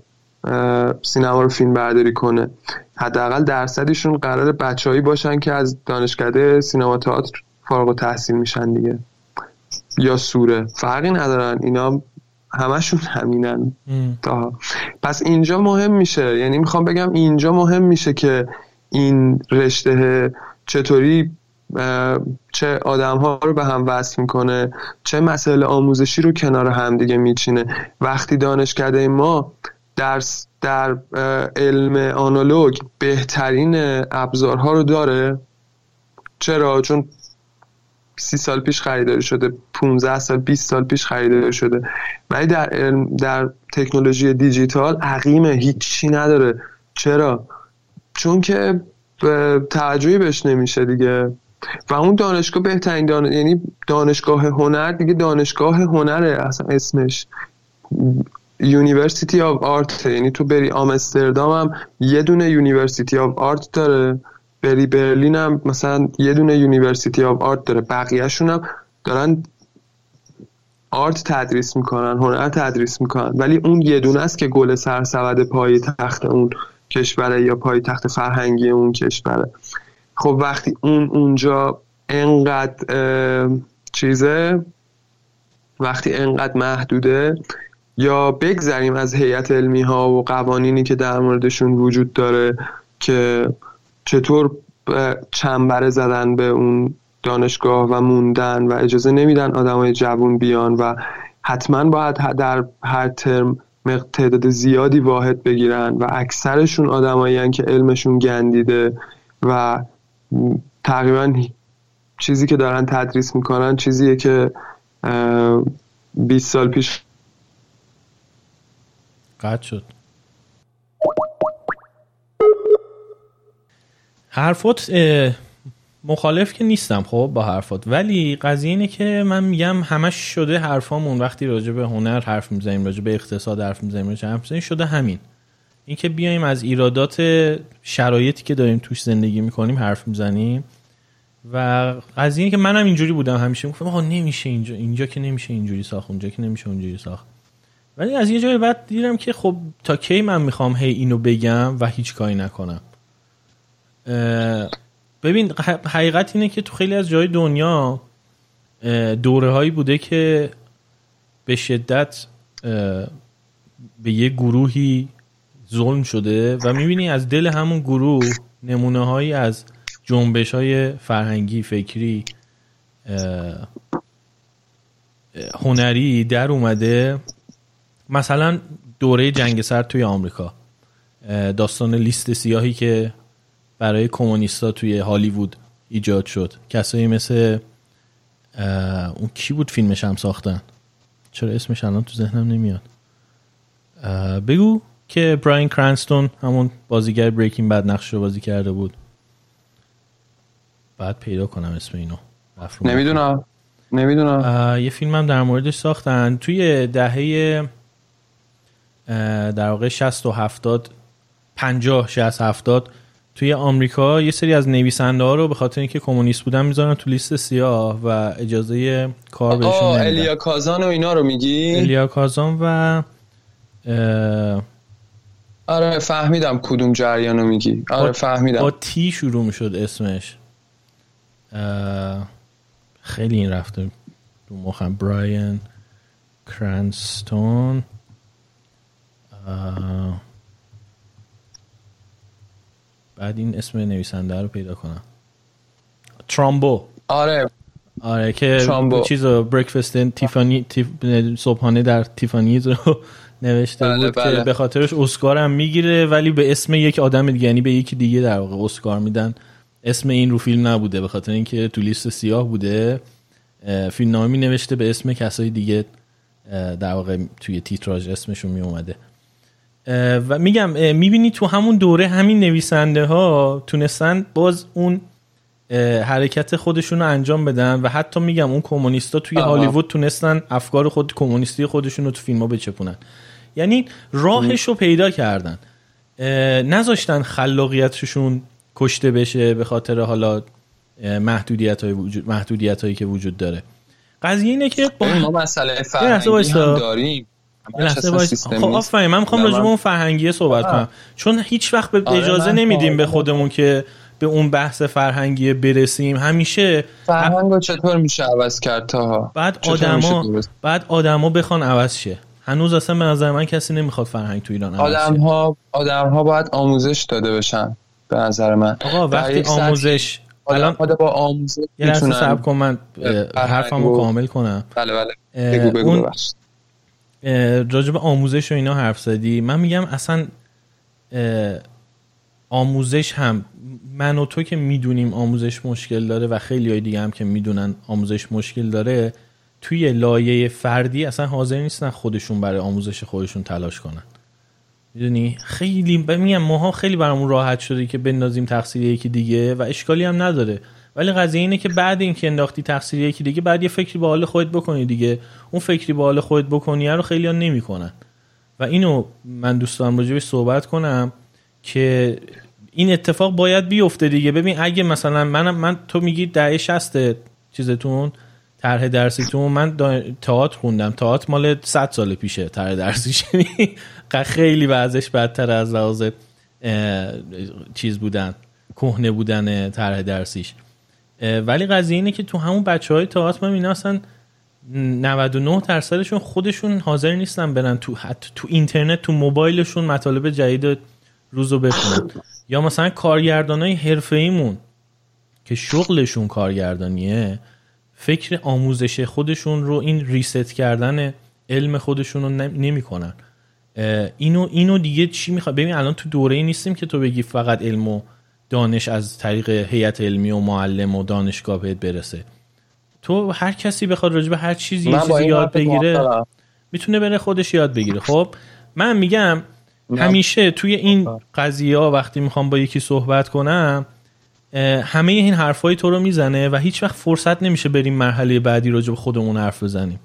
سینما رو فیلم برداری کنه؟ حداقل درصدشون قرار بچههایی باشن که از دانشکده سینما تئاتر فارغ و تحصیل میشن دیگه. یا سوره. فرقی ندارن. اینا همشون همینن. تا پس اینجا مهم میشه. یعنی می‌خوام بگم اینجا مهم میشه که این رشته چطوری چه آدم ها رو به هم وصل می‌کنه چه مسئله آموزشی رو کنار هم دیگه میچینه. وقتی دانشکده ما درس در علم آنالوگ بهترین ابزارها رو داره چرا؟ چون سی سال پیش خریداری شده 15 سال 20 سال پیش خریداری شده. ولی در در تکنولوژی دیجیتال عقیمه هیچی نداره. چرا؟ چون که توجهی بهش نمیشه دیگه. و اون دانشگاه بهترین دان... یعنی دانشگاه هنر دیگه دانشگاه هنره اصلا اسمش. University of Art یعنی تو بری آمستردام هم یه دونه University of Art داره. بری برلین هم مثلا یه دونه University of Art داره بقیهشون هم دارن art تدریس می‌کنن هنر تدریس می‌کنن. ولی اون یه دونه است که گل سرسبد پایتخت اون کشوره یا پایتخت فرهنگی اون کشوره. خب وقتی اون اونجا انقدر چیزه وقتی انقدر محدوده یا بگذریم از هیئت علمی ها و قوانینی که در موردشون وجود داره که چطور چنبره زدن به اون دانشگاه و موندن و اجازه نمیدن آدمای جوون بیان و حتما باید در هر ترم تعداد زیادی واحد بگیرن و اکثرشون آدمایی که علمشون گندیده و تقریبا چیزی که دارن تدریس می‌کنن چیزیه که 20 سال پیش
قطع شد. حرفات مخالف که نیستم خب با حرفات. ولی قضیه اینه که من میگم همش شده حرفامون وقتی راجع به هنر حرف می‌زنیم راجع به اقتصاد حرف می‌زنیم راجع حرف می‌زنیم شده همین. اینکه بیایم از ایرادات شرایطی که داریم توش زندگی می‌کنیم حرف می‌زنیم. و قضیه که منم اینجوری بودم همیشه. می‌گفتم آقا نمیشه اینجا اینجا که نمیشه اینجوری ساخت اونجا که نمیشه اونجوری ساخت. ولی از یه جای بعد دیدم که خب تا کی من می‌خوام هی اینو بگم و هیچ کاری نکنم. ببین حقیقت اینه که تو خیلی از جای دنیا دوره هایی بوده که به شدت به یه گروهی ظلم شده و می‌بینی از دل همون گروه نمونه هایی از جنبش های فرهنگی فکری هنری در اومده. مثلا دوره جنگ سرد توی آمریکا داستان لیست سیاهی که برای کمونیستا توی هالیوود ایجاد شد. کسایی مثل اون کی بود فیلمش هم ساختن؟ چرا اسمش الان تو ذهنم نمیاد؟ بگو که براین کرانستون همون بازیگر بریکینگ بد نقش رو بازی کرده بود. بعد پیدا کنم اسم اینو.
نمی‌دونم. نمی‌دونم.
یه فیلم هم در موردش ساختن. توی دهه در واقع 60 و 70 50 60 70 توی آمریکا یه سری از نویسنده ها رو به خاطر اینکه کمونیست بودن می‌ذارن تو لیست سیاه و اجازه کار بهشون نمیدن.
الیا کازان و اینا رو میگی؟
الیا کازان و
آره فهمیدم کدوم جریان رو میگی. آره فهمیدم.
با تی شروع می‌شد اسمش. خیلی این رفته تو مخم. براین کرانستون. بعد این اسم نویسنده رو پیدا کنم. ترامبو.
آره.
آره که ترامبو. چیز بریکفست تیفانی تیف... صبحانه در تیفانیز رو [LAUGHS] نوشته بله بود بله. که به خاطرش اسکار هم می‌گیره ولی به اسم یک آدم دیگه یعنی به یکی دیگه در واقع اسکار میدن. اسم این رو فیلم نبوده به خاطر اینکه تو لیست سیاه بوده. فیلم نامی نوشته به اسم کسای دیگه در واقع توی تیتراژ اسمشون می اومده. و میگم می‌بینی تو همون دوره همین نویسنده ها تونستن باز اون حرکت خودشون رو انجام بدن و حتی میگم اون کمونیستا توی هالیوود تونستن افکار خود کمونیستی خودشون رو تو فیلم ها بچپونن. یعنی راهش رو پیدا کردن. نذاشتن خلاقیتشون کشته بشه به خاطر حالا محدودیت, های وجود محدودیت هایی که وجود داره. قضیه اینه که
با ما مسئله فرهنگی هم داریم.
خب آفرین من می‌خوام راجع به اون فرهنگی صحبت کنم. چون هیچ وقت به آره، اجازه نمیدیم به خودمون که به اون بحث فرهنگی برسیم. همیشه
فرهنگ چطور میشه عوض کرد تا
بعد آدما بعد آدما بخوان عوض شه. هنوز اصلا به نظر من کسی نمی‌خواد فرهنگ تو ایران
آدم ها آدم ها باید آموزش داده بشن به نظر من.
آقا وقتی آموزش
الان با آموزش
یه لحظه صبر کن من حرفمو کامل کنم.
بله بله. بگو بگو اون
راجب آموزش و اینا حرف زدی. من میگم اصلا آموزش هم من و تو که می‌دونیم آموزش مشکل داره و خیلی های دیگه هم که می‌دونن آموزش مشکل داره توی لایه فردی اصلا حاضر نیستن خودشون برای آموزش خودشون تلاش کنن. می‌دونی؟ خیلی میگم ماها خیلی برامون راحت شده که بندازیم تقصیر یکی دیگه و اشکالی هم نداره. ولی قضیه اینه که بعد اینکه انداختی تقصیر یکی دیگه بعد یه فکری با حال خودت بکنی دیگه. اون فکری با حال خودت بکنی رو خیلی نمی‌کنن. و اینو من دوست دارم راجبش صحبت کنم که این اتفاق باید بیفته دیگه. ببین اگه مثلا من من تو میگی دهه 60 چیزتون طرح درسیتون. من تئاتر خوندم. تئاتر مال 100 سال پیشه طرح درسیش [LAUGHS] خیلی وضعش بدتر از لحاظ چیز بودن کهنه بودن طرح درسیش. ولی قضیه اینه که تو همون بچه های تئاتر من اینا اصلا 99 درصدشون خودشون حاضر نیستن برن تو حتی تو اینترنت تو موبایلشون مطالب جدید روزو بخونن. یا مثلا کارگردان های حرفه ایمون که شغلشون کارگردانیه فکر آموزش خودشون رو این ریست کردن علم خودشون رو نمی‌کنن. اینو اینو دیگه چی می‌خواد ببین الان تو دوره نیستیم که تو بگی فقط علم و دانش از طریق هیئت علمی و معلم و دانشگاه بهت برسه. تو هر کسی بخواد راجع به هر چیزی یه چیزی یاد بگیره می‌تونه بره خودش یاد بگیره. خب من میگم همیشه توی این قضیه ها وقتی می‌خوام با یکی صحبت کنم همه این حرفای تو رو می‌زنه و هیچ وقت فرصت نمیشه بریم مرحله بعدی راجع به خودمون حرف بزنیم.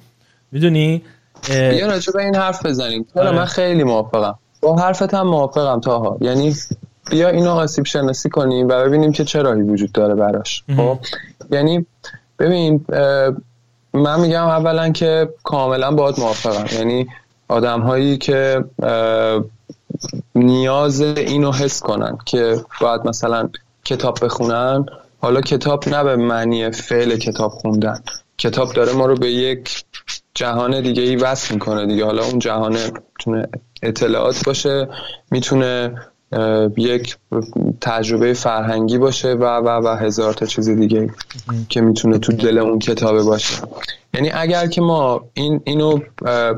می‌دونی؟
بیا راجع به این حرف بزنیم. آره. من خیلی موافقم. با حرفت هم موافقم تاها. یعنی بیا اینو آسیب شناسی کنیم و ببینیم که چه راهی وجود داره براش. خب؟ یعنی ببین من میگم اولا که کاملا باید موافقم. یعنی آدم هایی که نیاز اینو حس کنن که باید مثلا کتاب بخونن. حالا کتاب نه به معنی فعل کتاب خوندن. کتاب داره ما رو به یک جهان دیگه ای وصل می‌کنه دیگه. حالا اون جهان می‌تونه اطلاعات باشه می‌تونه یک تجربه فرهنگی باشه و و و هزار تا چیز دیگه که می‌تونه تو دل اون کتابه باشه. یعنی اگر که ما این اینو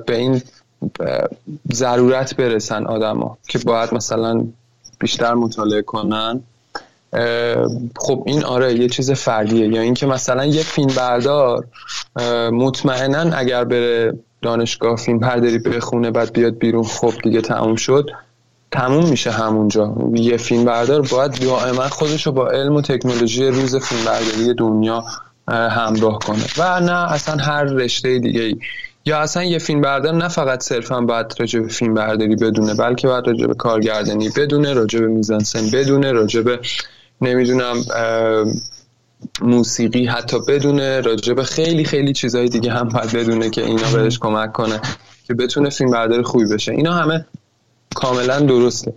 به این ضرورت برسن آدما که باید مثلا بیشتر مطالعه کنن خب این آره یه چیز فردیه. یا اینکه مثلا یه فیلم بردار مطمئنا اگر بره دانشگاه فیلم برداری بخونه بعد بیاد بیرون خب دیگه تموم شد. تموم میشه همونجا. یه فیلم بردار باید دائما خودش رو با علم و تکنولوژی روز فیلم برداری دنیا همراه کنه. و نه اصلا هر رشته دیگه ای یا اصلا یه فیلم بردار نه فقط صرفا باید راجع به فیلم برداری بدونه بلکه باید راجع به کارگردانی بدونه راجع به میزانسن بدونه راجع به نمی‌دونم موسیقی حتی بدونه راجع به خیلی خیلی چیزهای دیگه هم باید بدونه که اینا بهش کمک کنه که بتونه فیلم بردار خوبی بشه. اینا همه کاملا درسته.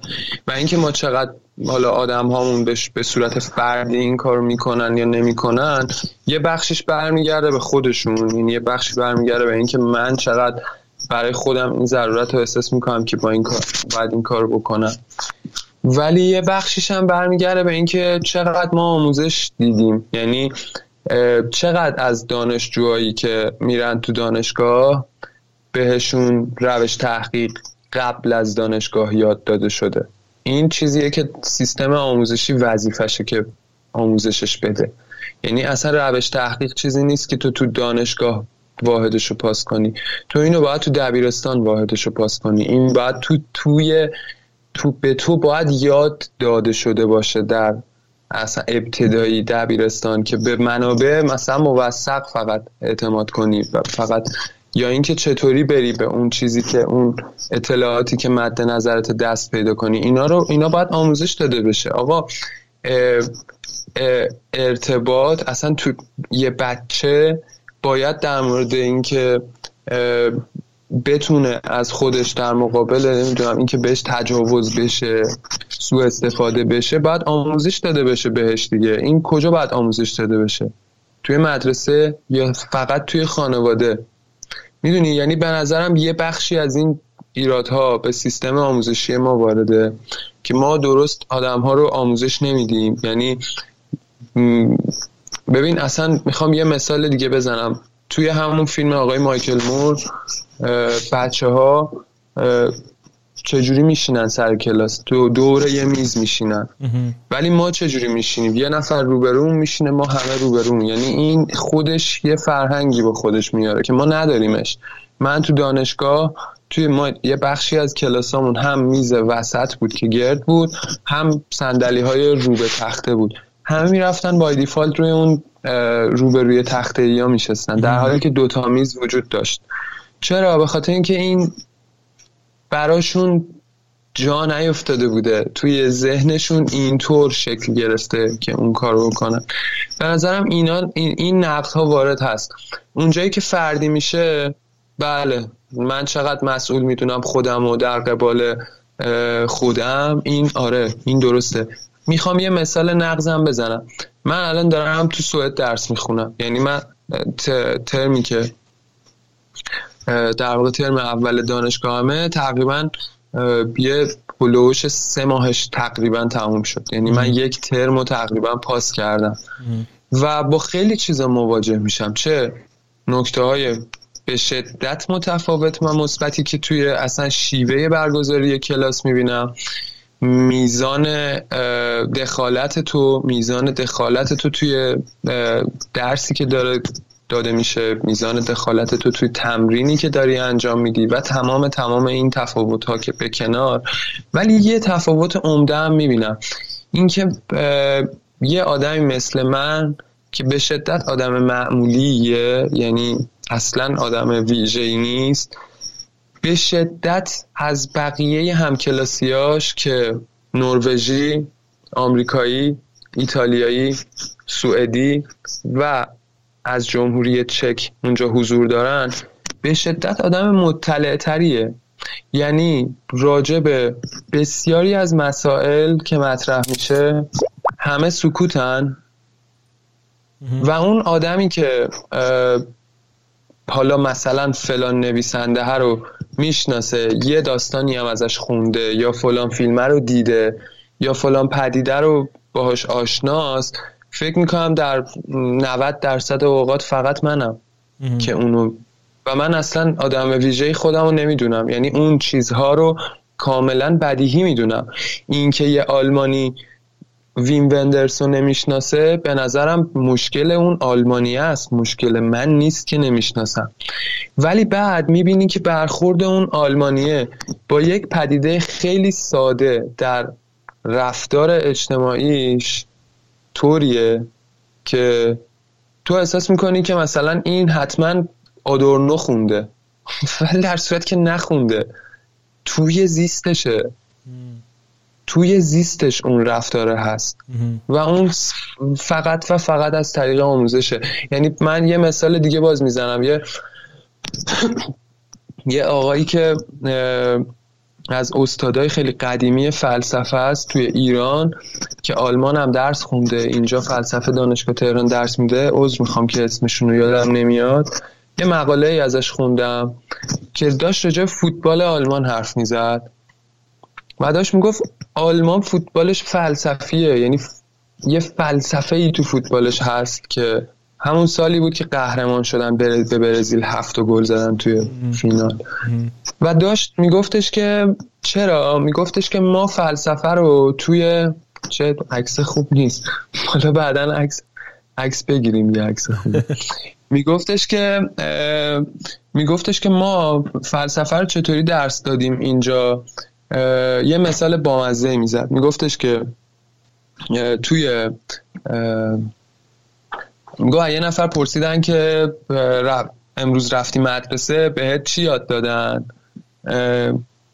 و اینکه ما چقدر حالا آدم هامون به صورت فردی این کار می‌کنن یا نمی‌کنن یه بخشش برمیگرده به خودشون. یعنی یه بخشی برمیگرده به اینکه من چقدر برای خودم این ضرورت رو احساس می‌کنم که با این کار باید این کار بکنم. ولی یه بخشیش هم برمیگرده به اینکه چقدر ما آموزش دیدیم. یعنی چقدر از دانشجوهایی که میرن تو دانشگاه بهشون روش تحقیق قبل از دانشگاه یاد داده شده. این چیزیه که سیستم آموزشی وظیفشه که آموزشش بده. یعنی اصلا روش تحقیق چیزی نیست که تو تو دانشگاه واحدش رو پاس کنی. تو اینو باید تو دبیرستان واحدش رو پاس کنی. این باید تو توی تو به تو باید یاد داده شده باشه در اصلا ابتدایی دبیرستان که به منابع مثلا موثق فقط اعتماد کنی و فقط یا اینکه چطوری بری به اون چیزی که اون اطلاعاتی که مد نظرت دست پیدا کنی اینا رو اینا باید آموزش داده بشه. آقا ارتباط اصلا تو یه بچه باید در مورد اینکه بتونه از خودش در مقابل نمی‌دونم اینکه بهش تجاوز بشه سوء استفاده بشه باید آموزش داده بشه بهش دیگه. این کجا باید آموزش داده بشه؟ توی مدرسه یا فقط توی خانواده؟ می‌دونی یعنی به نظرم یه بخشی از این ایرادها به سیستم آموزشی ما وارده که ما درست آدم ها رو آموزش نمیدیم. یعنی ببین اصلا می‌خوام یه مثال دیگه بزنم. توی همون فیلم آقای مایکل مور بچه ها چجوری میشینن سر کلاس؟ تو دور یه میز میشینن. ولی ما چجوری میشینیم؟ یه نفر روبرون میشینه ما همه روبرون یعنی این خودش یه فرهنگی با خودش میاره که ما نداریمش. من تو دانشگاه توی ما یه بخشی از کلاسامون هم میز وسط بود که گرد بود هم صندلی های رو به تخته بود. همه می‌رفتن بای دیفالت روی اون روبروی تخته یا میشستن در حالی که دوتا میز وجود داشت. چرا؟ به خاطر اینکه این براشون جا نیفتاده بوده. توی ذهنشون اینطور شکل گرفته که اون کارو بکنن. به نظرم اینا این, این نقد ها وارد هست. اونجایی که فردی میشه بله من چقدر مسئول می‌دونم خودم و در قبال خودم. این آره این درسته. می‌خوام یه مثال نقضم بزنم. من الان دارم تو سوئد درس می‌خونم. یعنی من ترمی که در واقع ترم اول دانشگاهمه تقریبا یه بلوش سه ماهش تقریبا تموم شد. یعنی من یک ترم رو تقریبا پاس کردم. و با خیلی چیزا مواجه میشم. چه نکته های به شدت متفاوت و مثبتی که توی اصلا شیوه برگزاری کلاس می‌بینم. میزان دخالت تو میزان دخالت تو توی درسی که داره داده میشه میزان دخالت تو توی تمرینی که داری انجام میدی و تمام تمام این تفاوت ها که به کنار. ولی یه تفاوت عمده هم می‌بینم. اینکه یه آدمی مثل من که به شدت آدم معمولیه یعنی اصلا آدم ویژه‌ای نیست به شدت از بقیه همکلاسیاش که نروژی، آمریکایی، ایتالیایی، سوئدی و از جمهوری چک اونجا حضور دارن به شدت آدم مطلع تریه یعنی راجع به بسیاری از مسائل که مطرح میشه همه سکوتن. و اون آدمی که حالا مثلا فلان نویسنده ها رو می‌شناسه یه داستانی هم ازش خونده یا فلان فیلمه رو دیده یا فلان پدیده رو باهاش آشناست فکر می‌کنم در 90 درصد اوقات فقط منم که اونو و من اصلا آدم ویژه خودم رو نمی‌دونم. یعنی اون چیزها رو کاملا بدیهی می‌دونم. اینکه یه آلمانی وین وندرسون نمی‌شناسه به نظرم مشکل اون آلمانی است. مشکل من نیست که نمی‌شناسم. ولی بعد می‌بینی که برخورد اون آلمانیه با یک پدیده خیلی ساده در رفتار اجتماعیش طوریه که تو احساس می‌کنی که مثلا این حتما آدورنو خونده ولی در صورت که نخونده توی زیستشه. توی زیستش اون رفتاره هست. و اون فقط و فقط از طریق آموزشه. یعنی من یه مثال دیگه باز می‌زنم. یه [COUGHS] یه آقایی که از استادای خیلی قدیمی فلسفه است توی ایران که آلمان هم درس خونده. اینجا فلسفه دانشگاه تهران درس میده. عذر می‌خوام که اسمشون رو یادم نمیاد. یه مقاله ای ازش خوندم که داشت راجع فوتبال آلمان حرف می‌زد و داشت می‌گفت آلمان فوتبالش فلسفیه. یعنی یه فلسفه ای تو فوتبالش هست که همون سالی بود که قهرمان شدن به برزیل هفت گل زدن توی فینال. و داشت میگفتش که چرا؟ میگفتش که ما فلسفه رو توی چه عکس خوب نیست. حالا بعدا عکس عکس بگیریم یه عکس خوب. [LAUGHS] میگفتش که میگفتش که ما فلسفه رو چطوری درس دادیم اینجا؟ یه مثال بامزه می‌زد. میگفتش که توی میگو یه نفر پرسیدن که امروز رفتی مدرسه بهت چی یاد دادن؟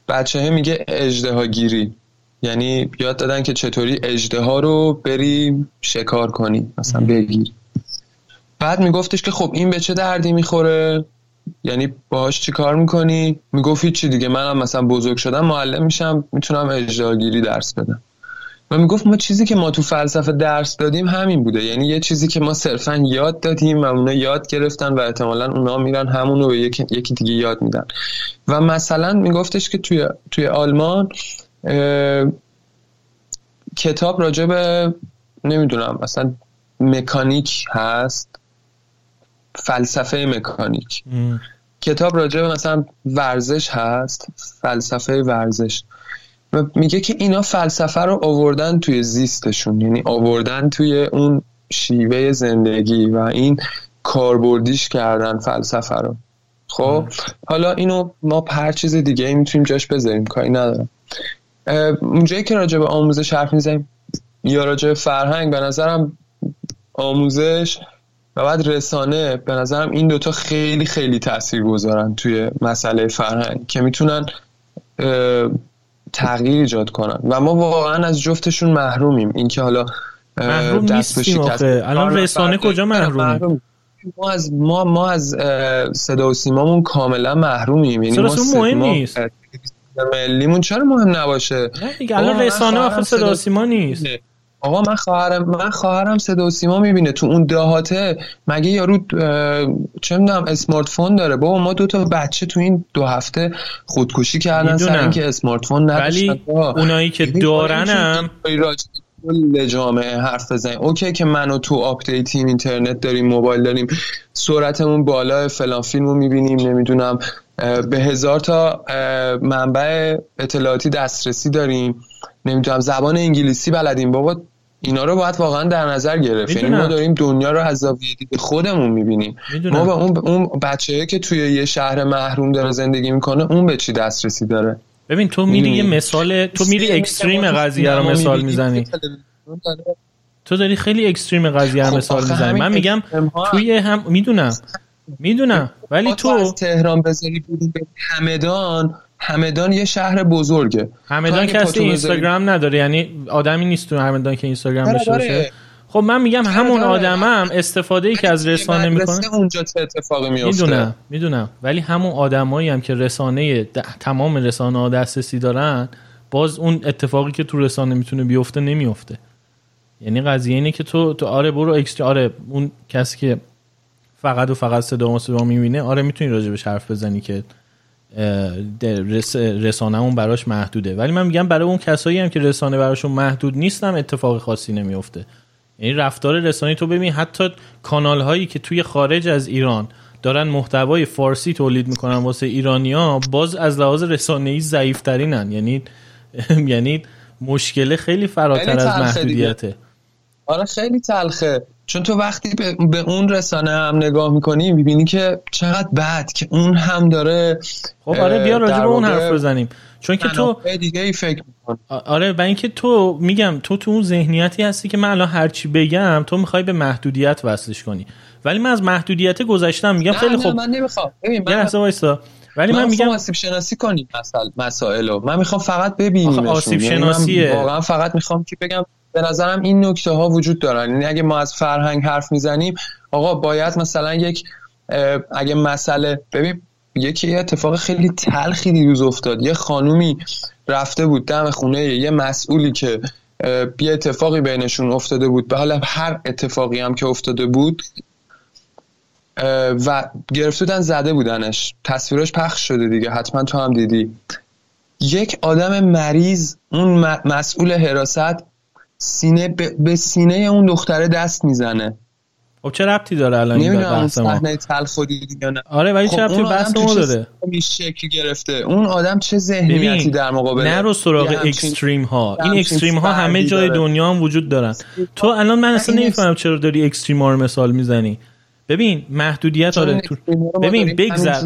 بچه میگه اجده گیری. یعنی یاد دادن که چطوری اجده ها رو بری شکار کنی مثلا بگیر بعد میگفتش که خب این به چه دردی می‌خوره؟ یعنی باهاش چی کار می‌کنی؟ می‌گفت چی دیگه منم مثلا بزرگ شدم معلم میشم می‌تونم اجداگیری درس بدم. و می‌گفت ما چیزی که ما تو فلسفه درس دادیم همین بوده. یعنی یه چیزی که ما صرفا یاد دادیم و اونا یاد گرفتن و احتمالا اونا میرن همونو به یکی, یکی دیگه یاد میدن. و مثلا میگفتش که توی, توی آلمان کتاب راجع به نمی‌دونم مثلا مکانیک هست. فلسفه مکانیک. کتاب راجع به مثلا ورزش هست. فلسفه ورزش. میگه که اینا فلسفه رو آوردن توی زیستشون یعنی آوردن توی اون شیوه زندگی و این کاربردیش کردن فلسفه رو. خب حالا اینو ما هر چیز دیگه ای می‌تونیم جاش بذاریم کاری ندارم. اونجایی که راجع به آموزش حرف می‌زنیم یا راجع به فرهنگ به نظرم آموزش و بعد رسانه به نظرم این دوتا خیلی خیلی تاثیر گذارن توی مسئله فرهنگ که می‌تونن تغییر ایجاد کنن. و ما واقعا از جفتشون محرومیم. اینکه حالا
محروم دست نیستیم الان رسانه کجا محرومیم
ما از ما ما از صدا و سیمامون کاملا محرومیم.
یعنی ما مهم نیست.
ملیمون چرا مهم نباشه؟
نه الان رسانه آخه صدا و سیما نیست.
آقا من خواهرم من خواهرم صدا و سیما می‌بینه. تو اون دهاته مگه یارو چه می‌دونم اسمارت فون داره؟ بابا ما دو تا بچه تو این دو هفته خودکشی کردن سر اینکه smartphone
نداشتن. ولی اونایی که دارنم
کل جامعه حرف بزنیم. okay که منو تو update یم اینترنت داریم موبایل داریم سرعتمون بالا فلان فیلم رو می‌بینیم نمی‌دونم به هزار تا منبع اطلاعاتی دسترسی داریم. نمی‌دونم زبان انگلیسی بلدیم. بابا اینا رو باید واقعا در نظر گرفت. یعنی ما داریم دنیا رو از زاویه دید خودمون می‌بینیم. ما به اون اون بچه‌ای که توی یه شهر محروم داره زندگی می‌کنه اون به چی دسترسی داره؟
ببین تو میری یه مثال تو میری اکستریم قضیه رو مثال می‌زنی. تو داری خیلی اکستریم قضیه رو خب مثال می‌زنی. من میگم توی هم می‌دونم. می‌دونم. ولی تو
تهران بذاری همدان همدان یه شهر بزرگه.
همدان کسی اینستاگرام نداره یعنی آدمی نیست تو همدان که اینستاگرام داشته باشه؟ خب من میگم همون آدمم هم استفاده ای که از رسانه می‌کنه
اونجا چه اتفاقی میفته
می‌دونم می‌دونم. ولی همون آدمایی هم که رسانه تمام رسانه ها دسترسی دارن باز اون اتفاقی که تو رسانه می‌تونه بیفته نمیفته یعنی قضیه اینه که تو تو آره برو اکسترا آره اون کسی که فقط و فقط صدا و صدا می‌بینه آره می‌تونی راجبش حرف بزنی که رسانه براش محدوده. ولی من میگم برای اون کسایی هم که رسانه براشون محدود نیستم اتفاق خاصی نمیفته یعنی رفتار رسانه تو ببین حتی کانال هایی که توی خارج از ایران دارن محتوای فارسی تولید می‌کنن واسه ایرانیا باز از لحاظ رسانه ای ضعیف ترینن یعنی [LAUGHS] یعنی مشکل خیلی فراتر از محدودیته.
آره خیلی تلخه. چون تو وقتی به, اون رسانه هم نگاه می‌کنی می‌بینی که چقدر بد که اون هم داره
خب آره بیا راجع به اون حرف بزنیم. چون که تو
دیگه ای فکر
آره و اینکه تو میگم تو تو اون ذهنیتی هستی که من الان هرچی بگم تو می‌خوای به محدودیت وصلش کنی. ولی من از محدودیت گذشتم میگم خیلی خوب.
من نمی‌خوام. ببین
من ولی من, میگم
آسیب شناسی کنیم مسائل مسائلو. من می‌خوام فقط ببینیم
آسیب یعنی شناسیه.
واقعا فقط می‌خوام که بگم به نظرم این نکته ها وجود دارن. یعنی اگه ما از فرهنگ حرف می‌زنیم آقا باید مثلا یک اگه مسئله ببین یکی اتفاق خیلی تلخی دیروز افتاد. یه خانومی رفته بود دم خونه یه مسئولی که یه اتفاقی بینشون افتاده بود. به حالا هر اتفاقی هم که افتاده بود و گرفتودن زده بودنش. تصویرش پخش شده دیگه. حتما تو هم دیدی. یک آدم مریض اون مسئول حراست سینه به سینه اون دختره دست می‌زنه.
خب چه ربطی داره الان این
بحث ما؟ صحنه تلخی
نه. آره ولی خب چه ربطی بحث ما داره؟
شکل گرفته؟ اون آدم چه ذهنیتی در مقابل
نرو سراغ اکستریم ها. این اکستریم ها همه جای دنیا هم وجود دارن. تو الان من اصلا نمی‌فهمم چرا داری اکستریم ها رو مثال می‌زنی. ببین محدودیت آره تو ببین بگذر.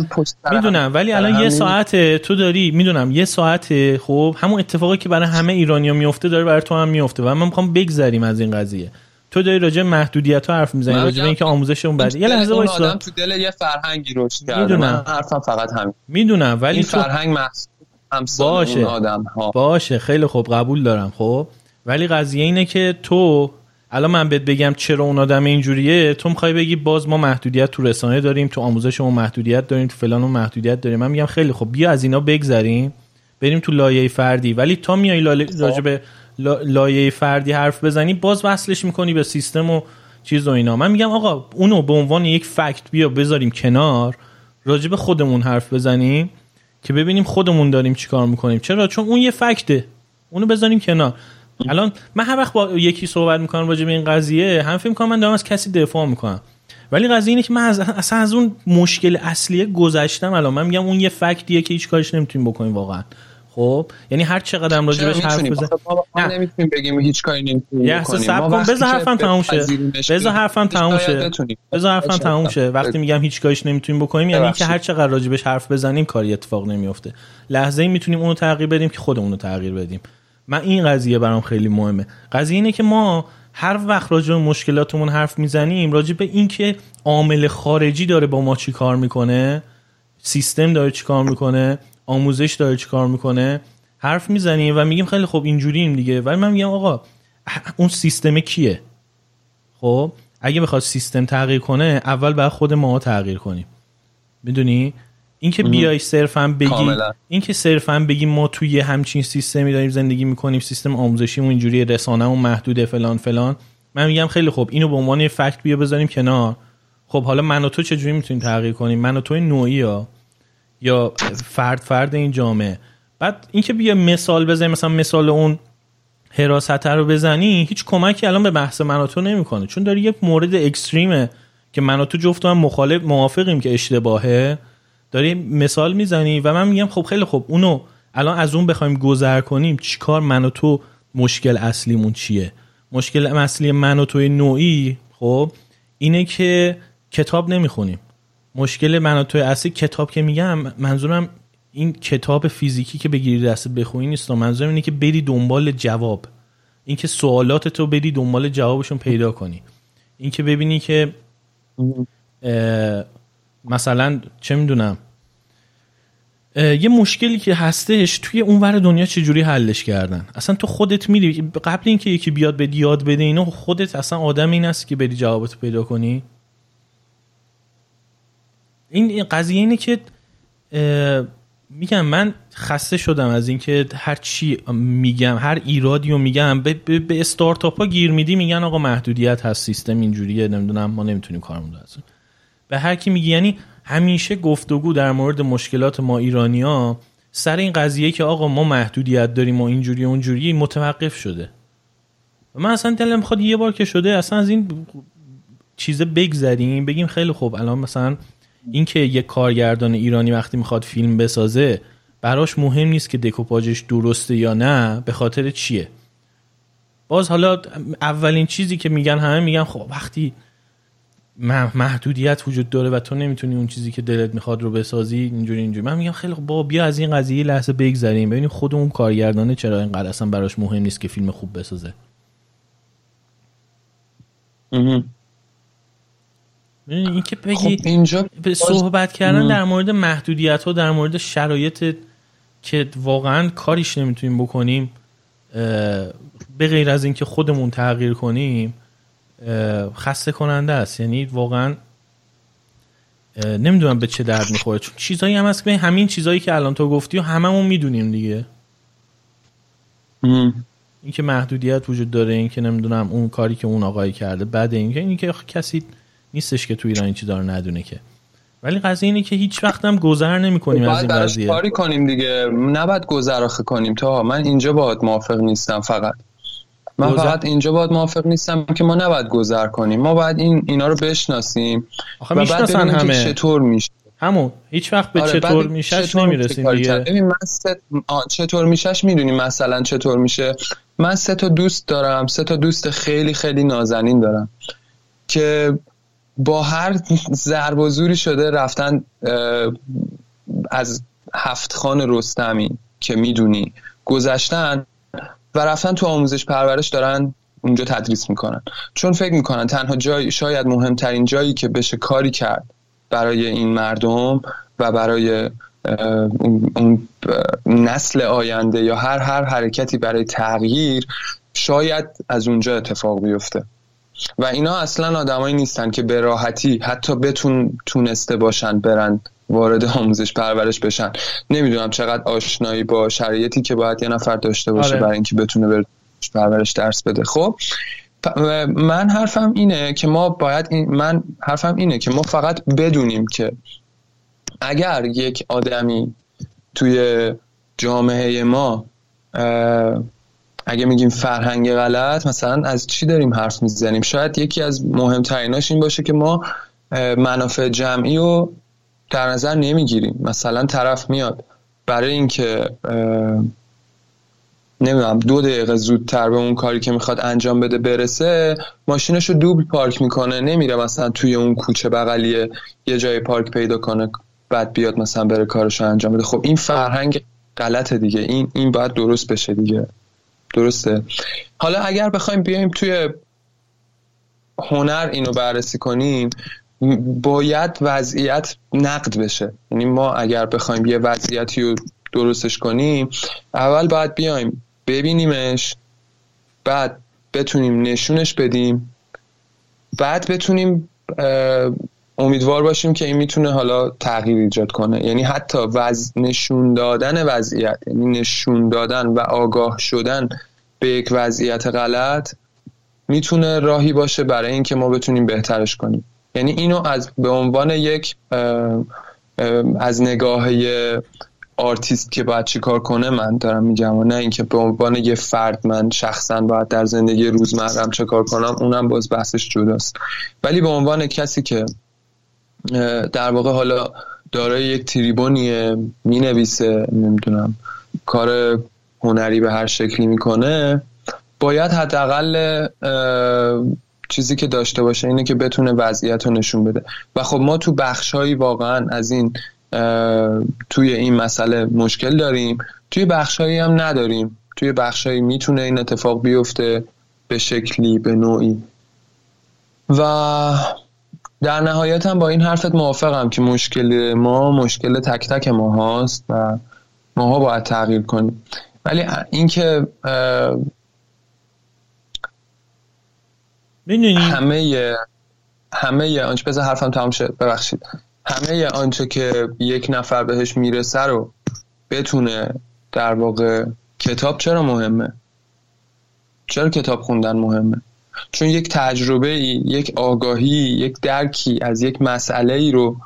می‌دونم ولی الان یه ساعت تو داری می‌دونم یه ساعت خب همون اتفاقی که برای همه ایرانیا میفته داره برای تو هم میفته و من می‌خوام بگذریم از این قضیه. تو داری راجع محدودیت ها حرف می‌زنی راجع به اینکه آموزش اون بده.
یه لحظه وایسا. آدم تو دل یه فرهنگی رشد کرده. می‌دونم. حرفم فقط همین.
می‌دونم ولی
این تو... فرهنگ باشه. اون آدم ها
باشه خیلی خوب قبول دارم خب. ولی قضیه اینه که تو الان من بهت بگم چرا اون آدم اینجوریه؟ تو می‌خوای بگی باز ما محدودیت تو رسانه داریم تو آموزش ما محدودیت داریم تو فلان محدودیت داریم. من میگم خیلی خوب بیا از اینا بگذریم بریم تو لایه فردی. ولی تا میای خب. راجع به لایه فردی حرف بزنی باز وصلش می‌کنی به سیستم و چیز و اینا. من میگم آقا اونو به عنوان یک فکت بیا بذاریم کنار راجع به خودمون حرف بزنیم که ببینیم خودمون داریم چیکار می‌کنیم. چرا؟ چون اون یه فکته. اونو بذاریم کنار. [LAUGHS] الان من هر وقت با یکی صحبت می‌کنم راجع به این قضیه هم فکر می‌کنم من دارم از کسی دفاع می‌کنم. ولی قضیه اینه که من از اصلا از اون مشکل اصلی گذشتم الان. من میگم اون یه فکتیه که هیچ کارش نمی‌تونیم بکنیم واقعا. خب؟ یعنی هر چقدر هم راجع بهش حرف بزنیم
نه. نمی‌تونیم بگیم هیچ کاری نمی‌تونیم
بکنیم. ما بذار حرفم تموم شه. بذار حرفم تموم شه. بذار حرفم تموم شه. وقتی میگم هیچ کاریش نمی‌تونیم بکنیم یعنی که هر چقدر راجع بهش حرف بزنیم کاری اتفاق نمیفته لحظه ای می‌تونیم اونو تغییر بدیم که خودمون رو تغییر بدیم. من این قضیه برام خیلی مهمه. قضیه اینه که ما هر وقت راجع به مشکلاتمون حرف می‌زنیم راجع به اینکه عامل خارجی داره با ما چی کار می‌کنه سیستم داره چی کار می‌کنه آموزش داره چی کار می‌کنه حرف می‌زنیم و میگیم خیلی خوب اینجوریم دیگه. ولی من میگم آقا اون سیستم کیه؟ خب اگه بخواد سیستم تغییر کنه اول باید خود ما تغییر کنیم. می‌دونی؟ اینکه بیای صرفا بگی اینکه صرفا بگی ما توی همچین سیستمی داریم زندگی می‌کنیم سیستم آموزشیمون اینجوری رسانه اون محدوده فلان فلان. من میگم خیلی خوب اینو به عنوان فکت بیا بذاریم کنار. خب حالا من و تو چجوری می‌تونیم تغییر کنیم؟ من و تو نوعی ها یا فرد فرد این جامعه. بعد اینکه بیا مثال بزنیم مثلا مثال اون حراست رو بزنی هیچ کمکی الان به بحث من و تو نمی‌کنه. چون داری یک مورد اکستریمه که من و تو جفت هم مخالف موافقیم که اشتباهه. داری مثال می‌زنی و من میگم خب خیلی خوب. اونو الان از اون بخوایم گذر کنیم چیکار من و تو مشکل اصلیمون چیه؟ مشکل اصلی من و توی نوعی خب اینه که کتاب نمی‌خونیم. مشکل من و توی اصلی کتاب که میگم منظورم این کتاب فیزیکی که بگیری دست بخونی نیست. منظورم اینه که بری دنبال جواب. اینکه سوالات تو بری دنبال جوابشون پیدا کنی. اینکه ببینی که مثلا چه می‌دونم یه مشکلی که هستش توی اون ور دنیا چجوری حلش کردن؟ اصلا تو خودت میری قبل اینکه یکی بیاد به یاد بده اینو خودت اصلا آدم این است که بری جوابتو پیدا کنی؟ این قضیه اینه که میگم من خسته شدم از اینکه هر چی میگم هر ایرادی رو میگم. به, به, به استارتاپ ها گیر میدی میگن آقا محدودیت هست سیستم اینجوریه نمی‌دونم ما نمی‌تونیم کارمون رو به هر کی میگی یعنی همیشه گفتگو در مورد مشکلات ما ایرانیا سر این قضیه که آقا ما محدودیت داریم و اینجوری اونجوری متوقف شده. و من اصلا دلم می‌خواد یه بار که شده اصلا از این چیزه بگذریم بگیم خیلی خوب الان مثلا اینکه یک کارگردان ایرانی وقتی می‌خواد فیلم بسازه براش مهم نیست که دکوپاژش درسته یا نه به خاطر چیه. باز حالا اولین چیزی که میگن همه میگن خب وقتی محدودیت وجود داره و تو نمی‌تونی اون چیزی که دلت می‌خواد رو بسازی اینجوری اینجوری. من میگم خیلی با بیا از این قضیه لحظه بگذریم. ببینیم خود اون کارگردانه چرا اینقدر اصلا براش مهم نیست که فیلم خوب بسازه. این که بگی خب اینجا به صحبت کردن در مورد محدودیت ها در مورد شرایط که واقعا کاریش نمی‌تونیم بکنیم به غیر از اینکه خودمون تغییر کنیم خسته کننده است. یعنی واقعا نمی‌دونم به چه درد می‌خوره. چون چیزایی هم هست که همین چیزایی که الان تو گفتی و هممون می‌دونیم دیگه. اینکه محدودیت وجود داره اینکه نمی‌دونم اون کاری که اون آقایی کرده بعد اینکه اینکه کسی نیستش که تو ایران این چیزا رو ندونه که. ولی قضیه اینه که هیچ وقت هم گذر نمی کنیم از این قضیه.
کاری کنیم دیگه. نباید گذر کنیم تا من اینجا باید موافق نیستم فقط. من گذر... فقط اینجا باید موافق نیستم که ما نباید گذر کنیم. ما باید این اینا رو بشناسیم
آخه و بعد همه.
چطور میشه.
همون. هیچ وقت به آره چطور میشش نمی‌رسیم دیگه.
ببین من ست... چطور میشش می‌دونی مثلا چطور میشه. من سه تا دوست دارم. سه تا دوست خیلی خیلی نازنین دارم که با هر ضرب و زوری شده رفتن از هفت خان رستمی که می‌دونی گذشتن و رفتن تو آموزش پرورش دارن اونجا تدریس می‌کنن. چون فکر می‌کنن تنها جای شاید مهمترین جایی که بشه کاری کرد برای این مردم و برای اون نسل آینده یا هر هر حرکتی برای تغییر شاید از اونجا اتفاق بیفته. و اینا اصلا آدمایی نیستن که به راحتی حتی بتون تونسته باشن برن وارد آموزش پرورش بشن. نمی‌دونم چقدر آشنایی با شرایطی که باید یه نفر داشته باشه آره. برای اینکه بتونه بر پرورش درس بده. خب من حرفم اینه که ما باید این من حرفم اینه که ما فقط بدونیم که اگر یک آدمی توی جامعه ما اگه میگیم فرهنگ غلط مثلا از چی داریم حرف می‌زنیم؟ شاید یکی از مهمتریناش این باشه که ما منافع جمعی رو در نظر نمی‌گیریم. مثلا طرف میاد. برای اینکه نمی‌دونم دو دقیقه زودتر به اون کاری که می‌خواد انجام بده برسه ماشینش رو دوبل پارک می‌کنه. نمیره مثلا توی اون کوچه بغلیه یه جای پارک پیدا کنه بعد بیاد مثلا بره کارش انجام بده. خب این فرهنگ غلطه دیگه. این این باید درست بشه دیگه. درسته؟ حالا اگر بخوایم بیایم توی هنر اینو بررسی کنیم باید وضعیت نقد بشه. یعنی ما اگر بخوایم یه وضعیتی رو درستش کنیم اول باید بیایم ببینیمش بعد بتونیم نشونش بدیم بعد بتونیم امیدوار باشیم که این می‌تونه حالا تغییر ایجاد کنه. یعنی حتی وز... نشون دادن وضعیت یعنی نشون دادن و آگاه شدن به یک وضعیت غلط می‌تونه راهی باشه برای اینکه ما بتونیم بهترش کنیم. یعنی اینو از به عنوان یک از نگاه آرتیست که باید چیکار کنه من دارم میگم. و نه اینکه به عنوان یه فرد من شخصا باید در زندگی روزمرم چه کار کنم اونم باز بحثش جداست. ولی به عنوان کسی که در واقع حالا دارای یک تریبونیه می‌نویسه نمی‌دونم کار هنری به هر شکلی می‌کنه باید حداقل چیزی که داشته باشه اینه که بتونه وضعیت رو نشون بده. و خب ما تو بخشهایی واقعا از این توی این مسئله مشکل داریم. توی بخشهایی هم نداریم. توی بخشهایی می‌تونه این اتفاق بیفته به شکلی به نوعی. و در نهایت هم با این حرفت موافقم که مشکل ما مشکل تک تک ما هاست و ماها باید تغییر کنیم. ولی اینکه همه همه آنچه بذار حرفم تمام شد ببخشید. همه آنچه که یک نفر بهش می‌رسه رو بتونه در واقع کتاب چرا مهمه؟ چرا کتاب خوندن مهمه؟ چون یک تجربه ای یک آگاهی یک درکی از یک مسئله ای رو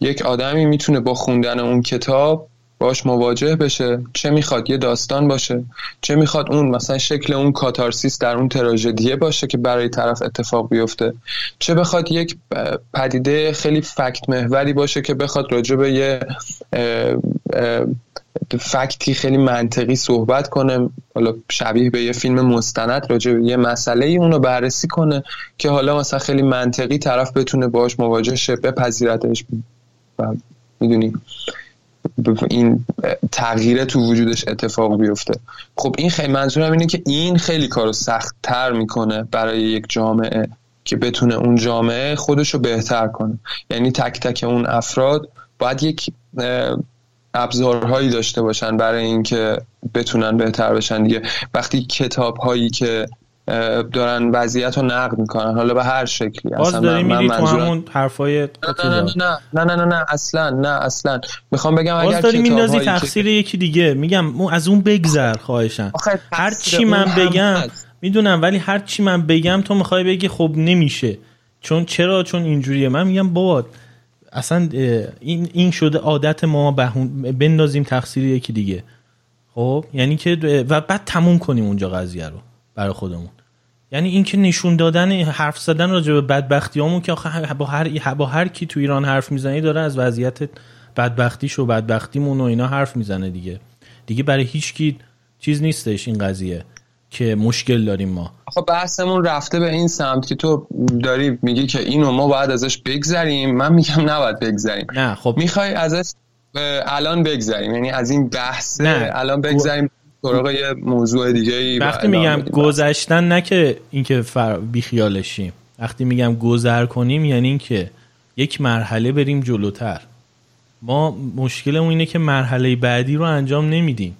یک آدمی می‌تونه با خوندن اون کتاب باش مواجه بشه. چه می‌خواد یه داستان باشه. چه می‌خواد اون مثلا شکل اون کاتارسیس در اون تراژدیه باشه که برای طرف اتفاق بیفته. چه بخواد یک پدیده خیلی فکت محوری باشه که بخواد راجع به یه فکتی خیلی منطقی صحبت کنه. حالا شبیه به یه فیلم مستند راجع به یه مسئله ای اونو بررسی کنه که حالا مثلا خیلی منطقی طرف بتونه باش مواجه شه بپذیرتش. می‌دونی. این تغییر تو وجودش اتفاق بیفته. خب این خیلی منظورم اینه که این خیلی کارو سخت تر می‌کنه برای یک جامعه که بتونه اون جامعه خودش رو بهتر کنه. یعنی تک تک اون افراد باید یک ابزارهایی داشته باشن برای اینکه بتونن بهتر بشن دیگه. وقتی کتاب هایی که دارن وضعیت رو نقد می‌کنن. حالا به هر شکلی.
باز اصلا داری من, تو همون حرفای
نه نه, نه نه نه نه نه اصلا نه اصلا. می‌خوام بگم باز اگر
داری میندازی تقصیر که... یکی دیگه. میگم از اون بگذر خواهشم هر چی من بگم می‌دونم ولی هر چی من بگم تو می‌خوای بگی خب نمیشه. چون چرا؟ چون اینجوریه. من میگم بابا اصلا این این شده عادت ما بندازیم تقصیر یکی دیگه. خب؟ یعنی که و بعد تموم کنیم اونجا قضیه رو. برای خودمون. یعنی اینکه نشون دادن حرف زدن راجع به بدبختیامون که با هر با هر کی تو ایران حرف می‌زنی داره از وضعیت بدبختیش و بدبختیمون و اینا حرف می‌زنه دیگه. دیگه برای هیچ کی چیز نیستش این قضیه که مشکل داریم ما.
خب بحثمون رفته به این سمت که تو داری میگی که اینو ما باید ازش بگذریم. من میگم نباید بگذریم.
نه خب.
می‌خوای ازش الان بگذریم. یعنی از این بحث. الان بگذریم. سراغ یه موضوع دیگه ای
وقتی میگم گذشتن نه که اینکه فر... بیخیالشیم. وقتی میگم گذر کنیم یعنی اینکه یک مرحله بریم جلوتر. ما مشکلمون اینه که مرحله بعدی رو انجام نمیدیم.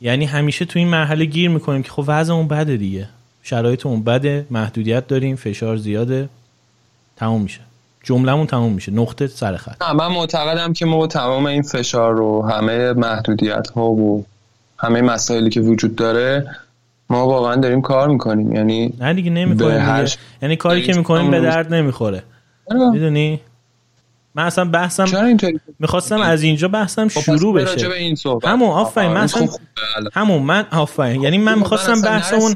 یعنی همیشه تو این مرحله گیر می‌کنیم که خب وضعمون بده دیگه. شرایطمون بده محدودیت داریم فشار زیاده تموم میشه. جملهمون تموم میشه. نقطه سر خط.
من معتقدم که ما تمام این فشار رو همه محدودیت ها و همه مسائلی که وجود داره ما واقعا داریم کار می‌کنیم. یعنی
نه دیگه نمی‌کنیم هر... یعنی کاری که می‌کنیم به درد نمی‌خوره. می‌دونی؟ من اصلا بحثم می‌خواستم از اینجا بحثم خب، شروع بشه. همون آفرین. من اصلا همون من آفرین. یعنی من خب، می‌خواستم بحثمون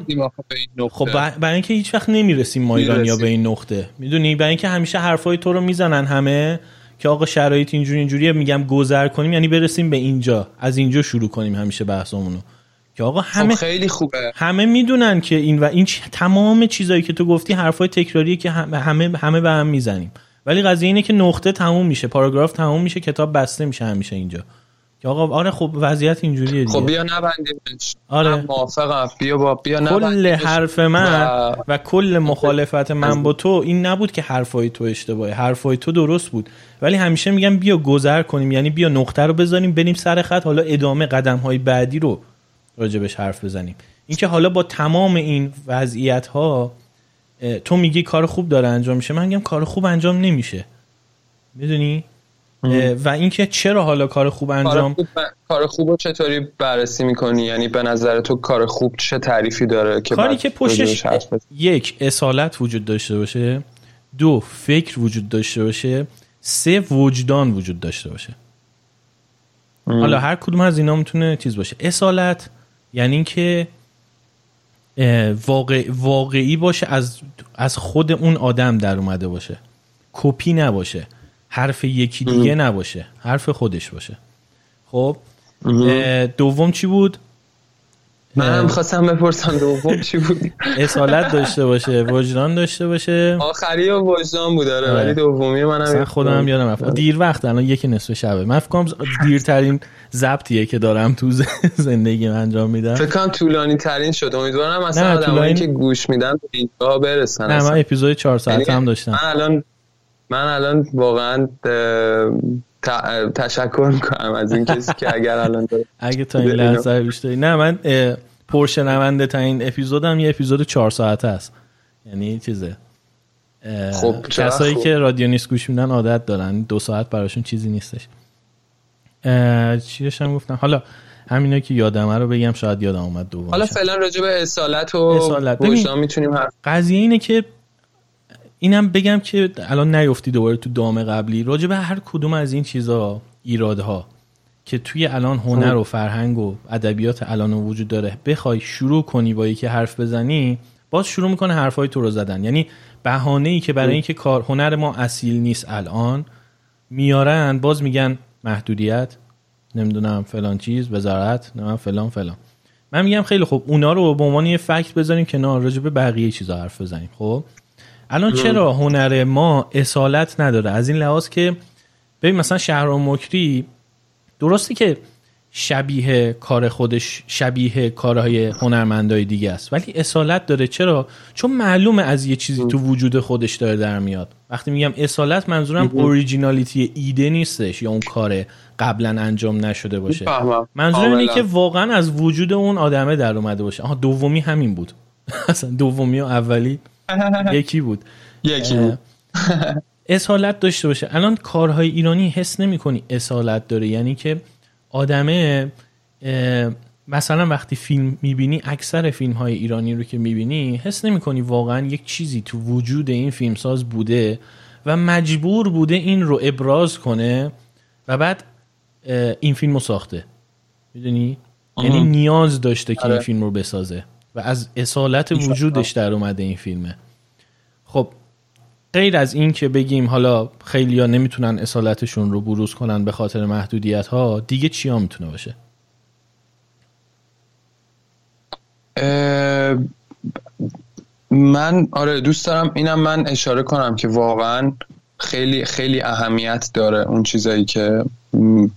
خب برای اینکه هیچ وقت نمی‌رسیم ما ایرانیا به این نقطه. می‌دونی؟ برای اینکه همیشه حرفای تو رو می‌زنن همه. که آقا شرایط اینجوری اینجوریه میگم گذر کنیم یعنی برسیم به اینجا. از اینجا شروع کنیم همیشه بحثمونو که آقا همه
خب خیلی خوبه.
همه می‌دونن که این و این تمام چیزایی که تو گفتی حرفای تکراریه که همه همه به هم می‌زنیم. ولی قضیه اینه که نقطه تموم میشه پاراگراف تموم میشه کتاب بسته میشه همیشه اینجا. آقا آره خب وضعیت اینجوریه
دیگه. خب بیا نبندیمش.
آره.
موافقم. بیا با بیا
کل حرف من و... و کل مخالفت من با تو این نبود که حرفای تو اشتباهه حرفای تو درست بود. ولی همیشه میگم بیا گذر کنیم. یعنی بیا نقطه رو بذاریم بریم سر خط. حالا ادامه قدم های بعدی رو راجبش حرف بزنیم. اینکه حالا با تمام این وضعیت ها تو میگی کار خوب داره انجام میشه. من میگم کار خوب انجام نمیشه. می‌دونی؟ و اینکه چرا حالا کار خوب انجام؟
کار خوب, رو چطوری بررسی می‌کنی؟ یعنی به نظر تو کار خوب چه تعریفی داره که
کاری که پشتش یک اصالت وجود داشته باشه. دو فکر وجود داشته باشه. سه وجدان وجود داشته باشه. حالا هر کدوم از اینا می‌تونه چیز باشه. اصالت یعنی اینکه واقع، واقعی باشه از از خود اون آدم در اومده باشه. کپی نباشه. حرف یکی دیگه نباشه. حرف خودش باشه. خب دوم چی بود؟
من هم خواستم بپرسم دوم چی بود؟
اصالت داشته باشه وجدان داشته باشه.
آخری و وجدان بود داره ولی دومی منم
خودم هم یادم رفت. دیر وقت الان یکی نصف شبه. من فکر کنم دیرترین ضبطیه که دارم تو [LAUGHS] زندگی انجام میدم.
فکر کنم طولانی ترین شد. امیدوارم مثلا آدمایی که گوش میدن اینجا برسن
نه من اپیزود 4 ساعت یعنی هم داشتم.
من الان من الان واقعا تشکر می‌کنم از این کسی [LAUGHS] که اگر الان
اگه تا این لحظه بیشتری نه من پرشنونده تا این اپیزودم یه اپیزود چهار ساعته است. یعنی چیزه. خب کسایی که رادیو نیست گوش میدن عادت دارن. دو ساعت براشون چیزی نیستش. چی داشتم گفتم؟ حالا همینا که یادمه رو بگم شاید یادم اومد دوم
حالا فعلا راجع به اصالت و اصالت. می‌تونیم حرف
قضیه اینه که اینم بگم که الان نیفتی دوباره تو دام قبلی راجع به هر کدوم از این چیزا ایرادها که توی الان هنر و فرهنگ و ادبیات الان وجود داره بخوای شروع کنی با یکی حرف بزنی باز شروع می‌کنه حرفای تو رو زدن. یعنی بهانه ای که برای اینکه کار هنر ما اصیل نیست الان میارن باز میگن محدودیت نمی‌دونم فلان چیز وزارت نه فلان فلان. من میگم خیلی خوب اونا رو به عنوان یه فکت بذاریم کنار راجع به بقیه چیزا حرف بزنیم خب؟ الان چرا هنر ما اصالت نداره؟ از این لحاظ که ببین مثلا شهرام مکری درسته که شبیه کار خودش شبیه کارهای هنرمندای دیگه است ولی اصالت داره. چرا؟ چون معلومه از یه چیزی تو وجود خودش داره در میاد. وقتی میگم اصالت منظورم اوریجینالیتی ایده نیستش یا اون کار قبلا انجام نشده باشه. منظورم اینه که واقعا از وجود اون آدمه در اومده باشه. آها دومی همین بود. [LAUGHS] اصلا دومی و اولی یکی بود.
یکی بود.
اصالت داشته باشه. الان کارهای ایرانی حس نمی کنی اصالت داره. یعنی که آدمه مثلا وقتی فیلم می‌بینی اکثر فیلم های ایرانی رو که می‌بینی حس نمی کنی واقعا یک چیزی تو وجود این فیلمساز بوده و مجبور بوده این رو ابراز کنه و بعد این فیلم رو ساخته. می‌دونی؟ یعنی نیاز داشته که این آره. فیلم رو بسازه. و از اصالت وجودش در اومده این فیلمه. خب غیر از این که بگیم حالا خیلی ها نمی‌تونن اصالتشون رو بروز کنن به خاطر محدودیت ها دیگه چیا می‌تونه باشه؟
من آره دوست دارم اینم من اشاره کنم که واقعا خیلی خیلی اهمیت داره اون چیزایی که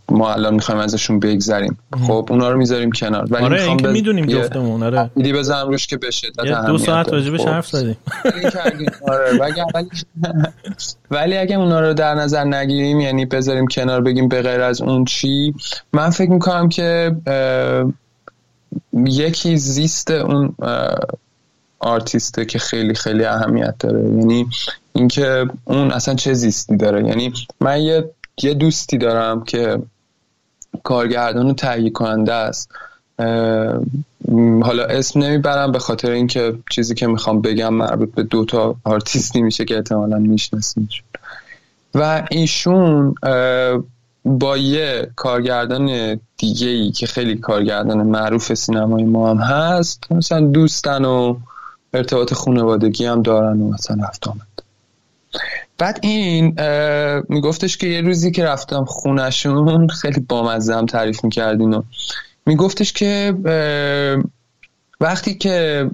ما الان می‌خوایم ازشون بگذریم. خب اونا رو می‌ذاریم کنار.
ولی آره این که می‌دونیم جفتمون آره.
ایدی بزنم روش که بشه
دو ساعت راجبش حرف زدیم.
آره ولی [LAUGHS] ولی اگه اونا رو در نظر نگیریم یعنی بذاریم کنار بگیم به غیر از اون چی من فکر می‌کنم که یکی زیست اون آرتیسته که خیلی خیلی اهمیت داره. یعنی اینکه اون اصلا چه زیستی داره. یعنی من یه یه دوستی دارم که کارگردان و تهیه کننده است. حالا اسم نمی‌برم به خاطر اینکه چیزی که می‌خوام بگم مربوط به دوتا آرتیستی میشه که احتمالا میشناسینشون و ایشون با یه کارگردان دیگه ای که خیلی کارگردان معروف سینمای ما هم هست مثلا دوستن و ارتباط خانوادگی هم دارن و مثلا آمد. بعد این میگفتش که یه روزی که رفتم خونشون خیلی بامزه هم تعریف می‌کرد اینو میگفتش که وقتی که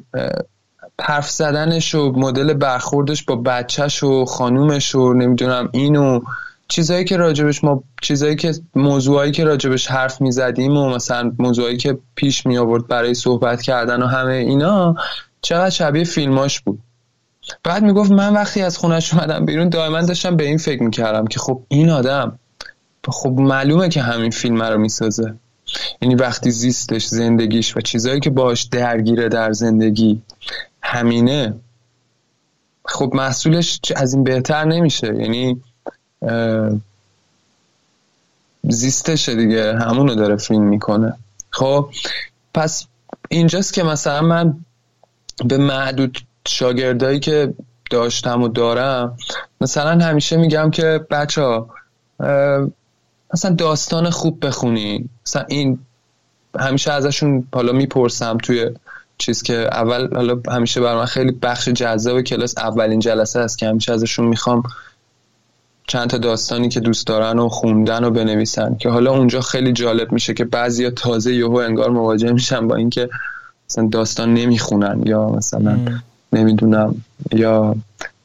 حرف زدنش و مدل برخوردش با بچهش و خانومش و نمی‌دونم اینو چیزایی که راجبش ما چیزایی که موضوعایی که راجبش حرف می‌زدیم و مثلا موضوعایی که پیش می آورد برای صحبت کردن و همه اینا چقدر شبیه فیلماش بود. بعد می‌گفت من وقتی از خونش اومدم بیرون دائما داشتم به این فکر می‌کردم که خب این آدم خب معلومه که همین فیلم رو می‌سازه. یعنی وقتی زیستش زندگیش و چیزایی که باش درگیره در زندگی همینه خب محصولش از این بهتر نمیشه. یعنی زیستشه دیگه همونو داره فیلم می‌کنه. خب پس اینجاست که مثلا من به معدود شاگردایی که داشتم و دارم مثلا همیشه میگم که بچه ها مثلا داستان خوب بخونین. مثلا این همیشه ازشون حالا می‌پرسم توی چیز که اول حالا همیشه بر من خیلی بخش جذاب کلاس اولین جلسه است که همیشه ازشون می‌خوام چند تا داستانی که دوست دارن و خوندن و بنویسن. که حالا اونجا خیلی جالب میشه که بعضیا تازه یهو انگار مواجه میشن با اینکه مثلا داستان نمی‌خونن یا مثلا نمی‌دونم. یا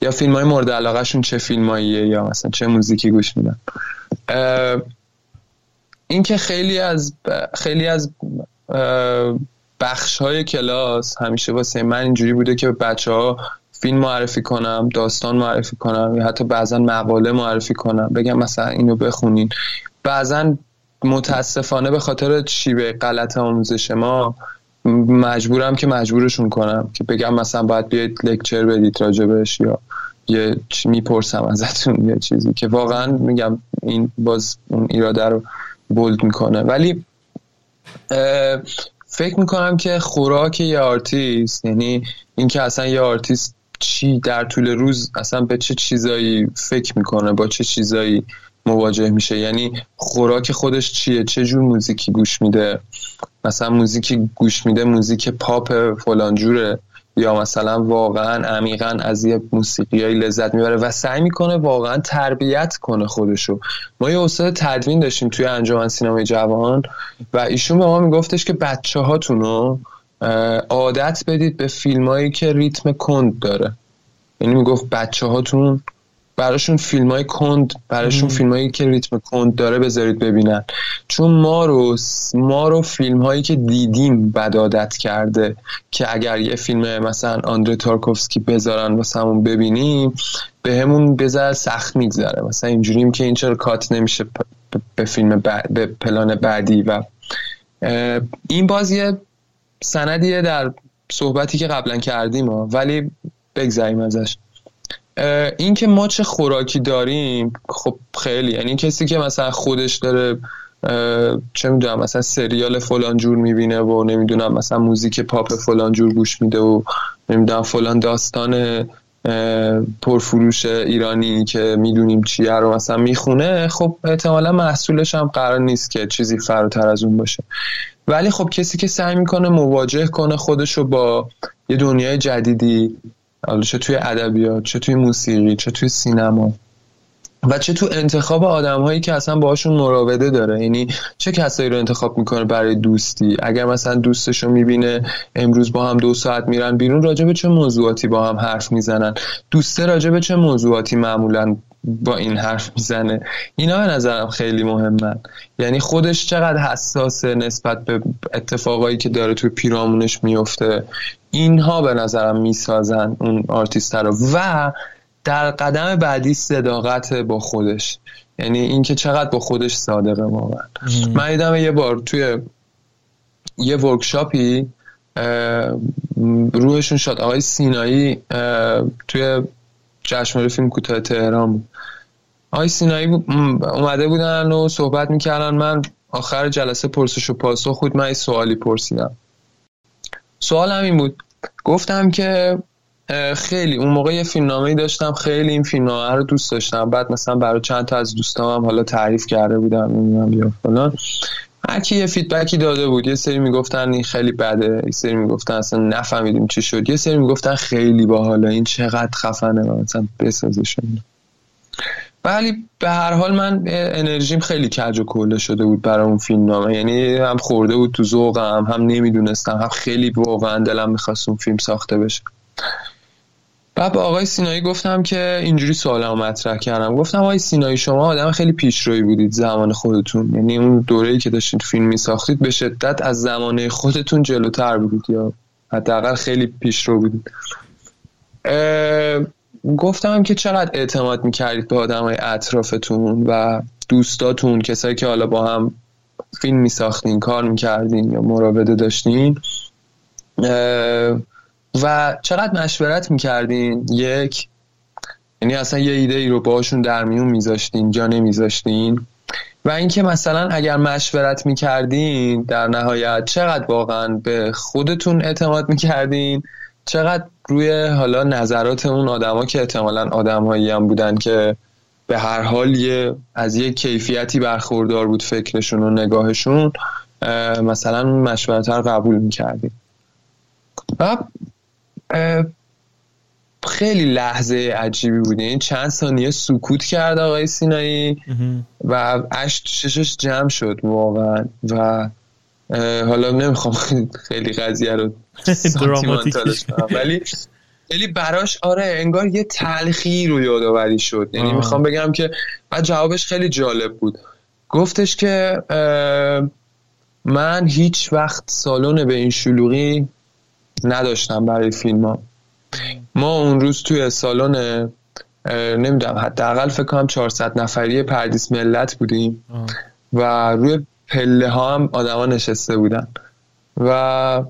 یا فیلم های مورد علاقهشون چه فیلماییه یا مثلا چه موزیکی گوش میدن. این که خیلی از خیلی از بخش های کلاس همیشه واسه من اینجوری بوده که بچه ها فیلم معرفی کنم داستان معرفی کنم یا حتی بعضا مقاله معرفی کنم. بگم مثلا اینو بخونین. بعضا متاسفانه به خاطر شیوه غلط آموزش ما مجبورم که مجبورشون کنم که بگم مثلا باید بیاید لکچر بدید راجبش یا یه می‌پرسم ازتون یه چیزی که واقعا میگم این باز اون ایراده رو bold می‌کنه. ولی فکر می‌کنم که خوراک یه آرتیست یعنی اینکه اصلا یه آرتیست چی در طول روز اصلا به چه چیزایی فکر می‌کنه با چه چیزایی مواجه میشه. یعنی خوراک خودش چیه؟ چه جور موزیکی گوش میده؟ مثلا موزیکی گوش میده موزیک پاپ فلان جوره یا مثلا واقعا عمیقا از یه موسیقیایی لذت می‌بره و سعی می‌کنه واقعا تربیت کنه خودشو. ما یه استاد تدوین داشتیم توی انجمن سینمای جوان و ایشون به ما میگفتش که بچه هاتونو عادت بدید به فیلمایی که ریتم کند داره. یعنی می‌گفت بچه هاتون براشون فیلم های کند براشون فیلم هایی که ریتم کند داره بذارید ببینن. چون ما رو ما رو فیلم هایی که دیدیم بدادت کرده که اگر یه فیلم مثلا آندره تارکوفسکی بذارن واسه همون ببینیم به همون بذار سخت میگذره. مثلا اینجوریم که این چرا کات نمیشه به فیلم به پلان بعدی و این بازی سندیه در صحبتی که قبلا کردیم ولی بگذاریم ازش. این که ما چه خوراکی داریم خب خیلی. یعنی کسی که مثلا خودش داره چه می‌دونم مثلا سریال فلان جور می‌بینه و نمی‌دونم مثلا موزیک پاپ فلان جور گوش میده و نمی‌دونم فلان داستان پرفروش ایرانی که می‌دونیم چیه رو مثلا می‌خونه خب احتمالا محصولش هم قرار نیست که چیزی فراتر از اون باشه. ولی خب کسی که سعی می‌کنه مواجه کنه خودشو با یه دنیای جدیدی حالا چه توی ادبیات چه توی موسیقی چه توی سینما. و چه تو انتخاب آدم هایی که اصلا باهاشون مراوده داره. یعنی چه کسایی رو انتخاب می‌کنه برای دوستی؟ اگر مثلا دوستش رو می‌بینه امروز با هم دو ساعت میرن بیرون راجع به چه موضوعاتی با هم حرف می‌زنن؟ دوسته راجع به چه موضوعاتی معمولا با این حرف می‌زنه. اینا به نظرم خیلی مهمن. یعنی خودش چقدر حساسه نسبت به اتفاقایی که داره توی پیرامونش میفته اینها به نظرم می‌سازن اون آرتیست رو. و در قدم بعدی صداقت با خودش. یعنی اینکه چقدر با خودش صادقه واقعا. من دیدم یه بار توی یه ورکشاپی روحشون شد. آقای سینایی توی جشنواره فیلم کوتاه تهران بود. آقای سینایی اومده بودن و صحبت می‌کردن. من آخر جلسه پرسش و پاسخ خود من سوالی پرسیدم. سوال همین بود. گفتم که خیلی اون موقع یه فیلمنامه داشتم. خیلی این فیلمنامه رو دوست داشتم. بعد مثلا برای چند تا از دوستام هم حالا تعریف کرده بودم. نمی‌دونم یا فلان. هرکی یه فیدبکی داده بود. یه سری می‌گفتن این خیلی بده. یه سری می‌گفتن اصلا نفهمیدیم چی شد. یه سری می‌گفتن خیلی باحاله. این چقدر خفنه. مثلا بسازشون ولی به هر حال من انرژیم خیلی کج و کله شده بود برای اون فیلم نامه. یعنی هم خورده بود تو ذوقم هم نمی‌دونستم هم خیلی واقعا دلم می‌خواست اون فیلم ساخته بشه. بعد به آقای سینایی گفتم که اینجوری سوالمو مطرح کردم. گفتم آقای سینایی شما آدم خیلی پیشروی بودید زمان خودتون. یعنی اون دوره‌ای که داشتید فیلم میساختید به شدت از زمانه خودتون جلوتر بودید یا حداقل خیلی پیشرو بودید. گفتم که چقدر اعتماد می‌کردید به آدم های اطرافتون و دوستاتون کسایی که حالا با هم فیلم میساختین کار می‌کردین یا مراوده داشتین. و چقدر مشورت می‌کردین؟ یک یعنی اصلا یه ایده ای رو باشون در میون میذاشتین یا نمیذاشتین. و اینکه مثلا اگر مشورت می‌کردین در نهایت چقدر واقعا به خودتون اعتماد می‌کردین؟ چقدر روی حالا نظرات اون آدما که احتمالا آدمهایی هم بودن که به هر حال یه از یه کیفیتی برخوردار بود فکرشون و نگاهشون مثلا مشورت رو قبول می‌کردیم. و خیلی لحظه عجیبی بود. این یعنی چند ثانیه سکوت کرد آقای سینایی و اشت ششش جمع شد واقعا. و حالا نمی‌خوام [LAUGHS] خیلی قضیه رو دراماتیکش ولی ولی براش آره انگار یه تلخی رو یادآوری شد. یعنی می‌خوام بگم که بعد جوابش خیلی جالب بود. گفتش که من هیچ وقت سالن به این شلوغی نداشتم برای فیلم ها ما اون روز توی سالن نمی‌دونم حداقل فکر کنم 400 نفری پردیس ملت بودیم و روی پله ها هم آدما نشسته بودن. و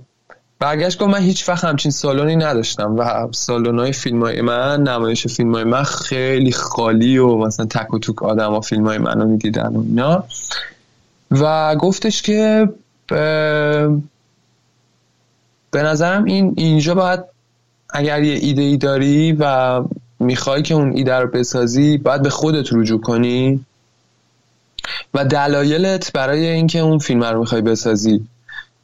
برگشت گفت من هیچ وقت همچین سالونی نداشتم و سالن های فیلم های من نمایش فیلم های من خیلی خالی و مثلا تک و توک آدم ها فیلم های منو می‌دیدن و اینا. و گفتش که به نظرم این اینجا باید اگر یه ایده ای داری و می‌خوای که اون ایده رو بسازی باید به خودت رجوع کنی و دلایلت برای اینکه اون فیلم رو می‌خوای بسازی.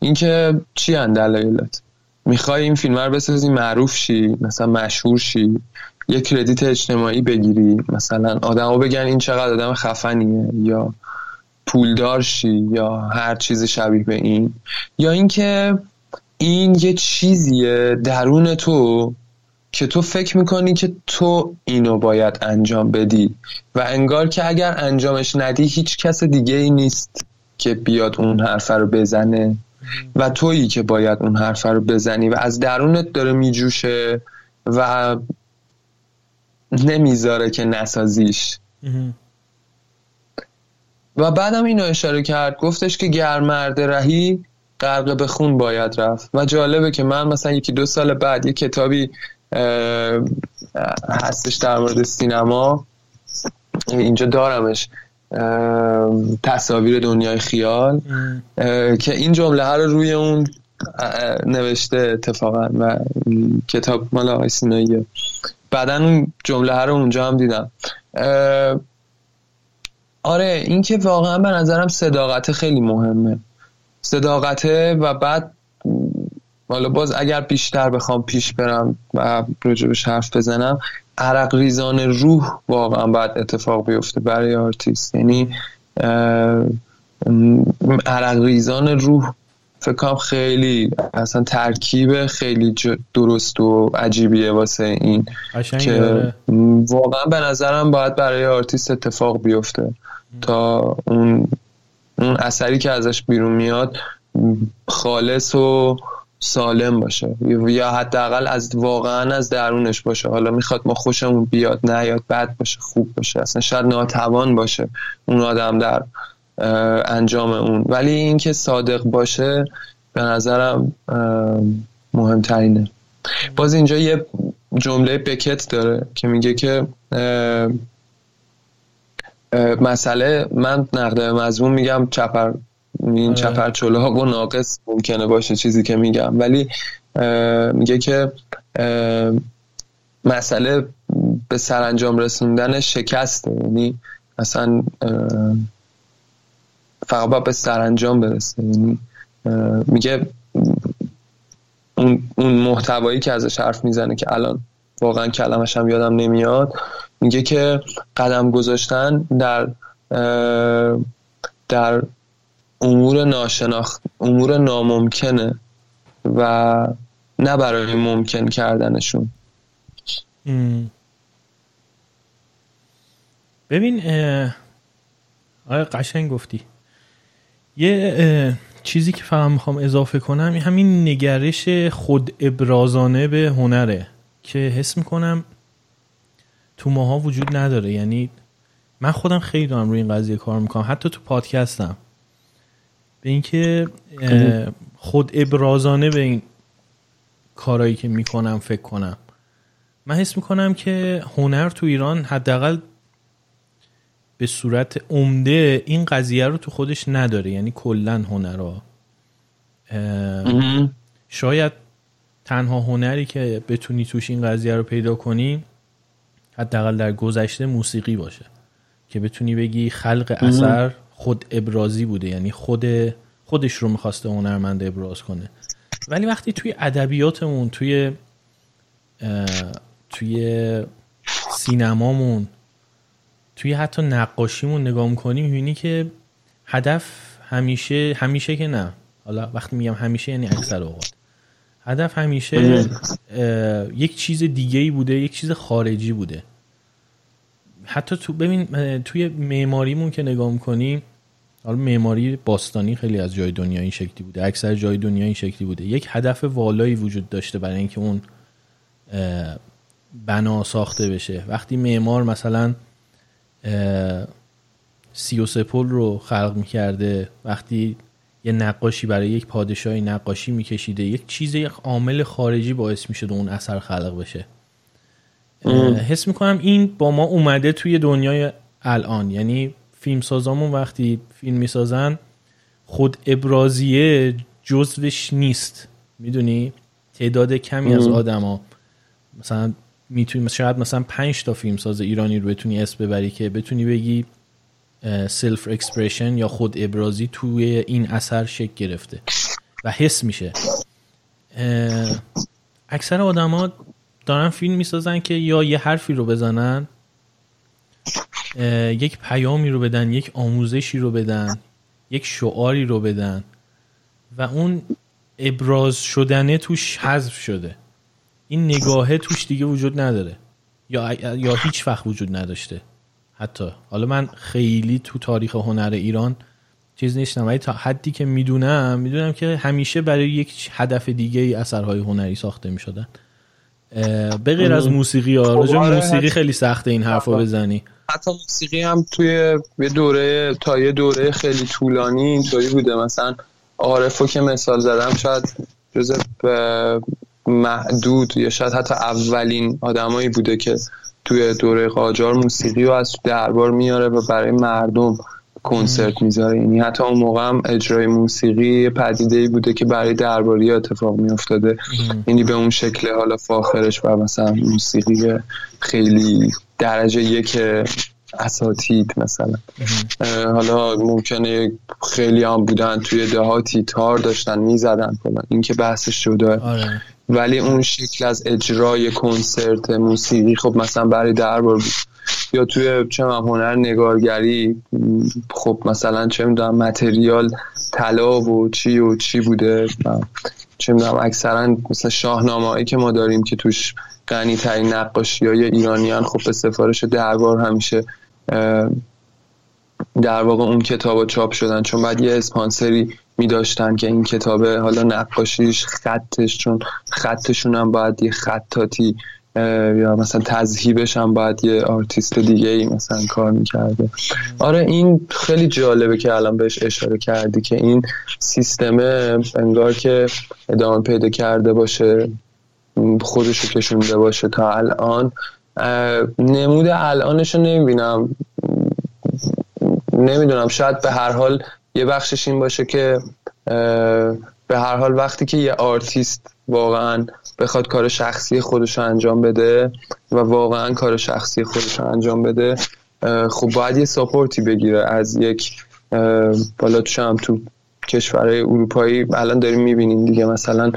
اینکه چی هن دلایلت؟ می‌خوای این فیلم رو بسازی معروف شی مثلا مشهور شی یه کردیت اجتماعی بگیری مثلا آدمو بگن این چقدر آدم خفنیه یا پولدار شی یا هر چیز شبیه به این. یا اینکه این یه چیزیه درون تو که تو فکر می‌کنی که تو اینو باید انجام بدی و انگار که اگر انجامش ندی هیچ کس دیگه ای نیست که بیاد اون حرفه رو بزنه. و تویی که باید اون حرفه رو بزنی و از درونت داره میجوشه و نمی‌ذاره که نسازیش. و بعدم اینو اشاره کرد گفتش که گرمرد رهی غرق به خون باید رفت. و جالبه که من مثلا یکی دو سال بعد یه کتابی هستش در مورد سینما. اینجا دارمش. تصاویر دنیای خیال که این جمله ها رو روی اون نوشته اتفاقا و کتاب مال آقای سیناییه. بعدا اون جمله ها رو اونجا هم دیدم. آره این که واقعا به نظرم صداقت خیلی مهمه. صداقته و بعد حالا باز اگر بیشتر بخوام پیش برم و راجبش حرف بزنم عرق ریزان روح واقعا باید اتفاق بیفته برای آرتیست. یعنی عرق ریزان روح فکر کنم خیلی اصلا ترکیب خیلی درست و عجیبیه واسه این که واقعا به نظرم باید برای آرتیست اتفاق بیفته تا اون اون اثری که ازش بیرون میاد خالص و سالم باشه. یا حداقل از واقعا از درونش باشه. حالا می‌خواد ما خوشمون بیاد نه یاد بد باشه خوب باشه. اصلا شاید ناتوان باشه اون آدم در انجام اون. ولی اینکه صادق باشه به نظرم مهمترینه. باز اینجا یه جمله بکت داره که میگه که مسئله من نقده مضمون میگم چپر این آره. ها و ناقص ممکنه باشه چیزی که میگم. ولی میگه که مسئله به سرانجام رسوندن شکسته یعنی مثلا فقط باید به سرانجام برسه. یعنی میگه اون, اون محتوایی که ازش حرف می‌زنه که الان واقعا کلمش هم یادم نمیاد میگه که قدم گذاشتن در در امور ناشناخت امور ناممکنه و نه برای ممکن کردنشون.
ببین آیا قشنگ گفتی. یه چیزی که فقط می‌خوام اضافه کنم همین نگرش خود ابرازانه به هنره که حس می‌کنم تو ماها وجود نداره. یعنی من خودم خیلی دارم روی این قضیه کار می‌کنم. حتی تو پادکستم. به اینکه خود ابرازانه به این کارایی که می‌کنم فکر کنم. من حس می‌کنم که هنر تو ایران حداقل به صورت عمده این قضیه رو تو خودش نداره. یعنی کلا هنرا شاید تنها هنری که بتونی توش این قضیه رو پیدا کنی حداقل در گذشته موسیقی باشه. که بتونی بگی خلق اثر خود ابرازی بوده یعنی خود خودش رو می‌خواسته هنرمند ابراز کنه. ولی وقتی توی ادبیاتمون توی توی سینمامون توی حتی نقاشیمون نگاه می‌کنی می‌بینی که هدف همیشه همیشه که نه. حالا وقتی میگم همیشه یعنی اکثر اوقات. هدف همیشه یک چیز دیگه ای بوده یک چیز خارجی بوده. حتی تو ببین توی معماریمون که نگاه می‌کنیم حالا معماری باستانی خیلی از جای دنیا این شکلی بوده. اکثر جای دنیا این شکلی بوده. یک هدف والایی وجود داشته برای اینکه اون بنا ساخته بشه. وقتی معمار مثلا سی و رو خلق می‌کرده وقتی یه نقاشی برای یک پادشاهی نقاشی میکشیده یک چیز یک عامل خارجی باعث می‌شده اون اثر خلق بشه. حس می‌کنم این با ما اومده توی دنیای الان. یعنی فیلم سازامون وقتی فیلم می‌سازن خود ابرازیه جزوش نیست. می‌دونی؟ تعداد کمی از آدما. مثلا می‌تونی شاید مثلا پنج تا فیلم ساز ایرانی رو بتونی اسم ببری که بتونی بگی self expression یا خود ابرازی توی این اثر شکل گرفته. و حس میشه. اکثر آدما دارن فیلم می‌سازن که یا یه حرفی رو بزنن یک پیامی رو بدن یک آموزشی رو بدن یک شعاری رو بدن و اون ابراز شدنه توش حذف شده. این نگاهه توش دیگه وجود نداره. یا یا هیچ وقت وجود نداشته. حتی. حالا من خیلی تو تاریخ هنر ایران چیز نیستم ولی تا حدی که می‌دونم می‌دونم که همیشه برای یک هدف دیگه ای اثرهای هنری ساخته می‌شدن. به غیر از موسیقی ها. راجع آره، موسیقی خیلی سخته این حرفا بزنی.
حتی موسیقی هم توی یه دوره تا یه دوره خیلی طولانی اینطوری بوده. مثلا عارفو که مثال زدم شاید جز محدود یا شاید حتی اولین آدمایی بوده که توی دوره قاجار موسیقی رو از دربار میاره و برای مردم کنسرت می‌ذاره. یعنی حتی اون موقع هم اجرای موسیقی پدیده ای بوده که برای درباری اتفاق میافتاده. یعنی به اون شکل حالا فاخرش و مثلا موسیقی خیلی درجه یک اساتید مثلا. حالا ممکنه خیلی هم بودن توی دهاتی تار داشتن می‌زدن این که بحثش شده آره. ولی اون شکل از اجرای کنسرت موسیقی خب مثلا برای دربار بود. یا توی چه هنر نگارگری خب مثلا چه می‌دونم متریال طلا و چی و چی بوده چه می‌دونم اکثرا مثلا شاهنامه که ما داریم که توش غنی ترین نقاشی های ایرانیان خب به سفارش دربار همیشه در واقع اون کتاب چاپ شدن. چون بعد یه اسپانسری می داشتن که این کتاب حالا نقاشیش خطش چون خطشون هم باید یه خطاطی یا مثلا تذهیبش هم باید یه آرتیست دیگه ای مثلا کار می‌کرده. آره این خیلی جالبه که الان بهش اشاره کردی که این سیستمه انگار که ادامه پیدا کرده باشه خودشو کشونده باشه تا الان. نمود الانش رو نمی‌بینم. نمی‌دونم شاید به هر حال یه بخشش این باشه که به هر حال وقتی که یه آرتیست واقعا بخواد کار شخصی خودش رو انجام بده و واقعا کار شخصی خودش رو انجام بده خب باید یه support ی بگیره از یک بالا تو هم تو کشورهای اروپایی الان داریم می‌بینیم دیگه مثلا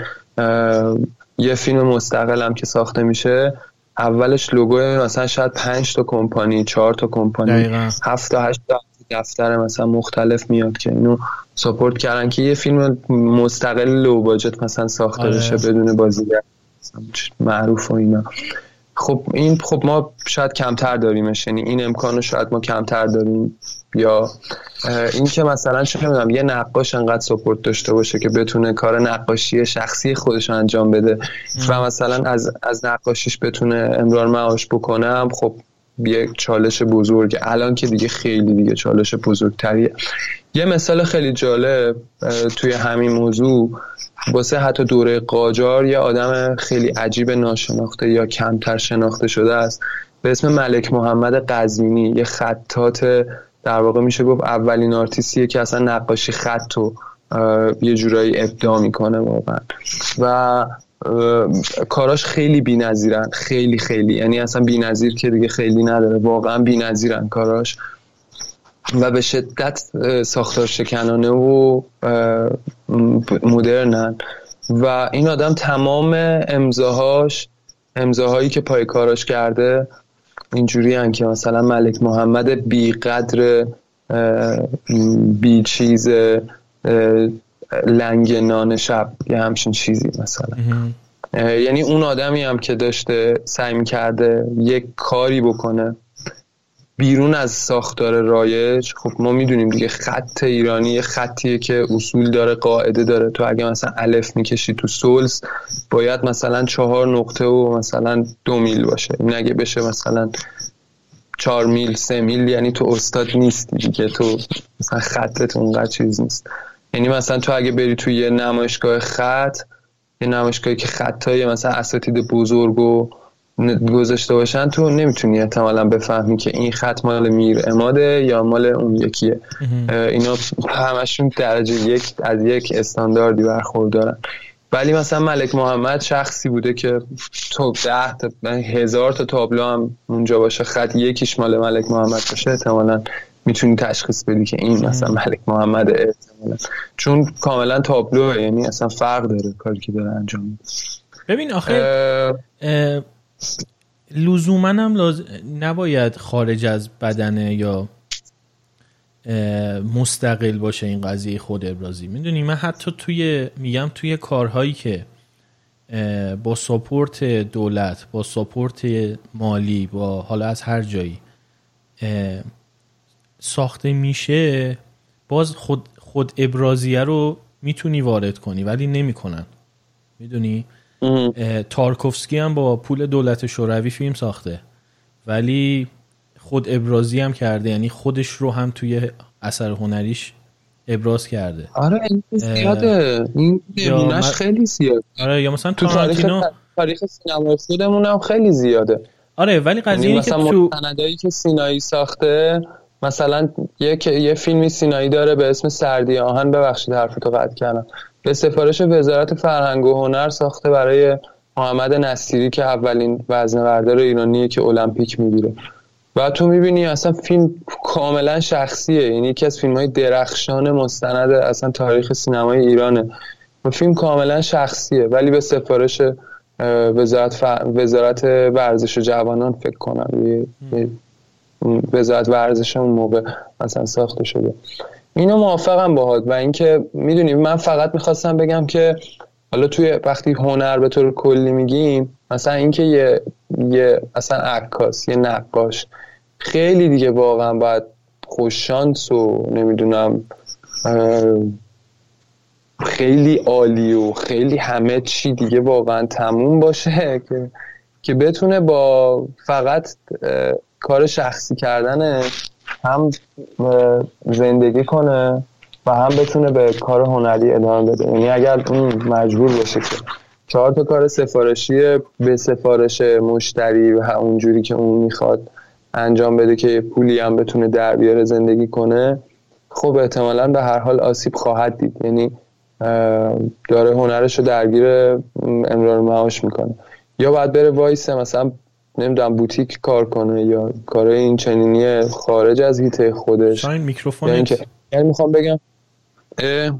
یه فیلم مستقل هم که ساخته میشه اولش لوگو مثلا شاید پنج تا کمپانی چهار تا کمپانی هفت تا هشت تا دفتر مثلا مختلف میاد که اینو ساپورت کردن که یه فیلم مستقل لو باجت مثلا ساخته آره. بشه بدون بازیگر معروف و اینا. خب این خب ما شاید کمتر داریمش. یعنی این امکان رو شاید ما کمتر داریم. یا این که مثلا چه می‌دونم یه نقاش انقدر سپورت داشته باشه که بتونه کار نقاشی شخصی خودش انجام بده. و مثلا از از نقاشیش بتونه امرار معاش بکنم خب یک چالش بزرگ. الان که دیگه خیلی دیگه چالش بزرگتریه. یه مثال خیلی جالب توی همین موضوع. واسه حتی دوره قاجار یه آدم خیلی عجیب ناشناخته یا کمتر شناخته شده است. به اسم ملک محمد قزوینی یه خطات در واقع میشه گفت اولین آرتیستیه که اصلا نقاشی خط رو یه جورایی ابداع می‌کنه واقعا. و کاراش خیلی بی‌نظیرن. خیلی خیلی. یعنی اصلا بی‌نظیر که دیگه خیلی نداره. واقعا بی‌نظیرن کاراش. و به شدت ساختار شکنانه و مدرنن. و این آدم تمام امضاهاش امضاهایی که پای کاراش کرده اینجوری هن که مثلا ملک محمد بی قدر بی چیز لنگ نان شب یه همچین چیزی مثلا. یعنی اون آدمی هم که داشته سعی کرده یک کاری بکنه بیرون از ساختار رایج خب ما می‌دونیم دیگه خط ایرانی یه خطیه که اصول داره قاعده داره. تو اگه مثلا الف می‌کشی تو سولز باید مثلا چهار نقطه و مثلا دو میل باشه. این اگه بشه مثلا چهار میل سه میل یعنی تو استاد نیستی دیگه. تو مثلا خطت اونقدر چیز نیست. یعنی مثلا تو اگه بری توی یه نمایشگاه خط یه نمایشگاهی که خطای مثلا اساتید بزرگ و گذاشته باشن تو نمی‌تونی احتمالا بفهمی که این خط مال میر اماده یا مال اون یکیه. اینا همشون درجه یک از یک استانداردی برخوردارن. ولی مثلا ملک محمد شخصی بوده که تو ده تا هزار تا تابلو هم اونجا باشه خط یکیش مال ملک محمد باشه احتمالا می‌تونی تشخیص بدی که این مثلا ملک محمد احتمالا چون کاملا تابلوه یعنی اصلا فرق داره کاری که داره انجام میده.
ببین آخه لزوما هم لاز... نباید خارج از بدنه یا مستقل باشه این قضیه خود ابرازی. می‌دونی من حتی توی میگم توی کارهایی که با سپورت دولت با سپورت مالی با حالا از هر جایی ساخته میشه باز خود خود ابرازیه رو می‌تونی وارد کنی ولی نمی‌کنن. می‌دونی؟ تارکوفسکی هم با پول دولت شوروی فیلم ساخته. ولی خود ابرازی هم کرده یعنی خودش رو هم توی اثر هنریش ابراز کرده.
آره این زیاده. این نمونش خیلی زیاده
آره یا مثلا
تو تاریخ تاریخ سینما خودمون هم خیلی زیاده.
آره ولی قضیه
یعنی مثلا که تو که سینایی ساخته مثلا یک یه فیلمی سینایی داره به اسم سردی آهن ببخشید حرفتو قطع کردم. به سفارش وزارت فرهنگ و هنر ساخته برای محمد نصیری که اولین وزنه‌بردار ایرانیه که المپیک می‌گیره. و تو می‌بینی اصلا فیلم کاملا شخصیه. یعنی یکی از فیلم های درخشان مستند اصلا تاریخ سینمای ایرانه. و فیلم کاملا شخصیه. ولی به سفارش وزارت, ف... وزارت ورزش و جوانان فکر کنم. وزارت ورزش اون موقع مثلا ساخته شده. اینو موافقم باهات و اینکه می‌دونی من فقط می‌خواستم بگم که حالا توی وقتی هنر به طور کلی میگیم مثلا اینکه یه یه اصلا عکاس یه نقاش خیلی دیگه واقعا باید خوششانس و نمی‌دونم خیلی عالی و خیلی همه چی دیگه واقعا تموم باشه [LAUGHS] که که بتونه با فقط کار شخصی کردن هم زندگی کنه و هم بتونه به کار هنری ادامه بده. یعنی اگر اون مجبور باشه که چهار تا کار سفارشی به سفارش مشتری و اونجوری که اون می‌خواد انجام بده که پولی هم بتونه در بیاره زندگی کنه خب احتمالا به هر حال آسیب خواهد دید. یعنی داره هنرش رو درگیر امرار معاش می‌کنه. یا باید بره وایسه مثلا نمی‌دونم بوتیک کار کنه یا کار این چنینی خارج از هیته خودش.
شاین میکروفون
یعنی می‌خوام بگم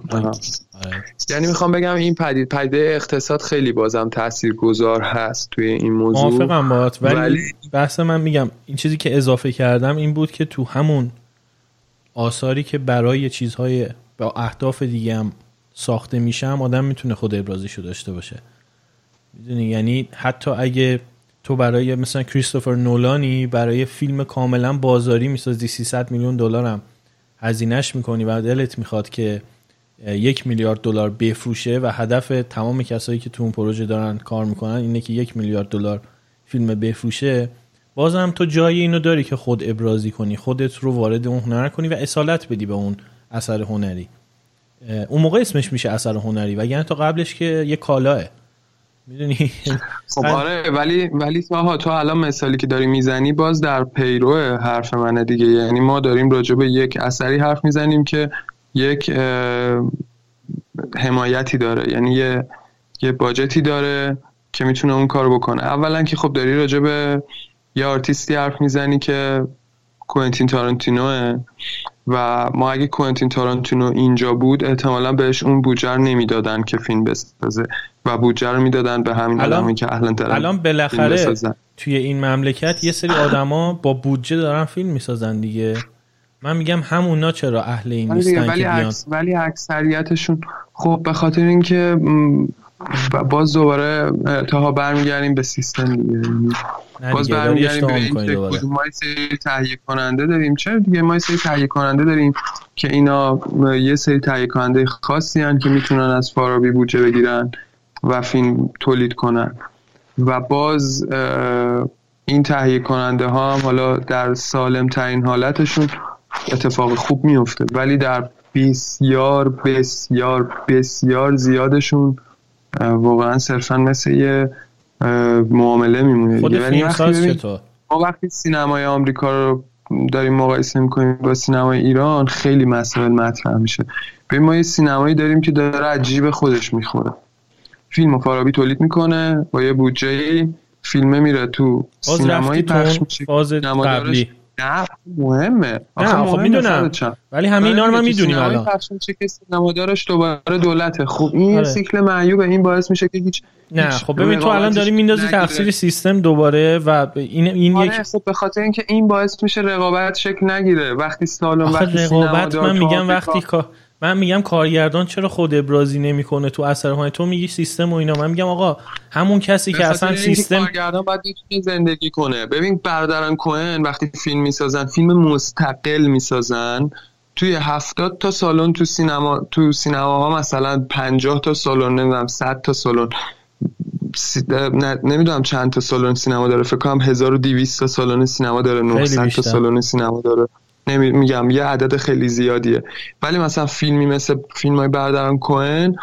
آره. یعنی می‌خوام بگم این پدید پدیده اقتصاد خیلی بازم تأثیر گذار هست توی این موضوع.
موافقم باهات ولی, ولی بحث من میگم این چیزی که اضافه کردم این بود که تو همون آثاری که برای چیزهای با اهداف دیگه هم ساخته میشم آدم می‌تونه خود ابرازیشو داشته باشه. می‌دونی؟ یعنی حتی اگه تو برای مثلا کریستوفر نولانی برای فیلم کاملا بازاری می‌سازی 300 میلیون دلارم. هزینهش می‌کنی و دلت می‌خواد که یک میلیارد دلار بفروشه و هدف تمام کسایی که تو اون پروژه دارن کار می‌کنن اینه که یک میلیارد دلار فیلم بفروشه. بازم تو جای اینو داری که خود ابرازی کنی خودت رو وارد اون هنر کنی و اصالت بدی به اون اثر هنری. اون موقع اسمش میشه اثر هنری و یعنی تا قبلش که یه کالاه. می‌دونی؟ [LAUGHS]
خب آره ولی ولی تو تو الان مثالی که داری می‌زنی باز در پیرو حرف منه دیگه. یعنی ما داریم راجع به یک اثری حرف می‌زنیم که یک حمایتی داره. یعنی یه یه باجتی داره که می‌تونه اون کار بکنه. اولا که خب داری راجع به یه آرتیستی حرف می‌زنی که کوینتین تارانتینوه. و ما اگه کوینتین تارانتینو اینجا بود احتمالا بهش اون بودجه نمی‌دادن که فیلم بسازه و بودجه رو می‌دادن به همین الان که اهلا
الان بالاخره توی این مملکت یه سری آدما با بودجه دارن فیلم می‌سازن دیگه. من میگم همونا چرا اهل این نیستن
ولی
که بیان.
ولی اکثریتشون خب به خاطر اینکه باز دوباره تاها برمیگردیم به سیستم دیگه. باز برمیگردیم به این که ما سری تهیه کننده داریم. چرا دیگه ما سری تهیه کننده داریم که اینا یه سری تهیه کننده خاصی هن که می‌تونن از فارابی بودجه بگیرن و فیلم تولید کنن. و باز این تهیه کننده ها هم حالا در سالم ترین حالتشون اتفاق خوب میفته ولی در بسیار بسیار بسیار زیادشون واقعا صرفا مثل یه معامله میمونه
خود یعنی چطور؟
ما وقتی سینمای آمریکا رو داریم مقایسه می‌کنیم با سینمای ایران خیلی مسائل مطرح میشه. به ما یه سینمایی داریم که داره عجیب خودش می‌خوره. فیلم فارابی تولید می‌کنه با یه بودجه فیلمه میره تو سینمایی پخش میشه.
فاز قبلی.
نه مهمه.
نه خب می‌دونم. ولی همه اینا رو ما می‌دونیم الان.
چه که سینمادارش دوباره دولته. خب این آره. سیکل معیوبه این باعث میشه که هیچ
نه خب ببین تو الان داری میندازی تقصیر سیستم دوباره و این این
آره یک خب به خاطر اینکه این باعث میشه رقابت شکل نگیره. وقتی سالن وقتی
رقابت من میگم وقتی که من میگم کارگردان چرا خود ابرازی نمی‌کنه تو اثر تو؟ میگی سیستم و اینا. من میگم آقا همون کسی که اصلا سیستم
کارگردان باید زندگی کنه. ببین برادران کوهن وقتی فیلم می‌سازن فیلم مستقل می‌سازن. توی هفتاد تا سالن تو سینما تو سینما ها مثلا 50 تا سالن نمی‌دونم 100 تا سالن. نمی‌دونم چند تا سالن سینما داره. فکر کنم 1200 تا سالن سینما داره 900 تا سالن سینما داره. میگم یه عدد خیلی زیادیه. ولی مثلا فیلمی مثل فیلم های بردران کوهن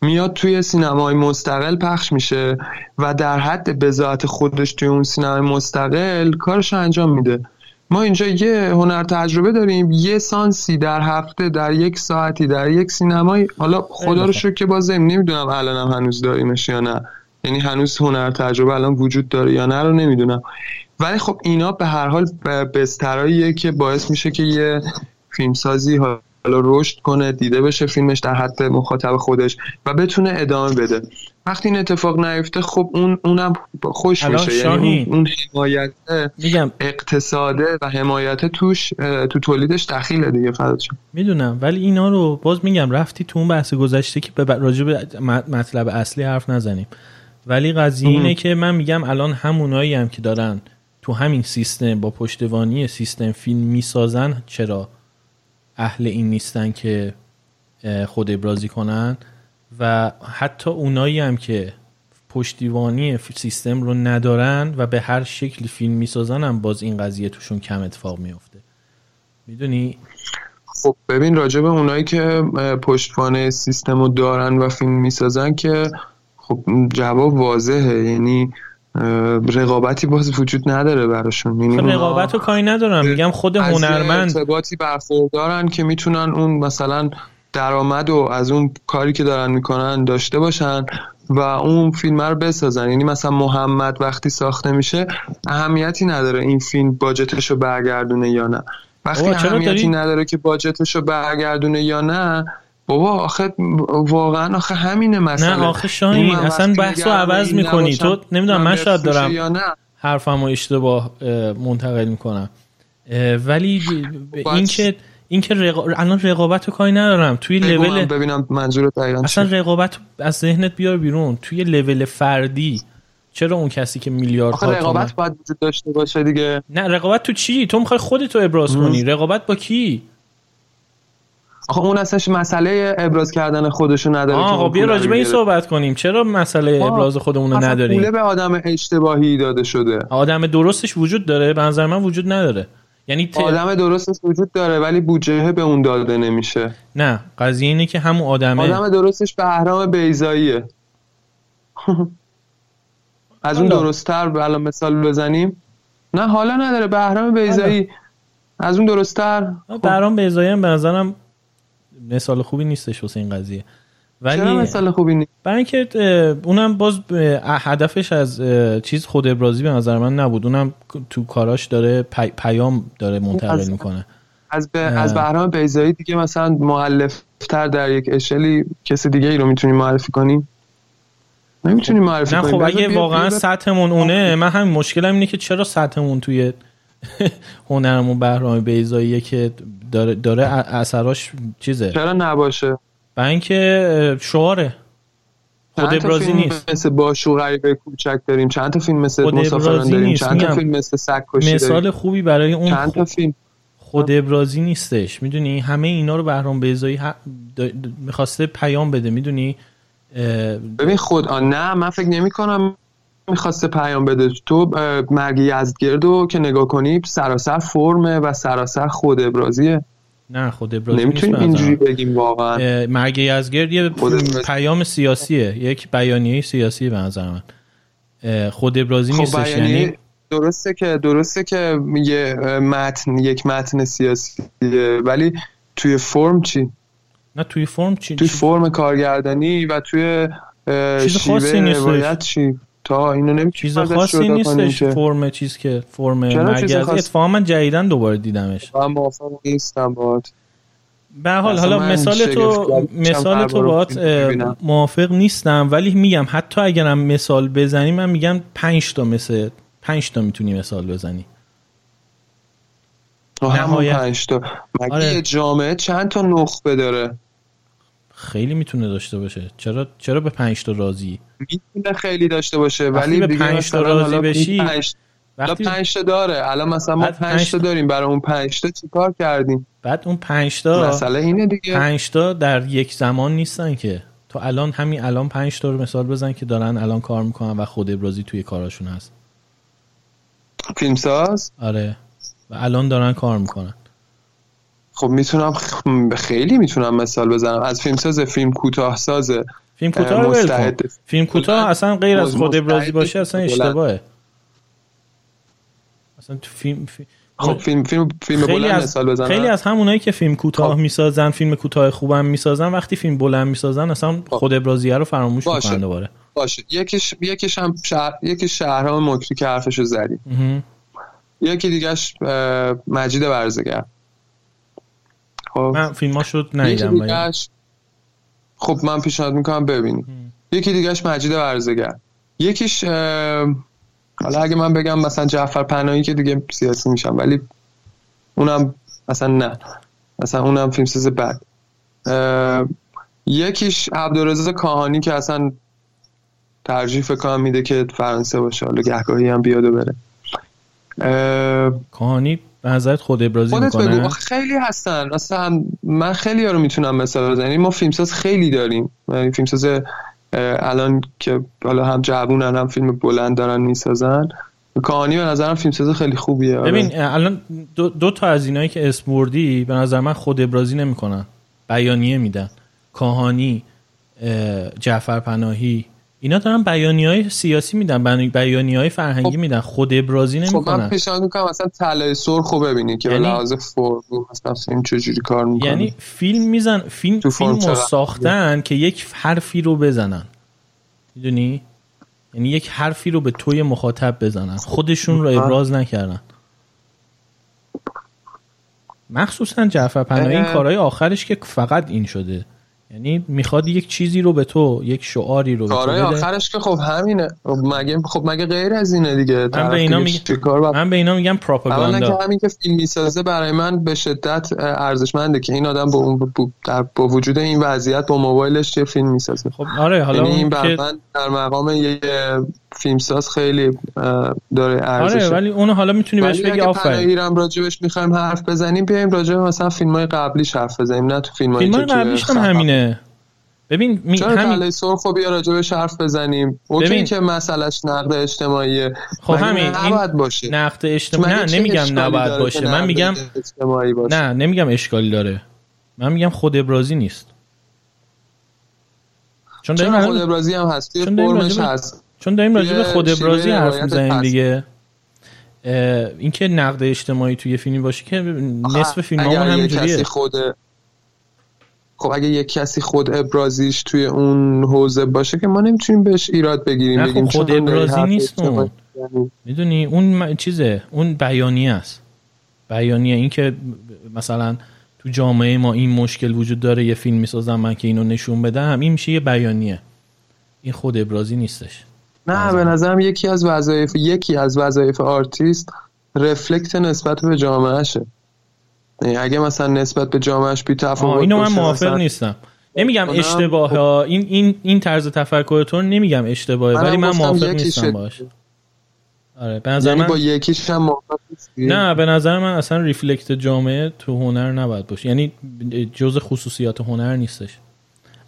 میاد توی سینمای مستقل پخش میشه و در حد بذات خودش توی اون سینمای مستقل کارش انجام میده. ما اینجا یه هنر تجربه داریم یه سانسی در هفته در یک ساعتی در یک سینمای حالا خدا رو شکر که بازم نمی‌دونم الان هم هنوز داریمش یا نه. یعنی هنوز هنر تجربه الان وجود داره یا نه رو نمی‌دونم. ولی خب اینا به هر حال بسترهاییه که باعث میشه که یه فیلمسازی حالا رشد کنه دیده بشه فیلمش در حد مخاطب خودش و بتونه ادامه بده. وقتی این اتفاق نیفته خب اون اونم خوش میشه. یعنی اون حمایت میگم. اقتصاده و حمایت توش تو تولیدش دخیله دیگه فردش
می‌دونم. ولی اینا رو باز میگم رفتی تو اون بحث گذشته که به راجع به مطلب اصلی حرف نزنیم. ولی قضیه اینه که من میگم الان همونایی هم که دارن تو همین سیستم با پشتوانی سیستم فیلم می‌سازن چرا اهل این نیستن که خود ابرازی کنن؟ و حتی اونایی هم که پشتیبانی سیستم رو ندارن و به هر شکلی فیلم می‌سازن هم باز این قضیه توشون کم اتفاق میفته می‌دونی؟
خب ببین راجع به اونایی که پشتوانه سیستم رو دارن و فیلم می‌سازن که خب جواب واضحه. یعنی رقابتی باز وجود نداره براشون. یعنی
خب رقابت رو کاری ندارم. میگم خود هنرمند.
ارتباطی برخوردارن که می‌تونن اون مثلا درآمد و از اون کاری که دارن می‌کنن داشته باشن و اون فیلم رو بسازن. یعنی مثلا محمد وقتی ساخته میشه اهمیتی نداره این فیلم باجتش رو برگردونه یا نه. وقتی اهمیتی نداره که باجتش رو برگردونه یا نه بابا آخه واقعا آخه همینه مثلا
نه آخه شاهین اصلا بحث رو عوض می‌کنی. تو نمی‌دونم من شاید دارم یا نه؟ حرفم رو اشتباه منتقل می‌کنم. ولی این که این که رقا... الان رقابت رو کاری ندارم. توی لول
ببینم منظور
اصلا رقابت از ذهنت بیار بیرون. توی لول فردی چرا اون کسی که میلیارد
آخه رقابت باید وجود داشته باشه دیگه.
نه رقابت تو چی؟ تو می‌خوای خودتو ابراز کنی. رقابت با کی؟
آخه اون اصلا مسئله ابراز کردن خودشو نداره
آقا بیا راجع به این صحبت کنیم. چرا مسئله ابراز خودمون رو نداریم؟
پول به آدم اشتباهی داده شده.
آدم درستش وجود داره به نظر من وجود نداره. یعنی
ت... آدم درستش وجود داره ولی بودجه به اون داده نمیشه.
نه قضیه اینه که همون آدمه.
آدم درستش بهرام بیزاییه [LAUGHS] از اون درستتر الان مثال بزنیم. نه حالا نداره. بهرام بیزایی از اون درستتر.
بهرام بیزایی هم به نظرم مثال خوبی نیستش واسه این قضیه.
ولی چرا مثال خوبی نیست؟
برای اینکه اونم باز هدفش از چیز خود ابرازی به نظر من نبود. اونم تو کاراش داره پی... پیام داره منتقل می‌کنه.
از به از بهرام بیزایی دیگه مثلا مؤلف تر در یک اشلی کسی دیگه ای رو می‌تونی معرفی کنی؟ نمی‌تونی معرفی
نه خب اگه واقعا سطحمون اونه من همین مشکلم اینه که چرا سطحمون توی [LAUGHS] هنرمون بهرام بیزاییه که داره داره اثراش چیزه؟
چرا نباشه؟
برای اینکه شعاره.
خود ابرازی نیست. مثل باشو غریبه کوچک داریم؟ چند تا فیلم مثل مسافران داریم؟ چند تا فیلم مثل سگ
مثال خوبی برای اون چند تا فیلم؟ خود ابرازی نیستش. می‌دونی؟ همه اینا رو بهرام بیزایی ه... می‌خواسته پیام بده. می‌دونی؟
ببین خود نه من فکر نمی کنم می‌خواسته پیام بده. تو مرگ یزدگردو که نگاه کنی سراسر فرمه و سراسر خود ابرازیه.
نه خود ابرازی
نمی‌تونیم اینجوری بگیم واقعا.
مرگ یزدگرد یه پیام سیاسیه یک بیانیه سیاسی به نظر من. خود ابرازی خب نیستش یعنی
درسته که درسته که یه متن یک متن سیاسیه ولی توی فرم چی؟
نه توی فرم چی؟
توی فرم کارگردانی و توی شیوه روایت چی؟ تا اینو نمیشه
چیز خاصی نیستش فرم چیز که فرم مرگزی اتفاقا من جدیدن دوباره دیدمش.
من موافق نیستم باید
به حال حالا مثال تو مثال تو باید موافق نیستم ولی میگم حتی اگرم مثال بزنی من میگم 5 تا مثل 5 تا می‌تونی مثال بزنی.
تو همون 5 تا. مگه آره. جامعه چند تا نخبه داره
خیلی می‌تونه داشته باشه. چرا چرا به 5 تا راضی؟
می‌تونه خیلی داشته باشه ولی
به 5 تا راضی بشی
وقتی 5 تا داره. الان مثلا ما 5 تا داریم برای اون 5 تا چیکار کردیم؟
بعد اون 5 تا
مسئله اینه دیگه.
5 تا در یک زمان نیستن که. تو الان همین الان 5 تا رو مثال بزن که دارن الان کار می‌کنن و خود ابرازی توی کاراشون هست.
فیلمساز؟
آره. و الان دارن کار می‌کنن.
خب می‌تونم خیلی می‌تونم مثال بزنم. از فیلمساز فیلم کوتاه سازه
فیلم کوتاه مستعد فیلم کوتاه اصلا غیر از خود ابرازی باشه اصلا اشتباهه. اصلا تو فیلم, فیلم
خب فیلم فیلم فیلم
بلند
از مثال بزنم.
خیلی از همونایی که فیلم کوتاه خب. می‌سازن فیلم کوتاه خوبم می‌سازن وقتی فیلم بلند می‌سازن اصلا خب. خود ابرازیه رو فراموش می‌کنن دوباره.
باشه. یکیش یکیش هم شهر یکی شهرام مکری که حرفشو زدی یکی دیگهش مجید برزگر خب.
من فیلماشو ندیدم
خب من پیشنهاد می‌کنم ببینید. یکی دیگهش مجید ورزگر. یکیش حالا اگه من بگم مثلا جعفر پناهی که دیگه سیاسی میشم ولی اونم مثلا نه. مثلا اونم فیلمساز بد. یکیش عبدالرزاق کاهانی که اصلا ترجیح فکر میده که فرانسه باشه حالا گهگاهی هم بیاد و بره.
کاهانی به نظرت خود ابرازی می‌کنه؟
خیلی هستن. مثلا من خیلی ها رو می‌تونم مثال بزنم. یعنی ما فیلمساز خیلی داریم. یعنی فیلمساز الان که حالا هم جوونن هم فیلم بلند دارن می‌سازن. کاهانی به نظرم فیلمساز خیلی خوبیه.
آره. ببین الان دو, دو تا از اینایی که اسم بردی به نظر من خود ابرازی نمی‌کنن. بیانیه میدن. کاهانی جعفر پناهی اینا دارن بیانی های سیاسی میدن بیانی های فرهنگی خب. میدن. خود ابرازی نمی‌کنن
خب من پیشنهاد می‌کنم مثلا طلای سرخ رو ببینید که یعنی... به لحاظ فرم مثلا فیلم چجوری کار می‌کنه.
یعنی فیلم میزن فیلم فیلم رو ساختن که یک حرفی رو بزنن. می‌دونی؟ یعنی یک حرفی رو به توی مخاطب بزنن. خودشون رو ابراز نکردن. مخصوصا جعفر پناهی این کارهای آخرش که فقط این شده. یعنی می‌خواد یک چیزی رو به تو یک شعاری رو به
تو آخرش که خب همینه. خب مگه خب مگه غیر از اینه دیگه؟
من به اینا میگم من به اینا میگم پروپاگاندا
که همین که فیلم می‌سازه برای من به شدت ارزشمنده که این آدم با اون با وجود این وضعیت با موبایلش یه فیلم می‌سازه.
خب آره حالا
یعنی این که... من در مقام یه فیلمساز خیلی داره ارزش
آره ولی اونو حالا می‌تونی بهش بگی آفرین.
ایران راجبش می‌خوایم حرف بزنیم بیایم راجب مثلا فیلمای قبلیش حرف بزنیم نه تو فیلمای
فیلمای قبلیش هم همینه. ببین
می... چرا همین سرخ بیا راجبش حرف بزنیم. اوکی ببین... که مسئلهش نقد اجتماعیه.
خب همین این باشه. نقد اجتماعی نه نمیگم نباید باشه. من میگم باشه. نه نمیگم اشکالی داره. من میگم خود ابرازی نیست.
چون داریم خود ابرازی هم هست؟ چون فرمش هست.
چون داریم راجع به خود ابرازی حرف می‌زنیم دیگه. اینکه نقد اجتماعی توی فیلمی باشه که نصف فیلم همینجوریه.
خود خب اگه یک کسی خود ابرازیش توی اون حوزه باشه که ما نمی‌تونیم بهش ایراد بگیریم
خب بگیم خود ابرازی نیست اون. می‌دونی؟ اون چیزه اون بیانیه است. بیانیه این که مثلا تو جامعه ما این مشکل وجود داره یه فیلم می‌سازم من که اینو نشون بدم این میشه یه بیانیه. این خود ابرازی نیستش.
نه به نظرم یکی از وظایف یکی از وظایف آرتیست reflect نسبت به جامعهشه. اگه مثلا نسبت به جامعهش بی تفاوت
اینو من موافق نیستم. نمیگم اشتباه ها این این این طرز تفکر تو نمیگم اشتباهه ولی من موافق نیستم باش آره به نظر
یعنی
من
با یکیش هم موافق
نه به نظر من اصلا ریفلکت جامعه تو هنر نباید باشه. یعنی جزء خصوصیات هنر نیستش.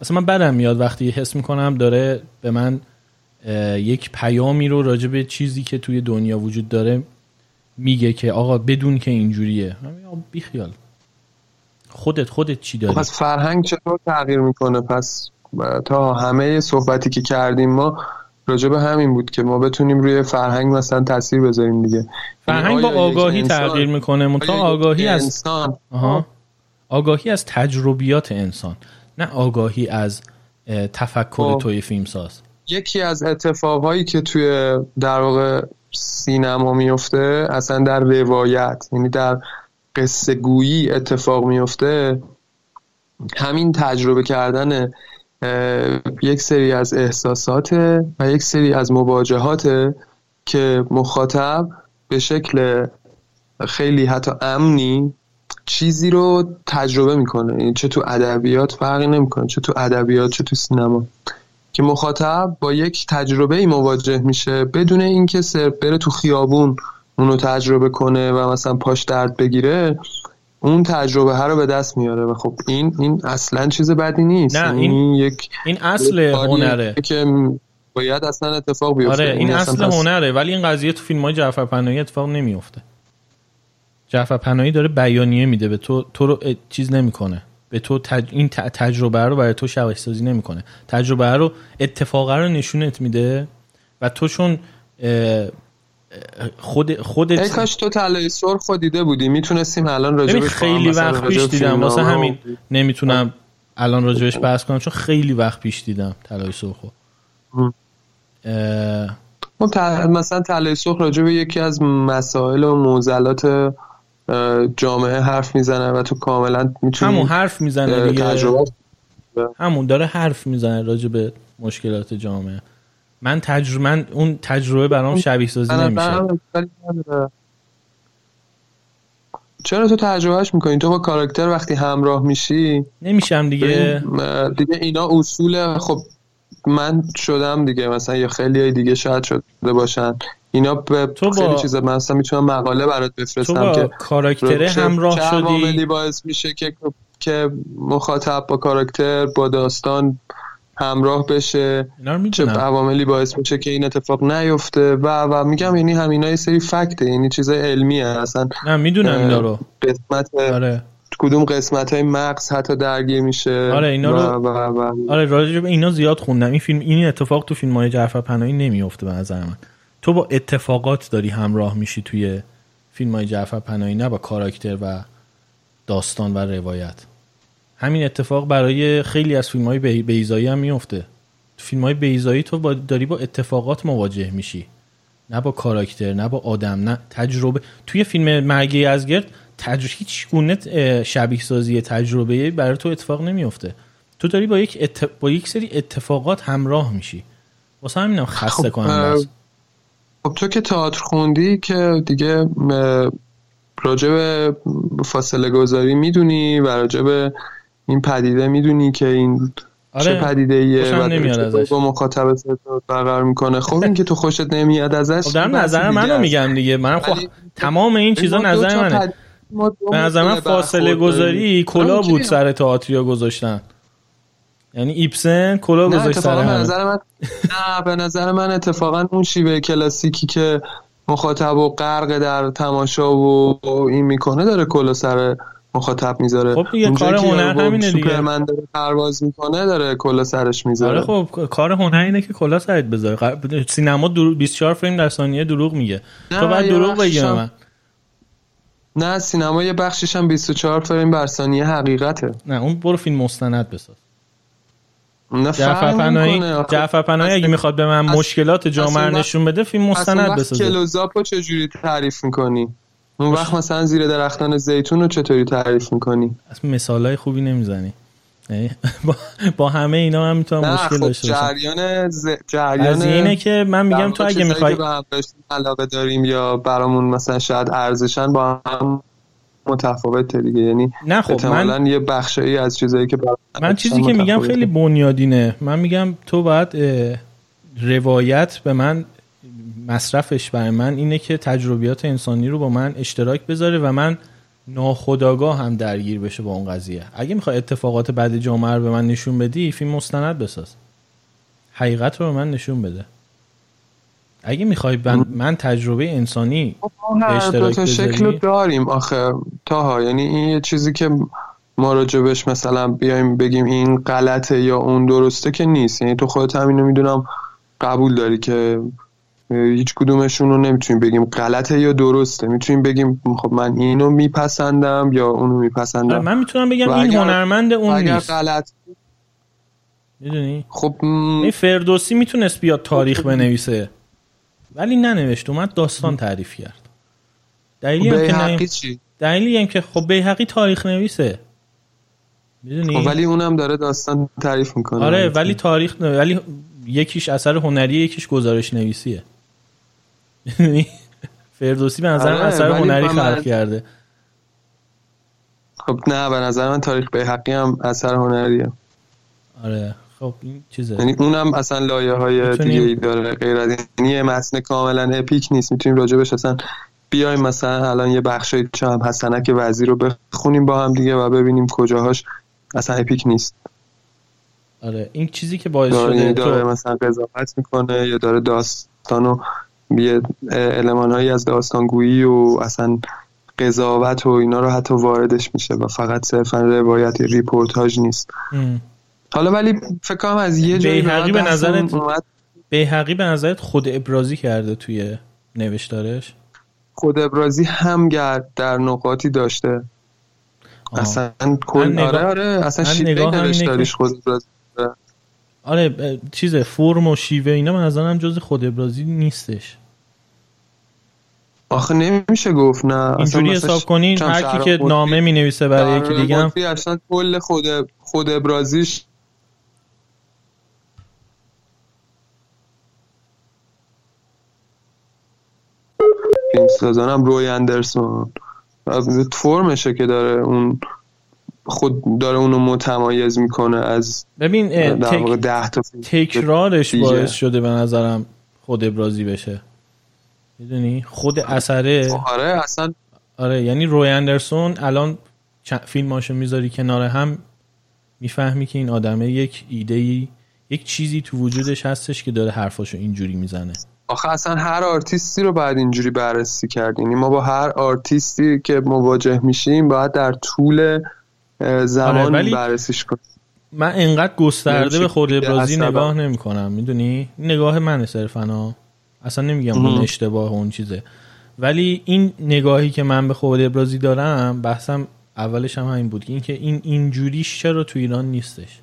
اصلا من بدم میاد وقتی حس می‌کنم داره به من یک پیامی رو راجع به چیزی که توی دنیا وجود داره میگه که آقا بدون که اینجوریه. بیخیال. خودت خودت چی داری؟
پس فرهنگ چطور تغییر می‌کنه؟ پس تا همه صحبتی که کردیم ما راجع به همین بود که ما بتونیم روی فرهنگ مثلا تاثیر بذاریم دیگه.
فرهنگ با آگاهی تغییر می‌کنه؟ متا آگاهی از انسان آها. آگاهی از تجربیات انسان نه آگاهی از تفکر خب. توی فیلم ساز
یکی از اتفاقهایی که توی در واقع سینما میفته اصلا در روایت یعنی در قصه گویی اتفاق میفته. همین تجربه کردن یک سری از احساسات و یک سری از مواجهات که مخاطب به شکل خیلی حتی امنی چیزی رو تجربه می‌کنه. یعنی چه تو ادبیات فرقی نمی‌کنه چه تو ادبیات چه تو سینما. که مخاطب با یک تجربه ای مواجه میشه بدون اینکه سر بره تو خیابون اونو تجربه کنه و مثلا پاش درد بگیره اون تجربه ها رو به دست میاره و خب این این اصلا چیز بدی نیست.
نه این, این یک
این
اصل هنره.
که باید اصلا اتفاق بیفته.
آره این اصل هنره. ولی این قضیه تو فیلم های جعفر پناهی اتفاق نمیفته جعفر پناهی داره بیانیه میده به تو تو رو چیز نمی‌کنه. به تو این تجربه رو برای تو شبیه سازی نمی‌کنه. تجربه رو اتفاقه رو نشونت میده و تو چون خود خودت
ای کاش تو طلای سرخ دیده بودی. می‌تونستیم الان راجع
خیلی وقت پیش دیدم. واسه همین نمی‌تونم الان راجبش بحث کنم چون خیلی وقت پیش دیدم طلای سرخو
اه... مثلا طلای سرخ راجع به یکی از مسائل و معضلات جامعه حرف می‌زنه و تو کاملا می‌تونی
همون حرف می‌زنه دیگه.
تجربه
همون داره حرف می‌زنه راجع به مشکلات جامعه. من تجربه من اون تجربه برام شبیه سازی نمیشه.
چرا تو تجربهش می‌کنی؟ تو با کاراکتر وقتی همراه میشی
نمیشم دیگه.
دیگه اینا اصول خب من شدم دیگه. مثلا یا خیلی های دیگه شاید شده باشن. اینا به تو خیلی با... من اصلا می‌تونم مقاله برات بفرستم که
کاراکتر همراه شدی؟
باعث میشه که که مخاطب با کاراکتر با داستان همراه بشه چه عواملی باعث میشه که این اتفاق نیفته و و میگم یعنی همینا یه سری فکته یعنی چیزای علمیه. اصلا
نه می‌دونم اینا رو.
قسمت آره. کدوم قسمت های مغز حتی درگیر میشه
آره اینا رو و و و آره راجع اینا زیاد خوندم. این فیلم این اتفاق تو فیلم های جعفر پناهی نمیفته به نظر من. تو با اتفاقات داری همراه میشی توی فیلم های جعفر پناهی نه با کاراکتر و داستان و روایت. همین اتفاق برای خیلی از فیلم های بیزایی هم میفته فیلم های بیزایی تو با داری با اتفاقات مواجه میشی. نه با کاراکتر نه با آدم نه تجربه. توی فیلم مرگی ازگرد تجربه هیچ گونه شبیه سازی تجربه برای تو اتفاق نمیفته تو داری با یک با یک سری اتفاقات همراه میشی. واسه همینم خسته خب کنم
خب تو که تئاتر خوندی که دیگه راجب فاصله گذاری می‌دونی و راجب این پدیده می‌دونی که این آره. چه پدیده ایه و با مخاطب برقرار می‌کنه. خب این که تو خوشت نمیاد ازش
خب در نظر منو میگم دیگه. من خب تمام این چیزا نظر منه. به نظر من فاصله گذاری کلا بود سر تئاتریا گذاشتن. یعنی ایپسن کلا گذاشت سر
به نظر من نه به نظر من اتفاقا اون شیوه کلاسیکی که مخاطب و غرق در تماشا و این می‌کنه داره کلا سر مخاطب می‌ذاره.
خب دیگه کار هنر همینه دیگه.
سوپرمن داره پرواز می‌کنه داره کلا سرش می‌ذاره.
آره خب کار هنر اینه که کلا سرت بذاره. سینما 24 فریم در ثانیه دروغ میگه. تو بعد دروغ بگی من.
نه سینما یه بخشش هم 24 فریم بر ثانیه حقیقته.
نه اون برو فیلم مستند بساز. جعفر پناهی جعفر پناهی اگه می‌خواد به من مشکلات جامعه نشون بده فیلم مستند بسازه.
کلوزاپو چجوری تعریف می‌کنی؟ اون وقت مثلا زیر درختان زیتون رو چطوری تعریف می‌کنی؟
اصلا مثال های خوبی نمی‌زنی. یعنی [LAUGHS] با, همه اینا هم می‌تونم مشکل خب داشته
باشم. جریان ز... جریان
از اینه که من میگم تو اگه می‌خوای
علاقه داریم یا برامون مثلا شاید ارزشن با هم متفاوته دیگه. یعنی
نه خب من
یه بخشی از چیزایی که
من چیزی که میگم خیلی بنیادینه. من میگم تو باید روایت به من مصرفش برای من اینه که تجربیات انسانی رو با من اشتراک بذاره و من ناخداگاه هم درگیر بشه با اون قضیه. اگه می‌خوای اتفاقات بعد جامعه رو به من نشون بدی فیلم مستند بساز. حقیقت رو به من نشون بده. اگه می‌خوای من, تجربه انسانی
خب، به اشتراک شکل داریم. آخه تاها یعنی این یه چیزی که ما راجبش مثلا بیایم بگیم این غلطه یا اون درسته که نیست. یعنی تو خودت همینو می‌دونم قبول داری که هیچ کدومشون رو نمی‌تونیم بگیم غلطه یا درسته. می‌تونیم بگیم خب من اینو میپسندم یا اونو میپسندم.
من می‌تونم بگم این هنرمند اون اگر نیست.
غلط
می‌دونی؟
خب
این فردوسی می‌تونست بیاد تاریخ بنویسه. ولی ننوشت اومد داستان تعریف کرد. دلیلی هم که چی؟ دلیلی هم که خب بیهقی تاریخ نویسه. می‌دونی؟
خب ولی اونم داره داستان تعریف می‌کنه.
آره ولی تاریخ ولی یکیش اثر هنری یکیش گزارش نویسیه. فردوسی به نظر آره اثر هنری خلق کرده.
خب نه به نظر من تاریخ به حقی هم اثر هنریه.
آره. خب این چیزه.
یعنی اونم اصلا لایه های دیگه ای داره غیر از یعنی یه متن کاملا اپیک نیست. می‌تونیم راجبش اصلا بیایم. مثلا الان یه بخشی چم حسنک وزیر رو بخونیم با هم دیگه و ببینیم کجاهاش. اصلا اپیک نیست.
آره این چیزی که باعث شده یعنی
داره تو... مثلا قضاوت می‌کنه یا داره داستانو یه هایی از داستانگویی و اصلا قضاوت و اینا رو حتی واردش میشه و فقط صرفا روایت ریپورتاج نیست. حالا ولی فکر کنم از یه جایی
به نظرت حقی به نظرت خود ابرازی کرده توی نوشتارش؟
خود ابرازی هم گرد در نقاطی داشته. آه. اصلا کل آره آره اصلا شیوه نوشتاریش خود ابرازی
آره چیز فرم و شیوه اینا من نظرم جز خود ابرازی نیستش.
آخه نمیشه گفت نه.
اینجوری حساب کنین هر کی که نامه می نویسه برای یکی دیگه هم
اصلا کل خود خود ابرازیش فیلم سازانم روی اندرسون. فرمشه که داره اون خود داره اونو متمایز می‌کنه از
ببین تک... ده تا تکرارش باعث شده به نظرم خود ابرازی بشه. می‌دونی؟ خود اثره
آره اصلا
آره یعنی روی اندرسون الان فیلماشو می‌ذاری کنار هم می‌فهمی که این آدمه یک ایده ای یک چیزی تو وجودش هستش که داره حرفاشو اینجوری می‌زنه.
آخه اصلا هر آرتیستی رو باید اینجوری بررسی کرد یعنی ما با هر آرتیستی که مواجه میشیم باید در طول زمان آره بررسیش کنیم.
من انقدر گسترده به خود ابرازی نگاه نمی کنم می‌دونی؟ نگاه من صرفا اصلا نمیگم اون اشتباه اون چیزه. ولی این نگاهی که من به خود ابرازی دارم بحثم اولش هم همین بود. که اینکه این اینجوریش چرا تو ایران نیستش؟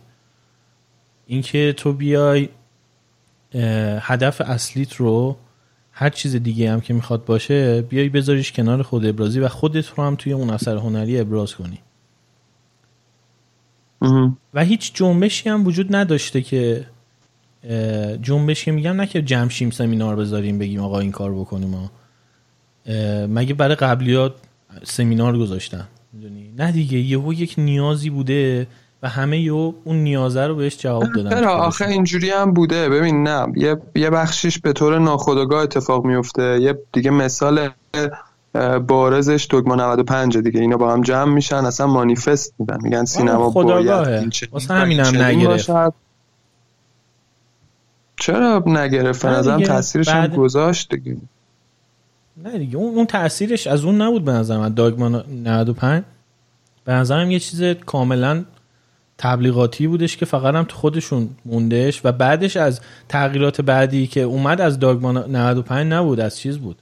اینکه تو بیای هدف اصلیت رو هر چیز دیگه هم که می‌خواد باشه بیای بذاریش کنار خود ابرازی و خودت رو هم توی اون اثر هنری ابراز کنی. و هیچ جنبشی هم وجود نداشته که جنبش که میگم نه که جمشیم سمینار بذاریم بگیم آقا این کار بکنیم ما مگه برای قبلیات سمینار گذاشتن؟ نه دیگه یهو یک نیازی بوده و همه یو اون نیازه رو بهش جواب دادن.
چرا آخه اینجوری هم بوده. ببین نه یه, یه بخشیش به طور ناخودآگاه اتفاق میفته. یه دیگه مثال بارزش دوگما 95 دیگه. اینا با هم جمع میشن اصلا مانیفست میدن. میگن سینما
باید واسه همینم نگرفت.
چرا نگرفت؟ نظرم تاثیرش بعد... هم گذاشت دیگه.
نه دیگه اون, اون تاثیرش از اون نبود به نظر من داگما 95 به نظرم یه چیز کاملا تبلیغاتی بودش که فقط هم تو خودشون موندهش و بعدش از تغییرات بعدی که اومد از داگما 95 نبود از چیز بود؟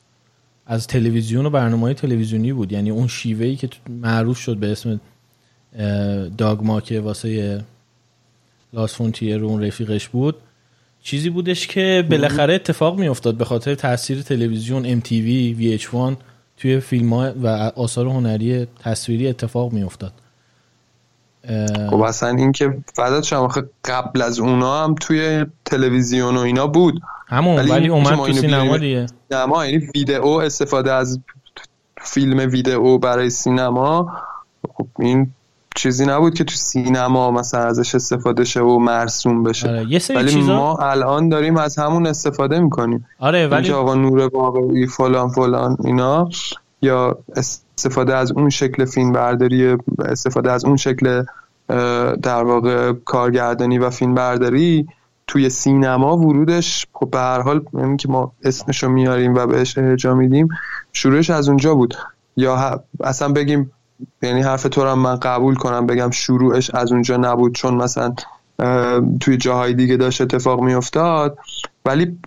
از تلویزیون و برنامه تلویزیونی بود. یعنی اون شیوهی که معروف شد به اسم داگما که واسه لاس فونتیر اون رفیقش بود. چیزی بودش که بالاخره اتفاق می افتاد به خاطر تاثیر تلویزیون MTV VH1 توی فیلم و آثار هنری تصویری اتفاق می افتاد
خب اصلا این که فدات شما قبل از اونا هم توی تلویزیون و اینا بود.
همون ولی, ولی اومد تو سینما دیگه.
سینما یعنی ویدئو استفاده از فیلم ویدئو برای سینما خب این چیزی نبود که تو سینما مثلا ازش استفاده شه و مرسوم بشه.
آره. یه
ولی
چیزا...
ما الان داریم از همون استفاده می‌کنیم.
آره ولی
آقا نور باقری فلان فلان اینا یا استفاده از اون شکل فیلم برداری استفاده از اون شکل در واقع کارگردانی و فیلم برداری توی سینما ورودش خب به هر حال یعنی که ما اسمشو میاریم و بهش ارجاع میدیم شروعش از اونجا بود. یا اصلا بگیم یعنی حرف تو رو من قبول کنم بگم شروعش از اونجا نبود چون مثلا توی جاهای دیگه داشت اتفاق میافتاد. ولی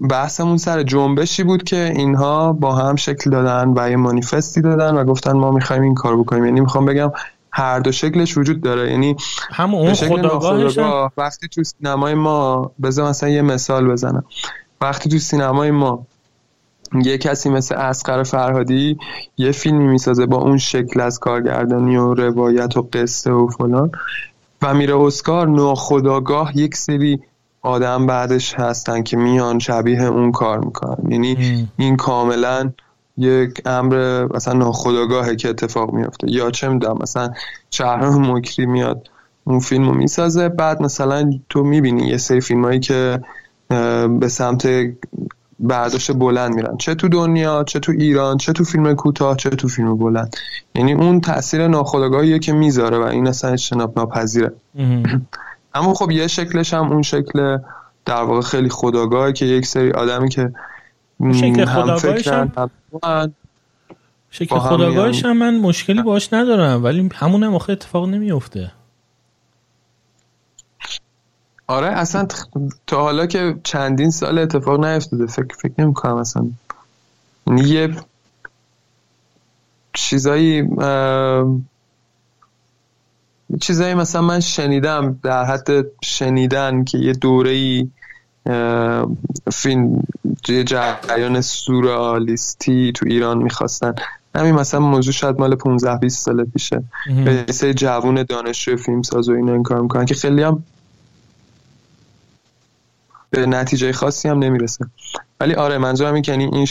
بحثمون سر جنبشی بود که اینها با هم شکل دادن و یه مانیفستی دادن و گفتن ما می‌خوایم این کار بکنیم. یعنی می‌خوام بگم هر دو شکلش وجود داره. یعنی
همون اون
وقتی تو سینمای ما بذار مثلا یه مثال بزنم. وقتی تو سینمای ما یه کسی مثل اسقر فرهادی یه فیلمی می‌سازه با اون شکل از کارگردانی و روایت و قصه و فلان و میره اسکار ناخداگاه یک سری آدم بعدش هستن که میان شبیه اون کار می‌کنن. یعنی این کاملا یک امر مثلا ناخداگاهه که اتفاق میفته یا چه می‌دونم مثلا شهرام مکری میاد اون فیلم رو می‌سازه بعد مثلا تو می‌بینی یه سری فیلم هایی که به سمت برداشت بلند میرن. چه تو دنیا چه تو ایران چه تو فیلم کوتاه چه تو فیلم بلند. یعنی اون تاثیر ناخودآگاهیه که می‌ذاره و این اصلا اجتناب ناپذیره. اما خب یه شکلش هم اون شکل در واقع خیلی خداگاهه که یک سری آدمی که
شکل خداگاهش هم شکل خداگاهش هم من مشکلی باش ندارم ولی همون هم آخه اتفاق نمیفته
آره اصلا تا حالا که چندین سال اتفاق نیفتاده فکر فکر نمی کنم اصلا. یعنی یه چیزایی چیزایی مثلا من شنیدم در حد شنیدن که یه دوره ای فیلم توی جریان سورئالیستی تو ایران می‌خواستن. همین مثلا موضوع شاید مال 15 20 سال پیشه. به سه جوون دانشجو فیلم ساز و اینا این کار می‌کنن که خیلی هم به نتیجه خاصی هم نمی‌رسه. ولی آره منظورم این که یعنی این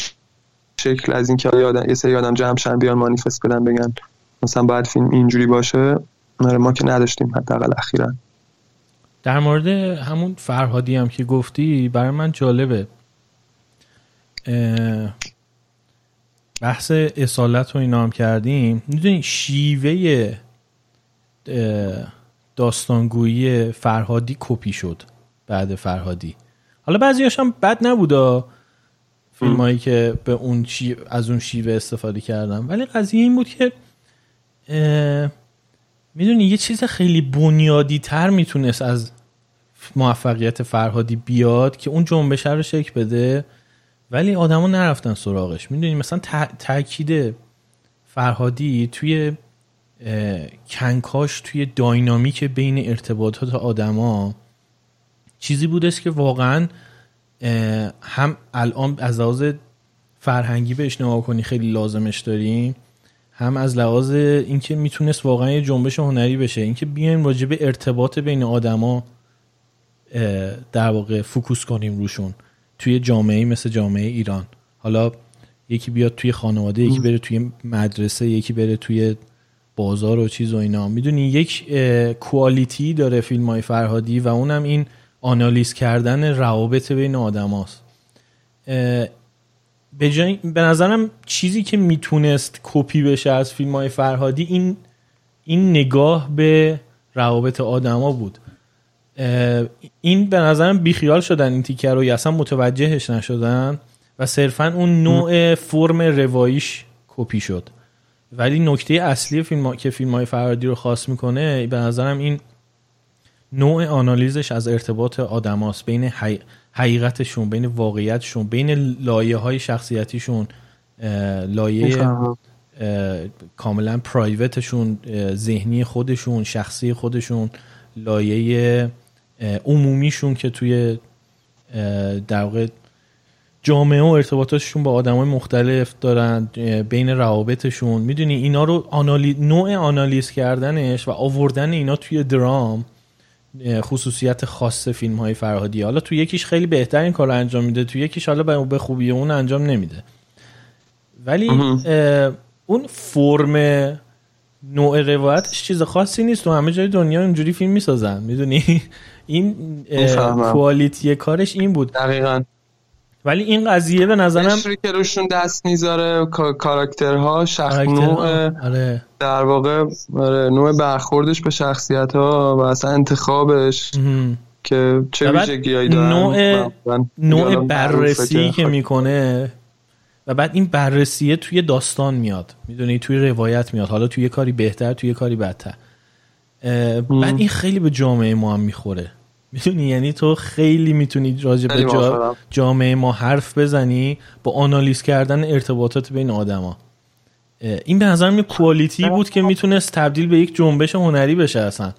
شکل از اینکه یه سری آدم جمع شن بیان مانیفست بدن بگن مثلا باید فیلم اینجوری باشه. ما که نداشتیم حداقل اخیرا.
در مورد همون فرهادی هم که گفتی برای من جالبه. بحث اصالت رو اینا هم کردیم. می‌دونی شیوه داستانگویی فرهادی کپی شد بعد فرهادی. حالا بعضیاش هم بد نبودا فیلم هایی که به اون از اون شیوه استفاده کردم ولی قضیه این بود که می‌دونی یه چیز خیلی بنیادی تر می‌تونست از موفقیت فرهادی بیاد که اون جنبش رو شکل بده. ولی آدما نرفتن سراغش. می‌دونی مثلا تاکید فرهادی توی کنکاش توی داینامیک بین ارتباطات آدما چیزی بودش که واقعا هم الان از لحاظ فرهنگی بهش نگاه کنی خیلی لازمش داریم. هم از لحاظ اینکه می‌تونست واقعا یه جنبش هنری بشه اینکه بیایم راجع به ارتباط بین آدما در واقع focus کنیم روشون توی جامعه مثل جامعه ایران. حالا یکی بیاد توی خانواده یکی بره توی مدرسه یکی بره توی بازار و چیز و اینا. می‌دونی یک quality داره فیلم های فرهادی و اونم این آنالیز کردن روابط بین آدم به, به نظرم چیزی که می‌تونست کپی بشه از فیلم های فرهادی این این نگاه به روابط آدما بود. این به نظرم بیخیال شدن این تیکه رو اصلا متوجهش نشدن و صرفا اون نوع فرم رواییش کپی شد. ولی نکته اصلی فیلم که فیلم های فرهادی رو خاص می‌کنه به نظرم این نوع آنالیزش از ارتباط آدماست بین حقیقتشون بین واقعیتشون بین لایه های شخصیتیشون لایه کاملا پرایوتشون ذهنی خودشون شخصی خودشون لایه عمومیشون که توی در واقع جامعه و ارتباطاتشون با آدم های مختلف دارن بین روابطشون. می‌دونی اینا رو آنالی... نوع آنالیز کردنش و آوردن اینا توی درام خصوصیت خاص فیلم های فرهادی. حالا تو یکیش خیلی بهتر این کار انجام میده تو یکیش حالا به خوبی اون انجام نمیده. ولی اون فرم نوع روایتش چیز خاصی نیست. تو همه جای دنیا اینجوری فیلم می‌سازن. می‌دونی؟ این کوالیتی کارش این بود.
دقیقا.
ولی این قضیه به نظرم
که روشون دست می‌ذاره کاراکترها شخص نوع آره. در واقع آره، نوع برخوردش به شخصیت ها و اصلا انتخابش که چه ویژگیهایی دارن
نوع, نوع بررسی که می‌کنه و بعد این بررسیه توی داستان میاد. می‌دونی؟ توی روایت میاد. حالا توی کاری بهتر توی کاری بدتر. بعد این خیلی به جامعه ما هم می‌خوره. می‌دونی؟ یعنی تو خیلی می‌تونی راجع به جا جامعه ما حرف بزنی با آنالیز کردن ارتباطات بین آدما. این به نظر می کوالیتی بود که می‌تونست تبدیل به یک جنبش هنری بشه اصلا.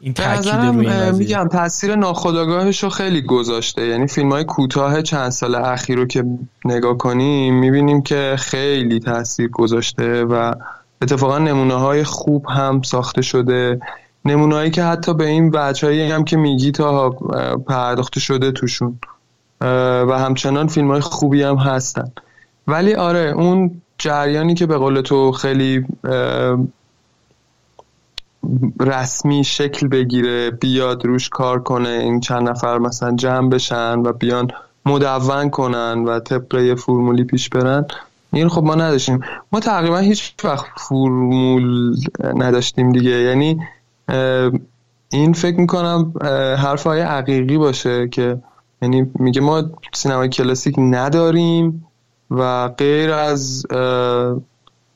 این تاکید روی میگم تاثیر ناخودآگاهش رو خیلی گذاشته. یعنی فیلم های کوتاه چند سال اخیر رو که نگاه کنیم می‌بینیم که خیلی تاثیر گذاشته و اتفاقا نمونه های خوب هم ساخته شده. نمونهایی که حتی به این بچههایی هم که میگی تا پرداخته شده توشون. و همچنان فیلم های خوبی هم هستن. ولی آره اون جریانی که به قول تو خیلی رسمی شکل بگیره بیاد روش کار کنه این چند نفر مثلا جمع بشن و بیان مدون کنن و طبق یه فرمولی پیش برن این خب ما نداشتیم. ما تقریبا هیچ وقت فرمول نداشتیم دیگه. یعنی این فکر می‌کنم حرف های عقیقی باشه که یعنی میگه ما سینمای کلاسیک نداریم و غیر از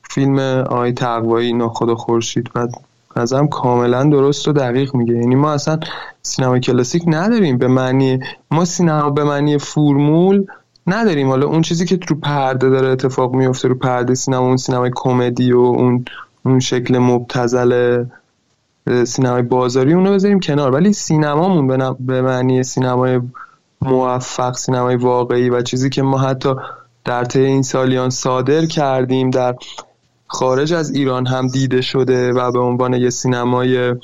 فیلم آی تقوایی ناخدا خورشید و نظرم کاملا درست و دقیق میگه. یعنی ما اصلا سینما کلاسیک نداریم. به معنی ما سینما به معنی فرمول نداریم. حالا اون چیزی که رو پرده داره اتفاق میفته رو پرده سینما اون سینمای کمدی و اون اون شکل مبتزل سینمای بازاری اونو بذاریم کنار. ولی سینمامون به معنی سینمای موفق سینمای واقعی و چیزی که ما حتی در طی این سالیان صادر کردیم در خارج از ایران هم دیده شده و به عنوان یه سینمای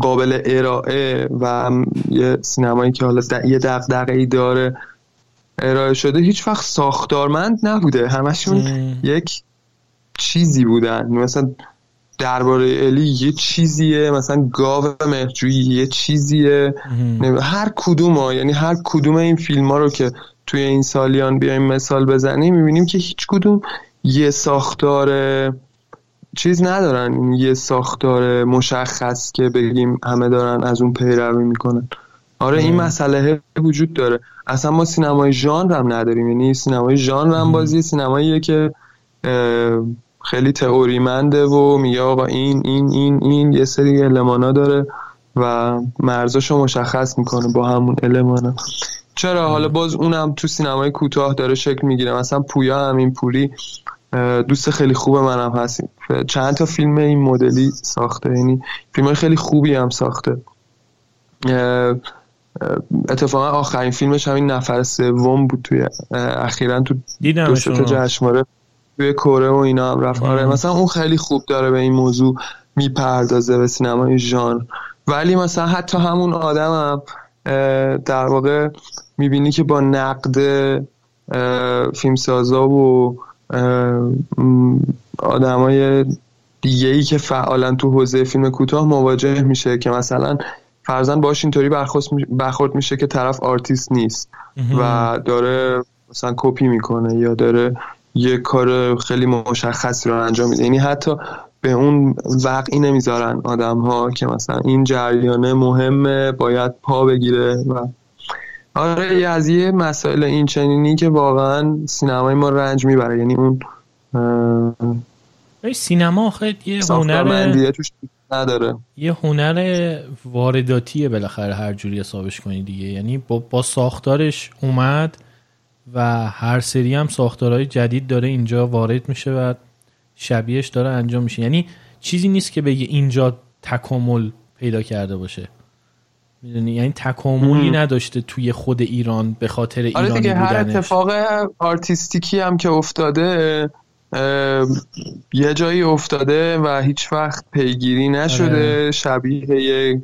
قابل ارائه و یه سینمایی که حالا یه دقدقه ای داره ارائه شده هیچ وقت ساختارمند نبوده. همشون یک چیزی بودن. مثلا درباره الی یه چیزیه مثلا گاو مهجویی یه چیزیه. هر کدوم ها یعنی هر کدوم این فیلم ها رو که توی این سالیان بیایم مثال بزنیم می‌بینیم که هیچ کدوم یه ساختار چیز ندارن. یه ساختار مشخص که بگیم همه دارن از اون پیروی می‌کنن. آره این مسئله وجود داره. اصلا ما سینمای ژانر هم نداریم. یعنی سینمای ژانر هم بازی سینماییه که خیلی تئوریمنده و میگه آقا این این این این یه سری المانا داره و مرزاشو مشخص می‌کنه با همون المانا چرا؟ حالا باز اونم تو سینمای کوتاه داره شکل می‌گیره. مثلا پویا همین پوری دوست خیلی خوب منم هستیم. چند تا فیلم این مدلی ساخته؟ یعنی فیلم خیلی خوبی هم ساخته. اتفاقا آخرین فیلمش همین نفر سوم بود توی اخیرا تو دو تا جشنواره. توی کره و اینا هم رفت. آره مثلا اون خیلی خوب داره به این موضوع می‌پردازه به سینمای ژانر. ولی مثلا حتی همون آدم هم در واقع می‌بینی که با نقد فیلمسازا و آدمای دیگه ای که فعالن تو حوزه فیلم کوتاه مواجه میشه که مثلا فرضا باش اینطوری برخورد میشه که طرف آرتیست نیست و داره مثلا کپی می‌کنه یا داره یه کار خیلی مشخصی رو انجام میده. یعنی حتی به اون وقعی نمی‌ذارن آدم ها که مثلا این جریانه مهمه باید پا بگیره و آره از یه مسائل این چنینی که واقعا سینمای ما رنج می‌بره. یعنی اون
سینما خیلی یه هنر نداره. یه هنر وارداتیه بالاخره هر جوری حسابش کنی دیگه. یعنی با, با ساختارش اومد و هر سری هم ساختارهای جدید داره اینجا وارد میشه و شبیهش داره انجام میشه. یعنی چیزی نیست که بگه اینجا تکامل پیدا کرده باشه. می‌دونی؟ یعنی تکاملی نداشته توی خود ایران به خاطر ایرانی آره دیگه هر
اتفاق آرتیستیکی هم که افتاده یه جایی افتاده و هیچ وقت پیگیری نشده. آره. شبیه یه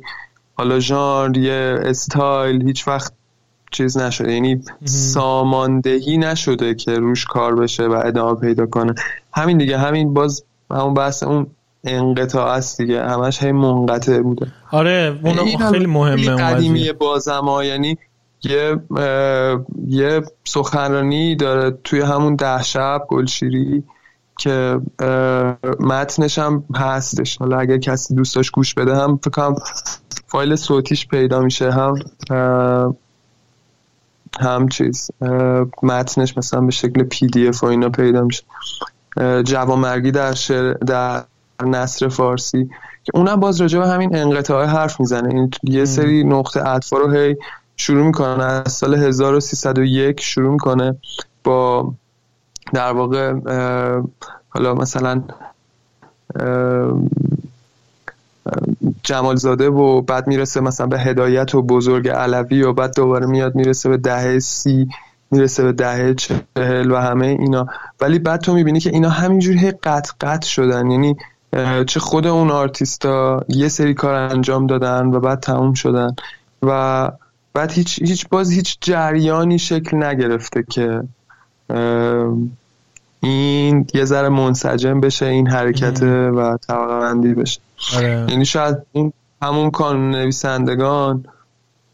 حالا ژانر یه استایل هیچ وقت چیز نشده. یعنی ساماندهی نشده که روش کار بشه و ادامه پیدا کنه. همین دیگه همین باز همون بحث اون انقطاع است دیگه. همش هی منقطع بوده.
آره اون خیلی مهمه
قدیمی بازم یعنی یه یه سخنرانی داره توی همون ده شب گلشیری که متنش هم هستش. حالا اگر کسی دوست داشت گوش بده هم فکرم فایل صوتیش پیدا میشه هم هم چیز متنش مثلا به شکل پی دی اف و اینا پیدا میشه. جوامرگی در شعر در نصر فارسی که اونم باز راجع به همین انقطاع حرف می‌زنه. این یه سری نقطه عطفا رو هی شروع می‌کنه. از سال 1301 شروع می‌کنه با در واقع حالا مثلا جمالزاده و بعد می‌رسه مثلا به هدایت و بزرگ علوی و بعد دوباره میاد می‌رسه به دهه سی می‌رسه به دهه چهل و همه اینا. ولی بعد تو می‌بینی که اینا همینجوری قط قط شدن. یعنی چه خود اون آرتیستا یه سری کار انجام دادن و بعد تموم شدن و بعد هیچ, هیچ باز هیچ جریانی شکل نگرفته که این یه ذره منسجم بشه این حرکت و بندی بشه. آره. یعنی شاید اون همون کانون نویسندگان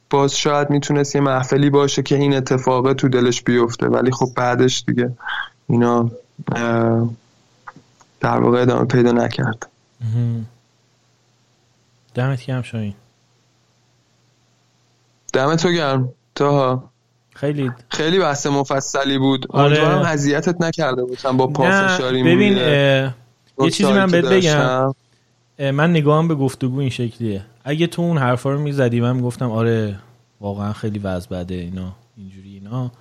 باز شاید می‌تونست یه محفلی باشه که این اتفاقه تو دلش بیفته. ولی خب بعدش دیگه اینا در واقع ادامه پیدا نکرد.
دمت گرم شاین
دمت تو گرم تا
خیلی.
خیلی بحث مفصلی بود. آره. امیدوارم اذیتت نکرده باشم با پافشاری
ببین یه چیزی من بهت بگم. من نگاهم به گفتگو این شکلیه. اگه تو اون حرفا رو می‌زدی من می‌گفتم آره واقعا خیلی وضع بده اینا اینجوری اینا.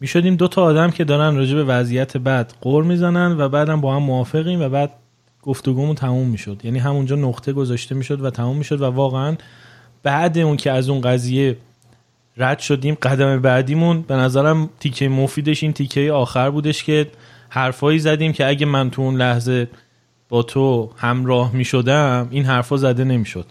می‌شدیم دو تا آدم که دارن راجع به وضعیت بد قور می‌زنن و بعدم با هم موافقیم و بعد گفتگومون تموم می‌شد. یعنی همونجا نقطه گذاشته می‌شد و تموم می‌شد و واقعا بعد اون که از اون قضیه رد شدیم قدم بعدیمون به نظرم تیکه مفیدش این تیکه آخر بودش که حرفایی زدیم که اگه من تو اون لحظه با تو همراه می شدم این حرفا زده نمی‌شد.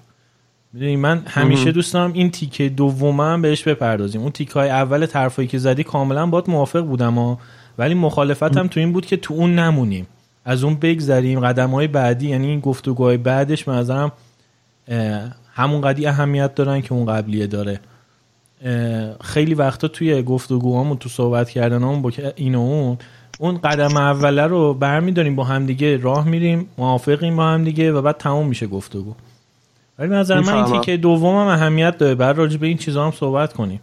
می‌دونی من همیشه دوست دارم این تیکه دومم بهش بپردازیم. اون تیکه های اول حرفایی که زدی کاملا باید موافق بودم ها ولی مخالفتم تو این بود که تو اون نمونیم. از اون بگذریم. قدم های بعدی یعنی این گفتگوهای بعدش به نظرم همون قدی اهمیت دارن که اون قبلیه داره. خیلی وقتا توی گفتگوهامون تو صحبت کردنمون با این و اون اون قدم اوله رو برمیداریم با همدیگه راه میریم موافقیم با همدیگه و بعد تموم میشه گفتگو. ولی نظر من این تیکه دوم هم اهمیت داره. بعد راجع به این چیزا هم صحبت کنیم.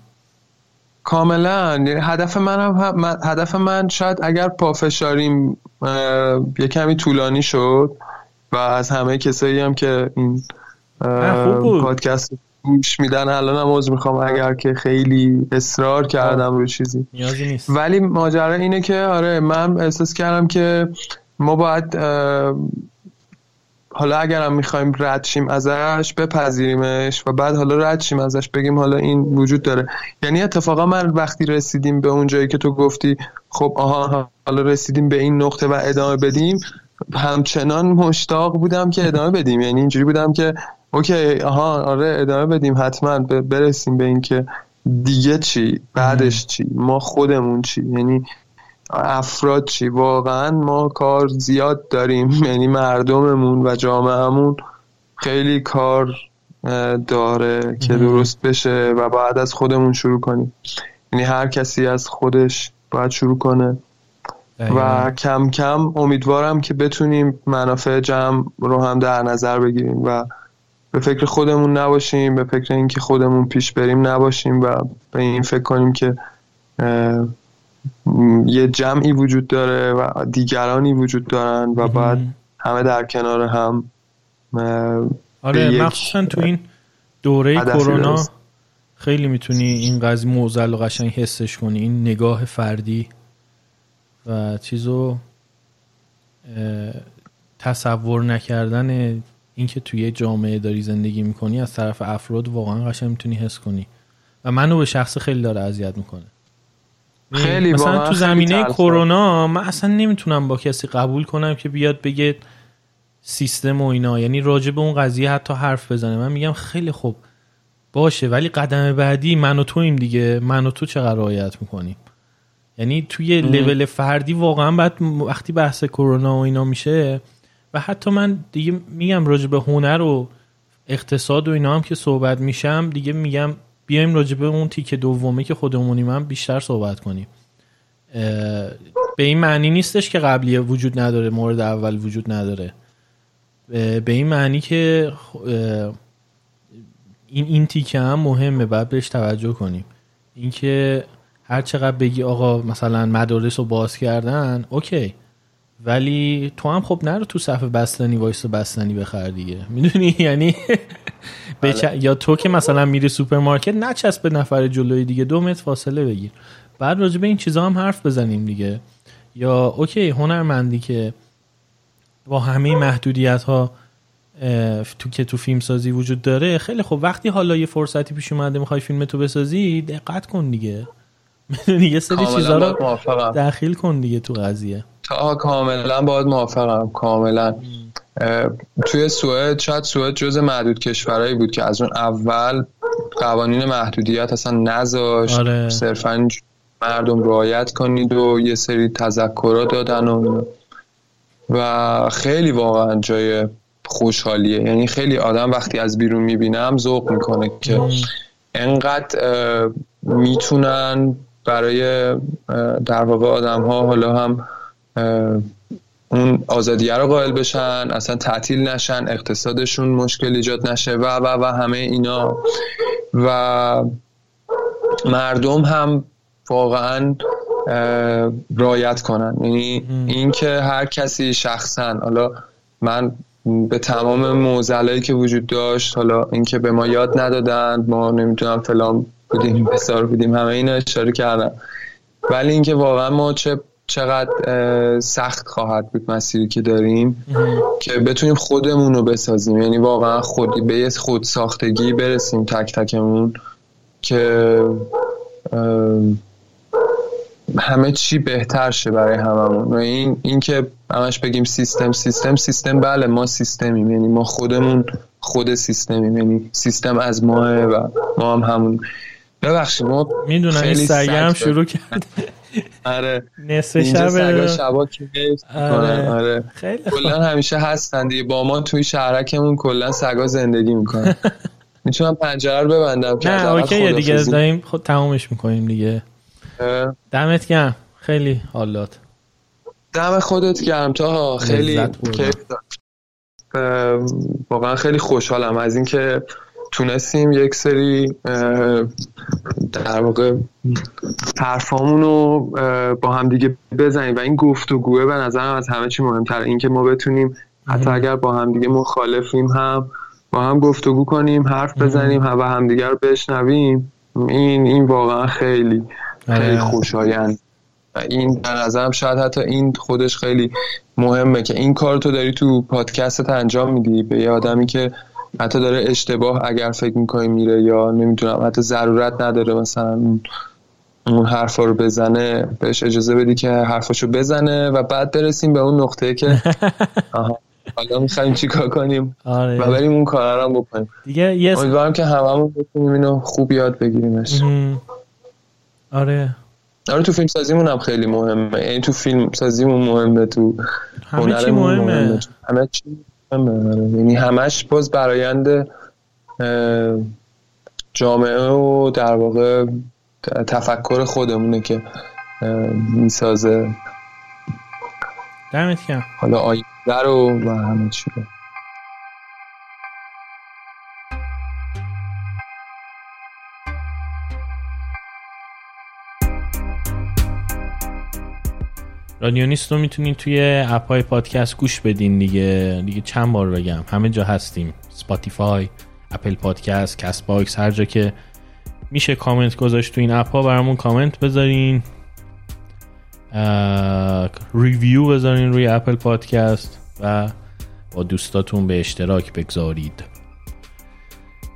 کاملا. هدف من هم هدف من شاید اگر پافشاریم یه کمی طولانی شد و از همه کسایی هم که این پادکست گوش میدن. الان هم عذر می‌خوام اگر که خیلی اصرار کردم روی چیزی.
نیازی نیست.
ولی ماجرا اینه که آره من احساس کردم که ما باید حالا اگرم می‌خوایم رد شیم ازش بپذیریمش و بعد حالا رد شیم ازش بگیم حالا این وجود داره. یعنی اتفاقا من وقتی رسیدیم به اون جایی که تو گفتی خب آها حالا رسیدیم به این نقطه و ادامه بدیم همچنان مشتاق بودم که ادامه بدیم. یعنی اینجوری بودم که اوکی آها آره ادامه بدیم حتما برسیم به اینکه دیگه چی بعدش چی؟ ما خودمون چی؟ یعنی افراد چی؟ واقعا ما کار زیاد داریم [LAUGHS] یعنی مردممون و جامعهمون خیلی کار داره که درست بشه و بعد از خودمون شروع کنیم. یعنی هر کسی از خودش باید شروع کنه. و کم کم امیدوارم که بتونیم منافع جمع رو هم در نظر بگیریم و به فکر خودمون نباشیم به فکر اینکه خودمون پیش بریم نباشیم و به این فکر کنیم که یه جمعی وجود داره و دیگرانی وجود دارن و بعد همه در کنار هم
آره مخصوصا تو این دوره کرونا خیلی می‌تونی این قضیه موزل و قشنگ حسش کنی این نگاه فردی و چیزو تصور نکردن اینکه توی جامعه داری زندگی می‌کنی از طرف افراد واقعا قشنگ می‌تونی حس کنی. و منو به شخص خیلی داره اذیت می‌کنه.
خیلی
مثلا تو زمینه کرونا من اصلا نمی‌تونم با کسی قبول کنم که بیاد بگه سیستم و اینا. یعنی راجع به اون قضیه حتی حرف بزنه. من میگم خیلی خوب. باشه ولی قدم بعدی من و تویم دیگه. من و تو چقدر رعایت می‌کنیم؟ یعنی توی لول فردی واقعا بعد وقتی بحث کرونا و اینا میشه و حتی من دیگه میگم راجع به هنر و اقتصاد و اینا هم که صحبت میشم دیگه میگم بیایم راجع به اون تیکه دومه که خودمونیم هم بیشتر صحبت کنیم. به این معنی نیستش که قبلیه وجود نداره مورد اول وجود نداره. به این معنی که این این تیکه هم مهمه باید بهش توجه کنیم. اینکه هر چقدر بگی آقا مثلا مدارس رو باز کردن okay. ولی تو هم خب نرو تو صف بستنی وایس بستنی بخر دیگه. می‌دونی؟ [LAUGHS] یعنی بله. یا تو که مثلا میری سوپرمارکت نچسب به نفر جلوی دیگه. دو متر فاصله بگیر. بعد راجع به این چیزا هم حرف بزنیم دیگه. یا okay هنرمندی که با همه محدودیت ها تو که تو فیلم سازی وجود داره خیلی خب وقتی حالا یه فرصتی پیش اومده می‌خوای فیلم تو بسازی دقت کن دیگه. [LAUGHS] یه سری چیزا رو داخل کن دیگه تو قضیه.
تا کاملا باید موافقم کاملا. توی سوئد شاید سوئد جز معدود کشورهایی بود که از اون اول قوانین محدودیت اصلا نذاشت. آره. صرفا مردم رعایت کنید و یه سری تذکرات دادن و و خیلی واقعا جای خوشحالیه. یعنی خیلی آدم وقتی از بیرون می‌بینم ذوق می‌کنه که انقدر می‌تونن برای در واقع آدم ها حالا هم اون آزادیه رو قائل بشن اصلا تعطیل نشن اقتصادشون مشکل ایجاد نشه و و و همه اینا. و مردم هم واقعا رایت کنن. یعنی اینکه هر کسی شخصا حالا من به تمام موزلایی که وجود داشت حالا اینکه به ما یاد ندادن ما نمی‌تونم فلان بودیم بسار بودیم همه اینا اشاره کردم ولی اینکه واقعا ما چه چقدر سخت خواهد بود مسیری که داریم که بتونیم خودمون رو بسازیم. یعنی واقعا خودی به یه خود ساختگی برسیم تک تکمون که همه چی بهتر شه برای هممون. و این این که همش بگیم سیستم سیستم سیستم بله ما سیستمیم. یعنی ما خودمون خود سیستمیم. یعنی سیستم از ماه و ما هم همون ببخشید ما
می‌دونم این سگم شروع کرد
آره.
نصف شب
سگا شبا آره. آره. خیلی کلا همیشه هستن دیگه. با ما توی شهرکمون کلا سگا زندگی می‌کنن. [LAUGHS] می‌تونم پنجره رو ببندم.
نه اوکی دیگه داریم. خود تمومش می‌کنیم دیگه. دمت گرم. خیلی حالات.
دم خودت گرم تا خیلی واقعا خیلی خوشحالم. از اینکه تونستیم یک سری در واقع حرفامون رو با هم دیگه بزنیم. و این گفتگوه به نظرم از همه چی مهمتر اینکه ما بتونیم حتی اگر با هم دیگه مخالفیم هم با هم گفتگو کنیم حرف بزنیم و همدیگه رو بشنویم این این واقعا خیلی خیلی آره. خوشایند. و این در نظرم شاید حتی این خودش خیلی مهمه که این کار تو داری تو پادکستت انجام میدی. به یه آدمی که حتی داره اشتباه اگر فکر می‌کنی میره یا نمی‌دونم حتی ضرورت نداره مثلا اون حرفا رو بزنه بهش اجازه بدی که حرفاشو بزنه و بعد برسیم به اون نقطه که [LAUGHS] آها حالا می‌خوایم چیکار کنیم آره. و بریم اون کار رو بکنیم
دیگه یه
امیدوارم که هممون بتونیم اینو خوب یاد بگیریمش
آره
آره تو فیلم سازیمون هم خیلی مهمه یعنی تو فیلم سازیمون مهمه تو
همه چی مهمه, مهمه.
همه چی. یعنی همش باز برایند جامعه و در واقع تفکر خودمونه که می‌سازه.
دمت گرم.
حالا آینده رو و همه چی رو.
رادیو نیست رو می‌تونین توی app های پادکست گوش بدین دیگه. دیگه چند بار بگم. همه جا هستیم. Spotify Apple Podcast Castbox هر جا که میشه کامنت گذاشت تو این app ها برامون کامنت بذارین. review بذارین روی Apple Podcast و با دوستاتون به اشتراک بگذارید.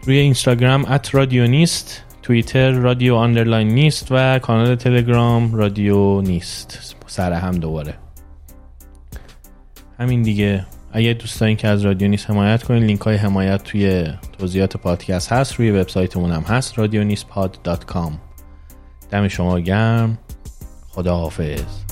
روی اینستاگرام at رادیو نیست توییتر رادیو underline نیست و کانال تلگرام رادیو نیست. سر هم دوباره. همین دیگه. اگه دوست دارین که از رادیو نیست حمایت کنین لینک های حمایت توی توضیحات پادکست هست. روی وبسایتمون هم هست رادیو نیست pod dot com. دم شما گرم. خدا حافظ